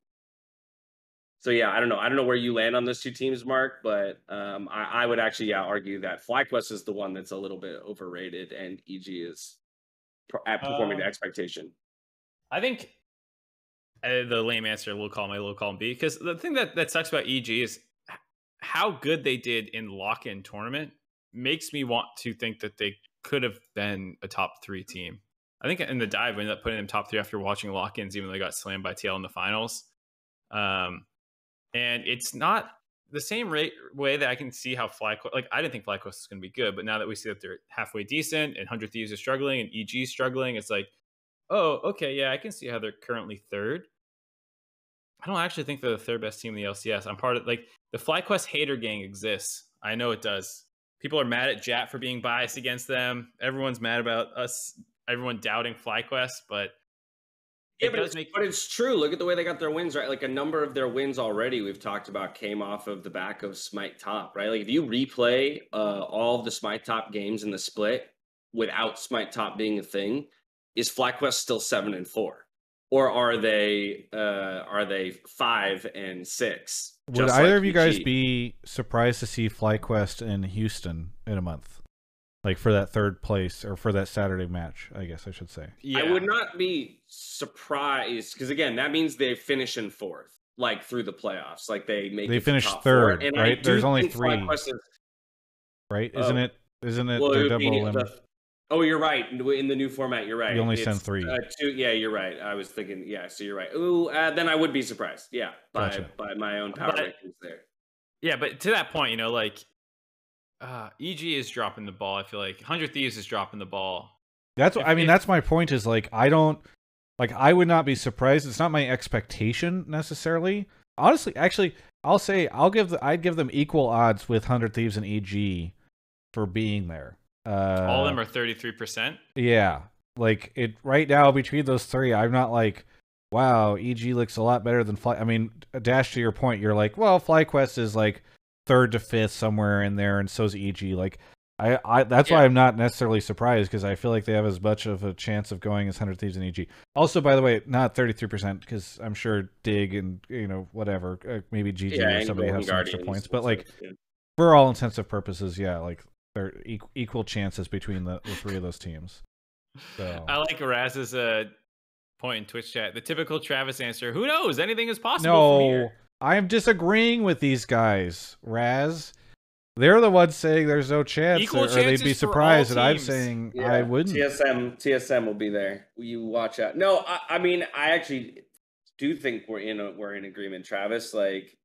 S3: so yeah, I don't know. I don't know where you land on those two teams, Mark, but um, I, I would actually yeah argue that FlyQuest is the one that's a little bit overrated, and EG is at performing to
S2: Um,
S3: expectation.
S2: I think uh, the lame answer will call my low column B because the thing that, that sucks about EG is how good they did in lock in tournament makes me want to think that they could have been a top three team. I think in the dive, we ended up putting them top three after watching lock ins, even though they got slammed by TL in the finals. Um, and it's not the same rate way that I can see how FlyQuest, like, I didn't think FlyQuest was going to be good, but now that we see that they're halfway decent and 100 Thieves is struggling and EG is struggling, it's like, oh, okay, yeah, I can see how they're currently third. I don't actually think they're the third best team in the LCS. I'm part of like the FlyQuest hater gang exists. I know it does. People are mad at Jatt for being biased against them. Everyone's mad about us. Everyone doubting FlyQuest, but
S3: Yeah,
S2: it
S3: but
S2: does
S3: it's,
S2: make
S3: but it's true. Look at the way they got their wins, right? Like a number of their wins already we've talked about came off of the back of Smite Top, right? Like if you replay uh, all of the Smite Top games in the split without Smite Top being a thing, is FlyQuest still seven and four, or are they uh, are they five and six?
S1: Would
S3: just
S1: either
S3: like
S1: of you guys be surprised to see FlyQuest in Houston in a month? Like for that third place or for that Saturday match, I guess I should say.
S2: yeah.
S3: I would not be surprised because again, that means they finish in fourth, like through the playoffs. Like they make
S1: They
S3: it
S1: finish
S3: top
S1: third,
S3: four. And
S1: right? There's only three.
S3: FlyQuest is-
S1: Right?
S3: Oh.
S1: Isn't it isn't it
S3: Well, it would
S1: double
S3: be the- oh, you're right. In the new format, you're right.
S1: You only send three.
S3: Uh, two, yeah, you're right. I was thinking, yeah, so you're right. Ooh, uh, then I would be surprised. Yeah, by
S1: Gotcha.
S3: by my own power
S2: But-
S3: rankings there.
S2: Yeah, but to that point, you know, like uh, EG is dropping the ball. I feel like 100 Thieves is dropping the ball.
S1: That's
S2: If-
S1: I mean
S2: if-
S1: that's my point is like I don't like I would not be surprised. It's not my expectation necessarily. Honestly, actually, I'll say I'll give the, I'd give them equal odds with Hundred Thieves and EG for being there. Uh,
S2: All of them are 33%.
S1: yeah, like it right now between those three, I'm not like, wow, EG looks a lot better than Fly. I mean, Dash to your point, you're like, well, FlyQuest is like third to fifth somewhere in there, and so's EG. Like, I, I that's why I'm not necessarily surprised because I feel like they have as much of a chance of going as Hundred Thieves and EG. Also, by the way, not 33 percent because I'm sure Dig and you know whatever, uh, maybe GG
S3: yeah,
S1: or somebody
S3: Golden
S1: has some extra points, but like
S3: yeah.
S1: for all intensive purposes, yeah, like they're equal, equal chances between the, the three of those teams. So
S2: I like Raz's uh, point in Twitch chat. The typical Travis answer Who knows? Anything is possible
S1: no. I am disagreeing with these guys, Raz. They're the ones saying there's no chance,
S2: Equal
S1: or, or they'd be
S2: chances for all
S1: surprised that I'm saying
S3: Yeah,
S1: I wouldn't.
S3: TSM TSM will be there. You watch out. No, I, I mean I actually do think we're in a, we're in agreement, Travis. Like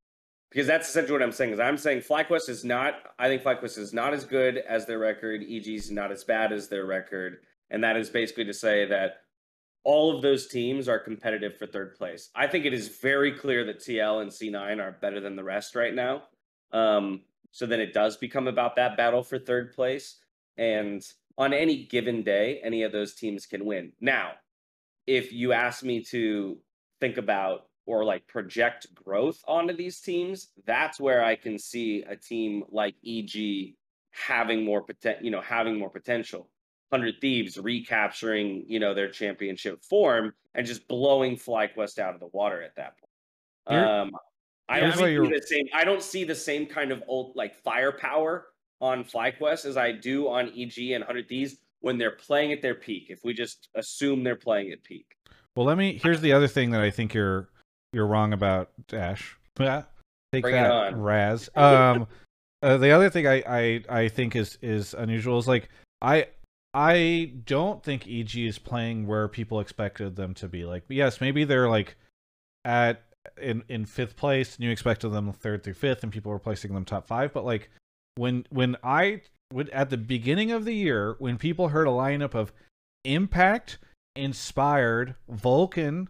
S3: because that's essentially what I'm saying. Is I'm saying FlyQuest is not. I think FlyQuest is not as good as their record. EG's not as bad as their record, and that is basically to say that all of those teams are competitive for third place. I think it is very clear that TL and C9 are better than the rest right now. Um, so then it does become about that battle for third place. And on any given day, any of those teams can win. Now, if you ask me to think about or like project growth onto these teams, that's where I can see a team like EG having more potential, you know, having more potential. 100 Thieves recapturing, you know, their championship form and just blowing FlyQuest out of the water at that point. Um, I don't see
S1: you're-
S3: the same. I don't see the same kind of old like firepower on FlyQuest as I do on EG and 100 Thieves when they're playing at their peak. If we just assume they're playing at peak,
S1: Well, let me. Here's the other thing that I think you're you're wrong about, Dash. Yeah, Take
S3: Bring it
S1: that,
S3: on.
S1: Raz. Um, uh, the other thing I, I I think is is unusual is like I I don't think EG is playing where people expected them to be. Like, yes, maybe they're like at in in fifth place, and you expected them third through fifth, and people were placing them top five. But like when when I would at the beginning of the year, when people heard a lineup of Impact, Inspired, Vulcan,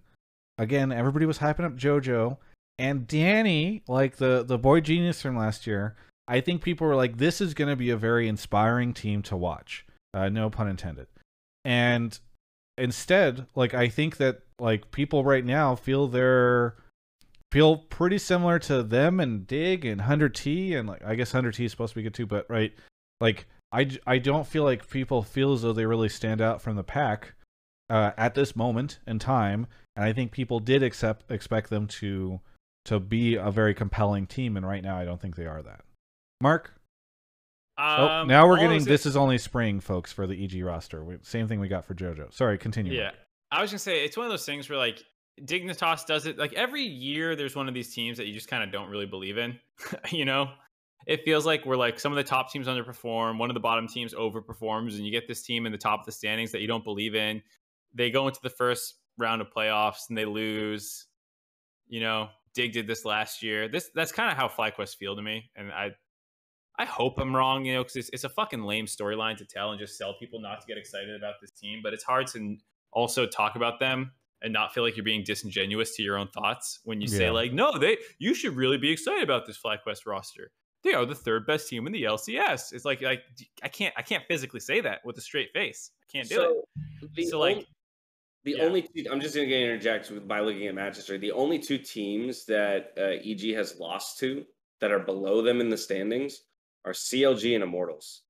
S1: again, everybody was hyping up JoJo and Danny, like the the boy genius from last year. I think people were like, this is going to be a very inspiring team to watch. Uh, no pun intended. And instead, like I think that like people right now feel they're feel pretty similar to them and Dig and Hundred T and like I guess Hundred T is supposed to be good too, but right, like I I don't feel like people feel as though they really stand out from the pack uh, at this moment in time, and I think people did accept expect them to to be a very compelling team, and right now I don't think they are that. Mark, oh,
S2: Um,
S1: now we're getting this is only spring, folks, for the EG roster. We, same thing we got for JoJo. Sorry, continue.
S2: Yeah. I was gonna say it's one of those things where like Dignitas does it like every year there's one of these teams that you just kind of don't really believe in. you know? It feels like we're like some of the top teams underperform, one of the bottom teams overperforms, and you get this team in the top of the standings that you don't believe in. They go into the first round of playoffs and they lose. You know, Dig did this last year. This that's kind of how FlyQuest feel to me, and I I hope I'm wrong, you know, because it's, it's a fucking lame storyline to tell and just sell people not to get excited about this team. But it's hard to also talk about them and not feel like you're being disingenuous to your own thoughts when you say like, no, they you should really be excited about this FlyQuest roster. They are the third best team in the LCS. It's like like I can't I can't physically say that with a straight face. I can't do it.
S3: The
S2: So, like,
S3: on- the
S2: yeah.
S3: only two, I'm just going to get interject with, by looking at Manchester. The only two teams that uh, EG has lost to that are below them in the standings are CLG and Immortals.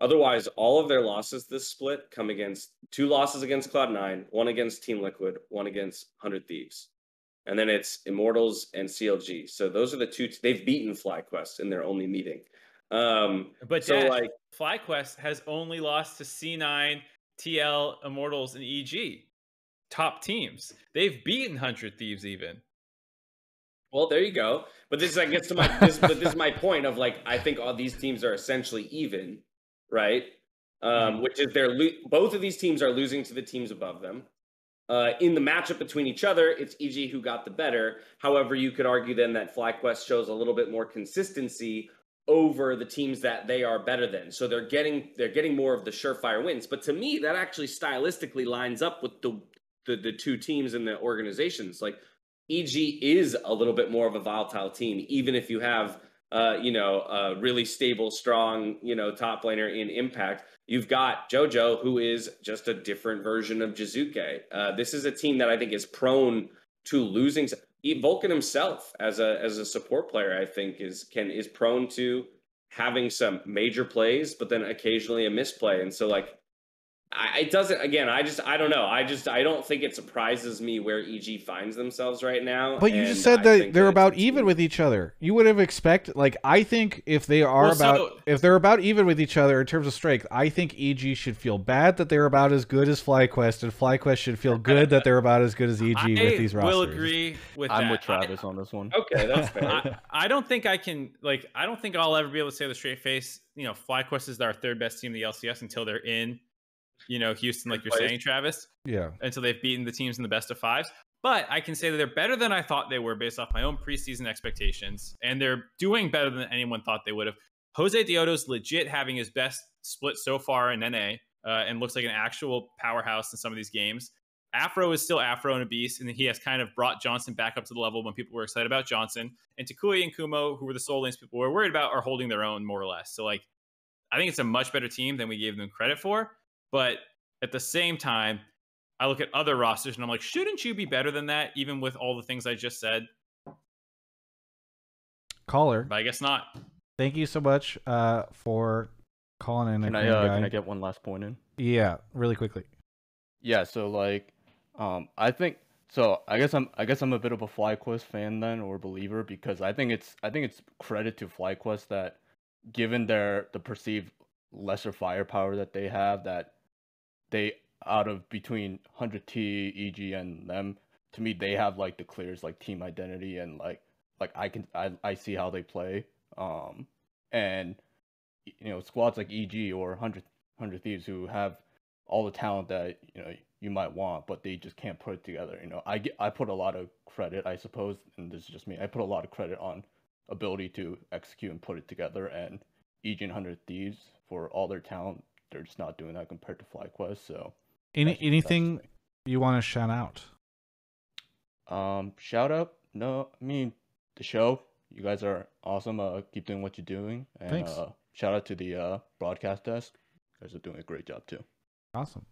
S3: Otherwise, all of their losses this split come against two losses against Cloud9, one against Team Liquid, one against 100 Thieves. And then it's Immortals and CLG. So those are the two. they've beaten FlyQuest in their only meeting. Um,
S2: But
S3: so
S2: Dash,
S3: like
S2: FlyQuest has only lost to C9, TL, Immortals, and EG. Top teams. They've beaten Hundred Thieves even.
S3: Well, there you go. But this, I guess, to my this, but this is my point of like, I think all these teams are essentially even, right? Um, which is they're lo- both of these teams are losing to the teams above them. Uh, in the matchup between each other, it's EG who got the better. However, you could argue then that FlyQuest shows a little bit more consistency over the teams that they are better than. So they're getting they're getting more of the surefire wins. But to me, that actually stylistically lines up with the the, the two teams and the organizations. Like EG is a little bit more of a volatile team, even if you have, uh, you know, a really stable, strong, you know, top laner in Impact. You've got JoJo, who is just a different version of Jiizuke. Uh, this is a team that I think is prone to losing. Vulcan himself, as a as a support player, I think is can is prone to having some major plays, but then occasionally a misplay. And so, like, I, it doesn't. Again, I just I don't know. I just I don't think it surprises me where EG finds themselves right now.
S1: But you just said
S3: I
S1: that they're
S3: that
S1: about even with each other. You would have expect like I think if they are
S2: Well,
S1: about
S2: so-
S1: if they're about even with each other in terms of strength, I think EG should feel bad that they're about as good as FlyQuest, and FlyQuest should feel good that they're about as good as EG
S2: I
S1: with these rosters.
S2: I will agree with
S8: I'm
S2: that.
S8: with Travis on this one.
S3: Okay, that's fair.
S2: I, I don't think I can like I don't think I'll ever be able to say with a straight face, you know, FlyQuest is our third best team in the LCS until they're in, you know, Houston, like you're saying, Travis.
S1: Yeah.
S2: Until they've beaten the teams in the best of fives. But I can say that they're better than I thought they were based off my own preseason expectations. And they're doing better than anyone thought they would have. Josedeodo's legit having his best split so far in NA uh, and looks like an actual powerhouse in some of these games. Afro is still Afro and a beast, and he has kind of brought Johnsun back up to the level when people were excited about Johnsun. And Toucouille and Kumo, who were the sole lanes people were worried about, are holding their own more or less. So, like, I think it's a much better team than we gave them credit for. But at the same time, I look at other rosters and I'm like, shouldn't you be better than that, even with all the things I just said?
S1: Caller,
S2: But I guess not.
S1: thank you so much uh, for calling in. a
S8: Can I,
S1: green
S8: uh,
S1: guy.
S8: can I get one last point in?
S1: Yeah, really quickly.
S8: Yeah, so like, um, I think so. I guess I'm I guess I'm a bit of a FlyQuest fan then or believer because I think it's I think it's credit to FlyQuest that given their the perceived lesser firepower that they have that they out of between 100T, EG, and them to me they have like the clearest like team identity and like like I can I I see how they play. Um, and you know squads like EG or 100 100 Thieves who have all the talent that you know you might want, but they just can't put it together. You know, I get, I put a lot of credit, I suppose, and this is just me. I put a lot of credit on ability to execute and put it together. And EG and Hundred Thieves, for all their talent, they're just not doing that compared to FlyQuest. So,
S1: Any
S8: That's- that's
S1: anything you want to shout out?
S8: um, shout out. No, I mean the show. you guys are awesome. Uh, keep doing what you're doing. And
S1: Thanks.
S8: uh shout out to the uh broadcast desk. You guys are doing a great job too.
S1: Awesome.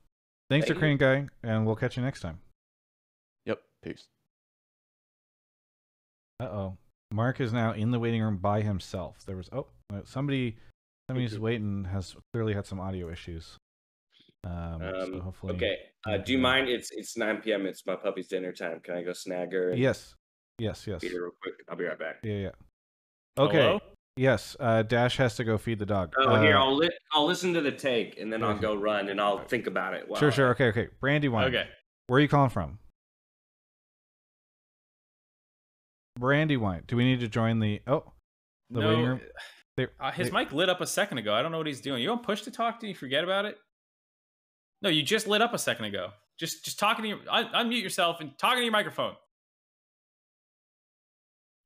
S1: Thanks,
S3: Thank you.
S1: Crane Guy, and we'll catch you next time.
S8: Yep. Peace.
S1: Uh oh. Mark is now in the waiting room by himself. There was oh somebody somebody's
S3: you.
S1: waiting has clearly had some audio issues. Um, so
S3: Um,
S1: hopefully
S3: okay. Uh, do you mind? It's it's 9 p.m. It's my puppy's dinner time. Can I go snag her?
S1: Yes. Yes, yes.
S3: Feed her real quick. I'll be right back.
S1: Yeah, yeah. Okay.
S2: Hello?
S1: Yes, uh, Dash has to go feed the dog.
S3: Oh, here
S1: Uh,
S3: I'll li- I'll listen to the take and then I'll go run and I'll think about it.
S1: Sure, sure. Okay, okay. Brandywine.
S2: Okay.
S1: Where are you calling from? Brandywine. Do we need to join the oh the waiting room? There-
S2: Uh, his
S1: there-
S2: mic lit up a second ago. I don't know what he's doing. You don't push to talk? Did you forget about it? No, you just lit up a second ago. Just just talking to your un- unmute yourself and talking to your microphone.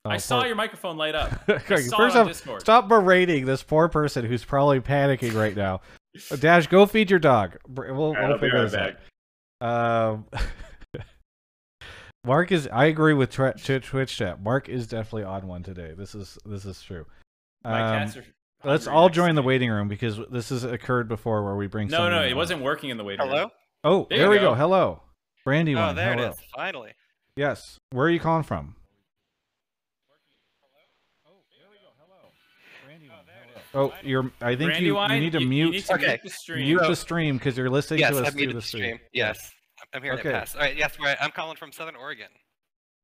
S1: oh,
S2: I saw
S1: poor-
S2: your microphone light up. I saw
S1: First
S2: it on
S1: off,
S2: Discord.
S1: stop berating this poor person who's probably panicking right now. Uh, Dash, go feed your dog. We'll,
S3: All right,
S1: we'll
S3: I'll be
S1: figure
S3: right
S1: this out. Um, Mark is. I agree with Twi- Twi- Twitch chat. Mark is definitely on one today. This is this is true.
S2: My
S1: Um,
S2: cats are.
S1: let's all join the waiting room because this has occurred before where we bring.
S2: No, no,
S1: in.
S2: it wasn't working in the waiting
S9: Hello?
S2: room. Hello.
S1: Oh,
S2: There
S1: there, we go.
S2: go.
S1: Hello, Brandywine.
S9: Oh, there
S1: hello.
S9: it is. Finally.
S1: Yes. Where are you calling from? Oh, you're. I think you, you
S2: Brandywine,
S1: need to
S2: you,
S1: mute
S2: You need to
S9: Okay.
S2: mute the stream.
S1: mute
S9: So-
S1: the stream because you're listening
S9: yes,
S1: to us
S9: I've
S1: through
S9: muted
S1: the
S9: the
S1: stream.
S9: stream. Yes. I'm hearing
S1: Okay.
S9: it pass. All right. Yes, right. I'm calling from Southern Oregon.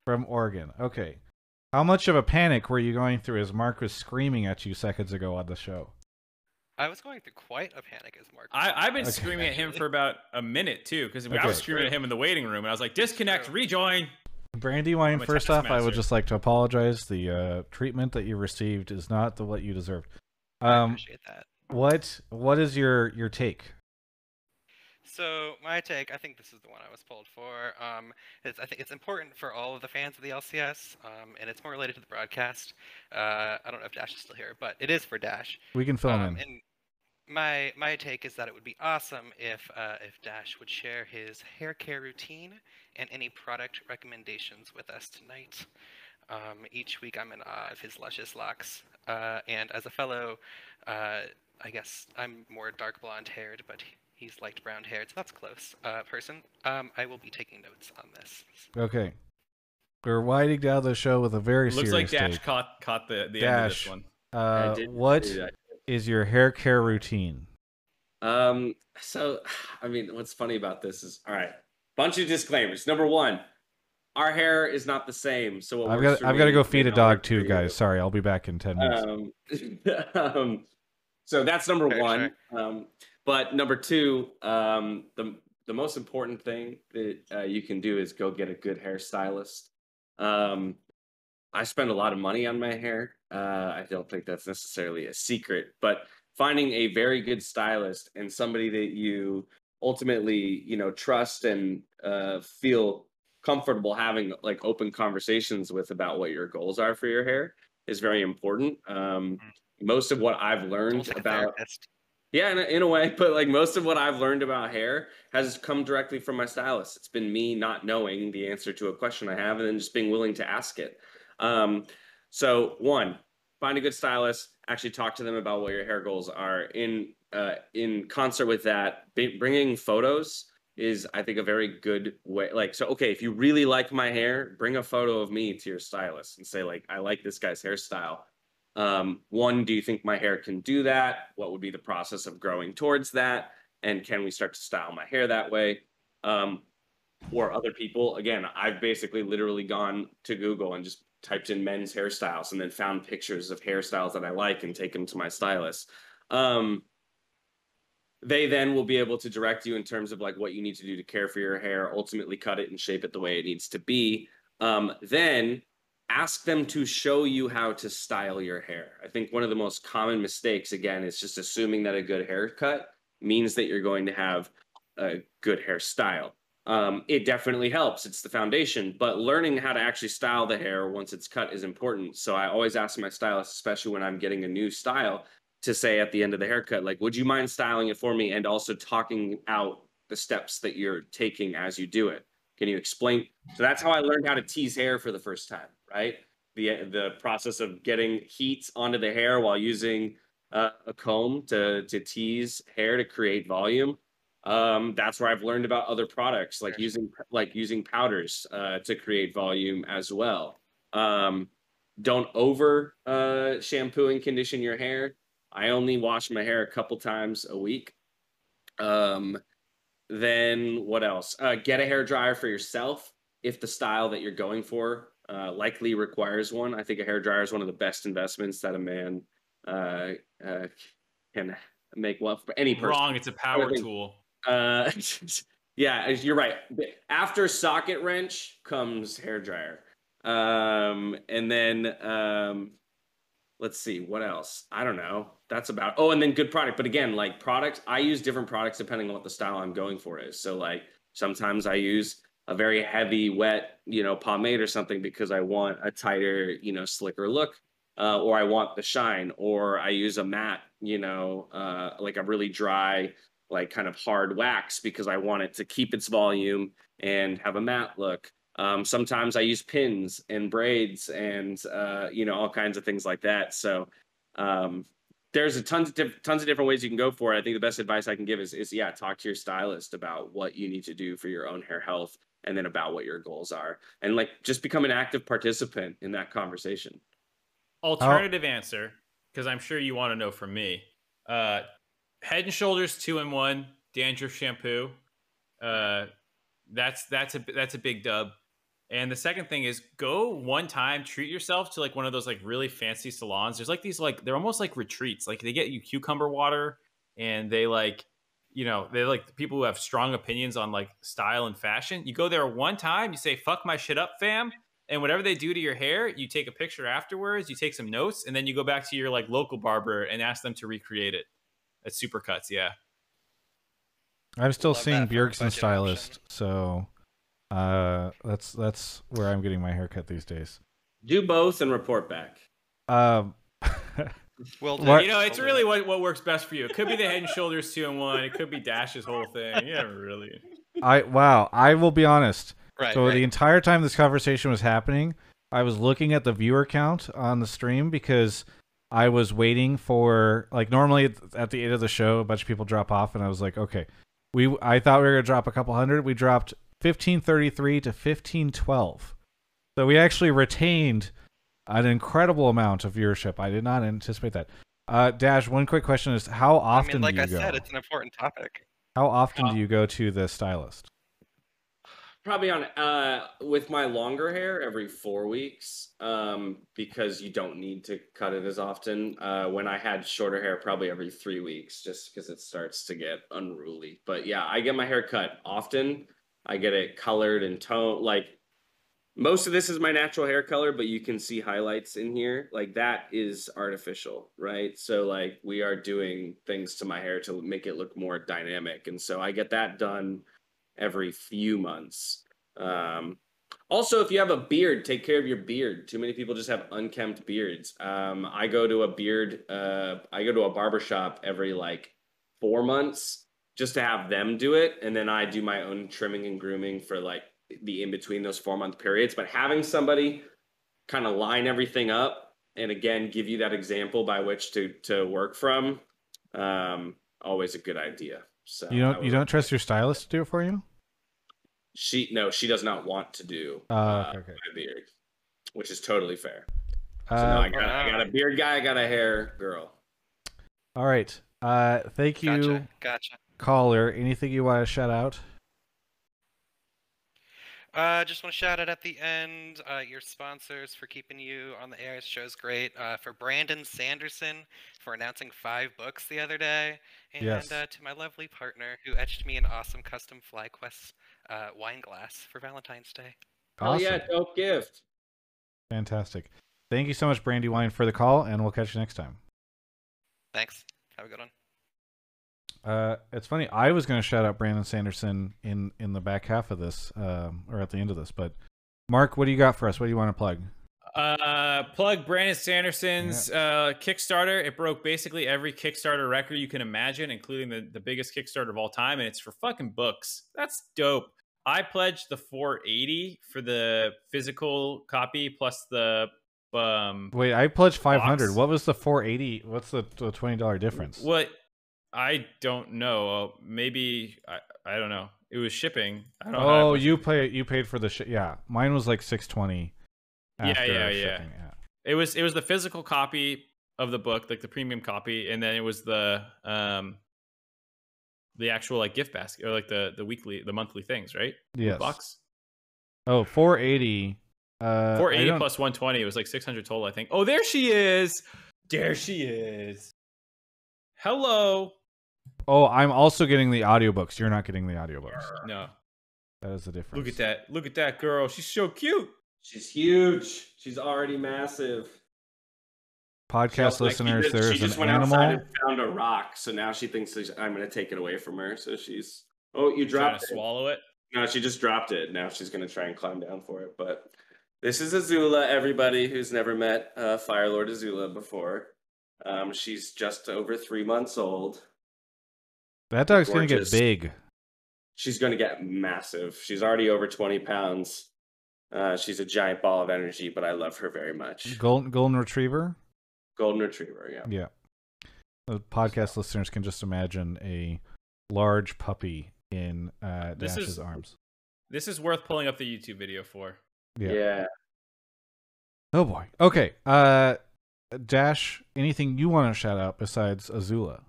S1: from Oregon. Okay. How much of a panic were you going through as Mark was screaming at you seconds ago on the show?
S9: I was going through quite a panic as Mark. was
S2: I, I've been
S1: Okay.
S2: screaming at him for about a minute too, because I was screaming at him in the waiting room, and I was like, "Disconnect,
S9: True.
S2: rejoin."
S1: Brandywine,
S2: I'm
S1: first off, I would just like to apologize. The uh, treatment that you received is not the what you deserved.
S9: I
S1: Um,
S9: appreciate that.
S1: what what is your your take?
S9: So my take, I think this is the one I was pulled for. Um, is I think it's important for all of the fans of the LCS, um, and it's more related to the broadcast. Uh, I don't know if Dash is still here, but it is for Dash.
S1: We can film him
S9: Um,
S1: in.
S9: and my my take is that it would be awesome if uh, if Dash would share his hair care routine and any product recommendations with us tonight. Um, each week, I'm in awe of his luscious locks, uh, and as a fellow, uh, I guess I'm more dark blonde haired, but he's light brown haired, so that's close. Uh, person, um, I will be taking notes on this.
S1: Okay. We're winding down the show with a very
S2: Looks like
S1: serious
S2: Dash
S1: take.
S2: caught caught the the end of this one.
S3: I
S1: Uh,
S3: did
S1: what
S3: do that.
S1: is your hair care routine?
S3: Um, so I mean, what's funny about this is all right. Bunch of disclaimers. Number one, our hair is not the same. So what
S1: I've got I've got to go feed a dog too, guys. Sorry, I'll be back in ten minutes.
S3: Um, um, so that's number
S9: Sure,
S3: one. Um, but number two, um, the the most important thing that uh, you can do is go get a good hairstylist. Um, I spend a lot of money on my hair. Uh, I don't think that's necessarily a secret, but finding a very good stylist and somebody that you ultimately, you know, trust and uh, feel comfortable having like open conversations with about what your goals are for your hair is very important. Um, most of what I've learned
S9: Almost like a
S3: about
S9: therapist.
S3: Yeah, in a, in a way, but like most of what I've learned about hair has come directly from my stylist. It's been me not knowing the answer to a question I have and then just being willing to ask it. Um, so one, find a good stylist. Actually, talk to them about what your hair goals are. In uh, in concert with that, bringing photos is I think a very good way. Like, so okay, if you really like my hair, bring a photo of me to your stylist and say like, I like this guy's hairstyle one do you think my hair can do that? What would be the process of growing towards that? And can we start to style my hair that way? Um, or other people again i've basically literally gone to google and just typed in men's hairstyles and then found pictures of hairstyles that i like and take them to my stylist. Um, they then will be able to direct you in terms of like what you need to do to care for your hair ultimately cut it and shape it the way it needs to be. Um, then ask them to show you how to style your hair. I think one of the most common mistakes, again, is just assuming that a good haircut means that you're going to have a good hairstyle. Um, it definitely helps. It's the foundation, but learning how to actually style the hair once it's cut is important. So I always ask my stylist, especially when I'm getting a new style, to say at the end of the haircut, like, would you mind styling it for me? And also talking out the steps that you're taking as you do it. Can you explain? So that's how I learned how to tease hair for the first time, right? the the process of getting heat onto the hair while using uh, a comb to to tease hair to create volume. Um, that's where I've learned about other products like using like using powders uh, to create volume as well. Um, don't over uh, shampoo and condition your hair. I only wash my hair a couple times a week. Um, then what else? Uh, get a hair dryer for yourself if the style that you're going for uh, likely requires one. I think a hair dryer is one of the best investments that a man uh, uh, can make. Well, for any person.
S2: Wrong. It's a power
S3: think-
S2: tool.
S3: Uh, yeah, you're right. After socket wrench comes hair dryer. Um, and then um, let's see what else. I don't know. That's about. Oh, and then good product. But again, like products, I use different products depending on what the style I'm going for is. So like sometimes I use a very heavy, wet, you know, pomade or something because I want a tighter, you know, slicker look. Uh, or I want the shine, or I use a matte, you know, uh, like a really dry, like kind of hard wax because I want it to keep its volume and have a matte look. Um, sometimes I use pins and braids and uh, you know all kinds of things like that. So um, there's a tons of diff- tons of different ways you can go for it. I think the best advice I can give is is yeah, talk to your stylist about what you need to do for your own hair health and then about what your goals are and like just become an active participant in that conversation.
S2: Alternative answer, because I'm sure you want to know from me. Uh, Head and Shoulders two in one dandruff shampoo. Uh, that's that's a that's a big dub. And the second thing is go one time, treat yourself to like one of those like really fancy salons. There's like these like they're almost like retreats. Like they get you cucumber water and they like you know, they're like the people who have strong opinions on like style and fashion. You go there one time, you say, fuck my shit up, fam. And whatever they do to your hair, you take a picture afterwards, you take some notes, and then you go back to your like local barber and ask them to recreate it. At Supercuts, yeah.
S1: I'm still seeing
S9: that for
S1: Bjergsen
S9: budget
S1: stylist, so uh, that's that's where I'm getting my haircut these days.
S3: Do both and report back.
S1: Um,
S9: Will do.
S2: You know, it's really what, what works best for you. It could be the head and shoulders two and one. It could be Dash's whole thing. Yeah, really.
S1: I wow, I will be honest.
S9: right,
S1: so
S9: right.
S1: the entire time this conversation was happening, I was looking at the viewer count on the stream because I was waiting for like normally at- at the end of the show, a bunch of people drop off, and I was like, okay, we I thought we were gonna drop a couple hundred. We dropped fifteen thirty three to fifteen twelve, so we actually retained an incredible amount of viewership. I did not anticipate that. Uh, Dash, one quick question is how
S9: I
S1: often
S9: mean, like
S1: do you
S9: I
S1: go?
S9: said, it's an important topic.
S1: How often
S3: Uh,
S1: do you go to the stylist?
S3: Probably on uh with my longer hair every four weeks, um, because you don't need to cut it as often. Uh, when I had shorter hair, probably every three weeks, just because it starts to get unruly. But yeah, I get my hair cut often. I get it colored and toned. Like most of this is my natural hair color, but you can see highlights in here. Like that is artificial, right? So like we are doing things to my hair to make it look more dynamic, and so I get that done every few months. Um, also, if you have a beard, take care of your beard. Too many people just have unkempt beards. Um, I go to a beard, uh, I go to a barber shop every like four months just to have them do it. And then I do my own trimming and grooming for like the in between those four month periods. But having somebody kind of line everything up and again give you that example by which to to work from, um, always a good idea. So
S1: You don't you don't trust your stylist to do it for you?
S3: she no, she does not want to do
S1: Uh,
S3: uh,
S1: okay, okay.
S3: my beard, which is totally fair. So
S1: Uh,
S3: now I got, I got a beard guy, I got a hair girl.
S1: all right. Uh, thank you,
S9: Gotcha. Gotcha.
S1: caller. Anything you want to shout out?
S9: Uh, just want to shout out at the end uh, your sponsors for keeping you on the air. This show's great. Uh, for Brandon Sanderson for announcing five books the other day, and
S1: Yes.
S9: uh, to my lovely partner who etched me an awesome custom FlyQuest uh, wine glass for Valentine's Day.
S3: Oh yeah, dope gift.
S1: Fantastic. Thank you so much, Brandywine, for the call, and we'll catch you next time.
S9: Thanks. Have a good one.
S1: Uh, it's funny. I was going to shout out Brandon Sanderson in in the back half of this, um, or at the end of this. But Mark, what do you got for us? What do you want to plug?
S2: Uh, plug Brandon Sanderson's uh, Kickstarter. It broke basically every Kickstarter record you can imagine, including the, the biggest Kickstarter of all time, and it's for fucking books. That's dope. I pledged the 480 for the physical copy plus the um
S1: Wait, I pledged five hundred.
S2: Box.
S1: What was the four eighty? What's the, the twenty dollar difference?
S2: what I don't know. Maybe I I don't know. It was shipping. I don't
S1: Oh,
S2: much-
S1: you pay you paid for the sh- yeah. Mine was like six twenty.
S2: Yeah, yeah, yeah. It was it was the physical copy of the book, like the premium copy, and then it was the um the actual like gift basket or like the the weekly the monthly things, right?
S1: Yes.
S2: Box.
S1: Oh, 480. Uh,
S2: Four
S1: I
S2: eighty
S1: don't-
S2: plus one twenty. It was like six hundred total, I think. Oh, there she is. There she is. Hello.
S1: Oh, I'm also getting the audiobooks. You're not getting the audiobooks.
S2: No.
S1: That is the difference.
S2: Look at that. Look at that girl. She's so cute.
S3: She's huge. She's already massive.
S1: Podcast
S3: She- like, she
S1: listeners,
S3: just-
S1: there
S3: she just
S1: an
S3: went outside
S1: animal.
S3: and found a rock, so now she thinks that I'm going to take it away from her. So she's oh, you
S2: Trying
S3: dropped it.
S2: swallow it.
S3: No, she just dropped it. Now she's going to try and climb down for it. But this is Azula. Everybody who's never met uh, Fire Lord Azula before, um, she's just over three months old.
S1: That dog's gonna get big.
S3: She's going to get massive. She's already over 20 pounds. Uh, she's a giant ball of energy, but I love her very much.
S1: Golden golden retriever.
S3: Golden Retriever, yeah.
S1: Yeah. The podcast listeners can just imagine a large puppy in uh,
S2: This
S1: Dash's
S2: is-
S1: arms.
S2: This is worth pulling up the YouTube video for.
S1: Yeah.
S3: yeah.
S1: Oh boy. Okay. Uh, Dash. Anything you want to shout out besides Azula?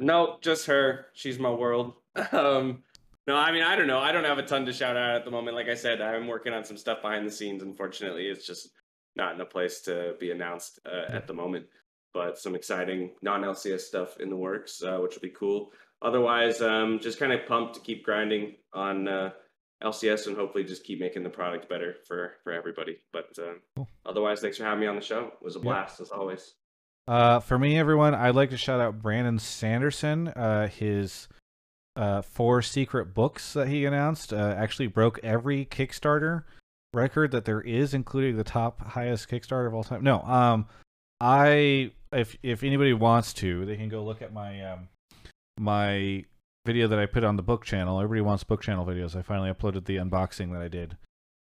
S3: No, just her. She's my world. Um, no, I mean I don't know. I don't have a ton to shout out at the moment. Like I said, I'm working on some stuff behind the scenes. Unfortunately, it's just not in a place to be announced uh, at the moment. But some exciting non-LCS stuff in the works, uh, which will be cool. Otherwise, um, just kind of pumped to keep grinding on uh, LCS and hopefully just keep making the product better for for everybody. But uh,
S1: Cool.
S3: otherwise, thanks for having me on the show. It was a
S1: Yeah.
S3: blast as always.
S1: Uh, for me, everyone, I'd like to shout out Brandon Sanderson. Uh, his uh, four secret books that he announced uh, actually broke every Kickstarter record that there is, including the top highest Kickstarter of all time. No, um, I if if anybody wants to, they can go look at my um my video that I put on the book channel. Everybody wants book channel videos. I finally uploaded the unboxing that I did.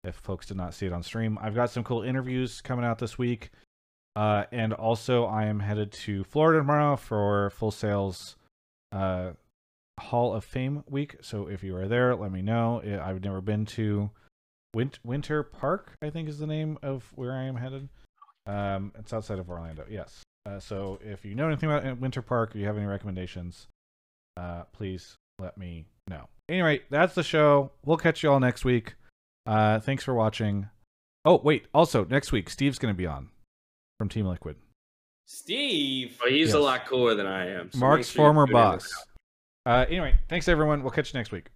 S1: If folks did not see it on stream, I've got some cool interviews coming out this week. Uh, and also, I am headed to Florida tomorrow for Full Sail's uh, Hall of Fame week. So if you are there, let me know. I've never been to Win- Winter Park, I think is the name of where I am headed. Um, it's outside of Orlando, yes. Uh, so if you know anything about uh, Winter Park or you have any recommendations, uh, please let me know. Anyway, that's the show. We'll catch you all next week. Uh, thanks for watching. Oh, wait. Also, next week, Steve's going to be on from Team Liquid.
S2: Steve.
S3: But he's
S1: Yes.
S3: a lot cooler than I am. so
S1: Mark's
S3: sure
S1: former
S3: tune in to
S1: boss. Uh, anyway, thanks everyone. We'll catch you next week.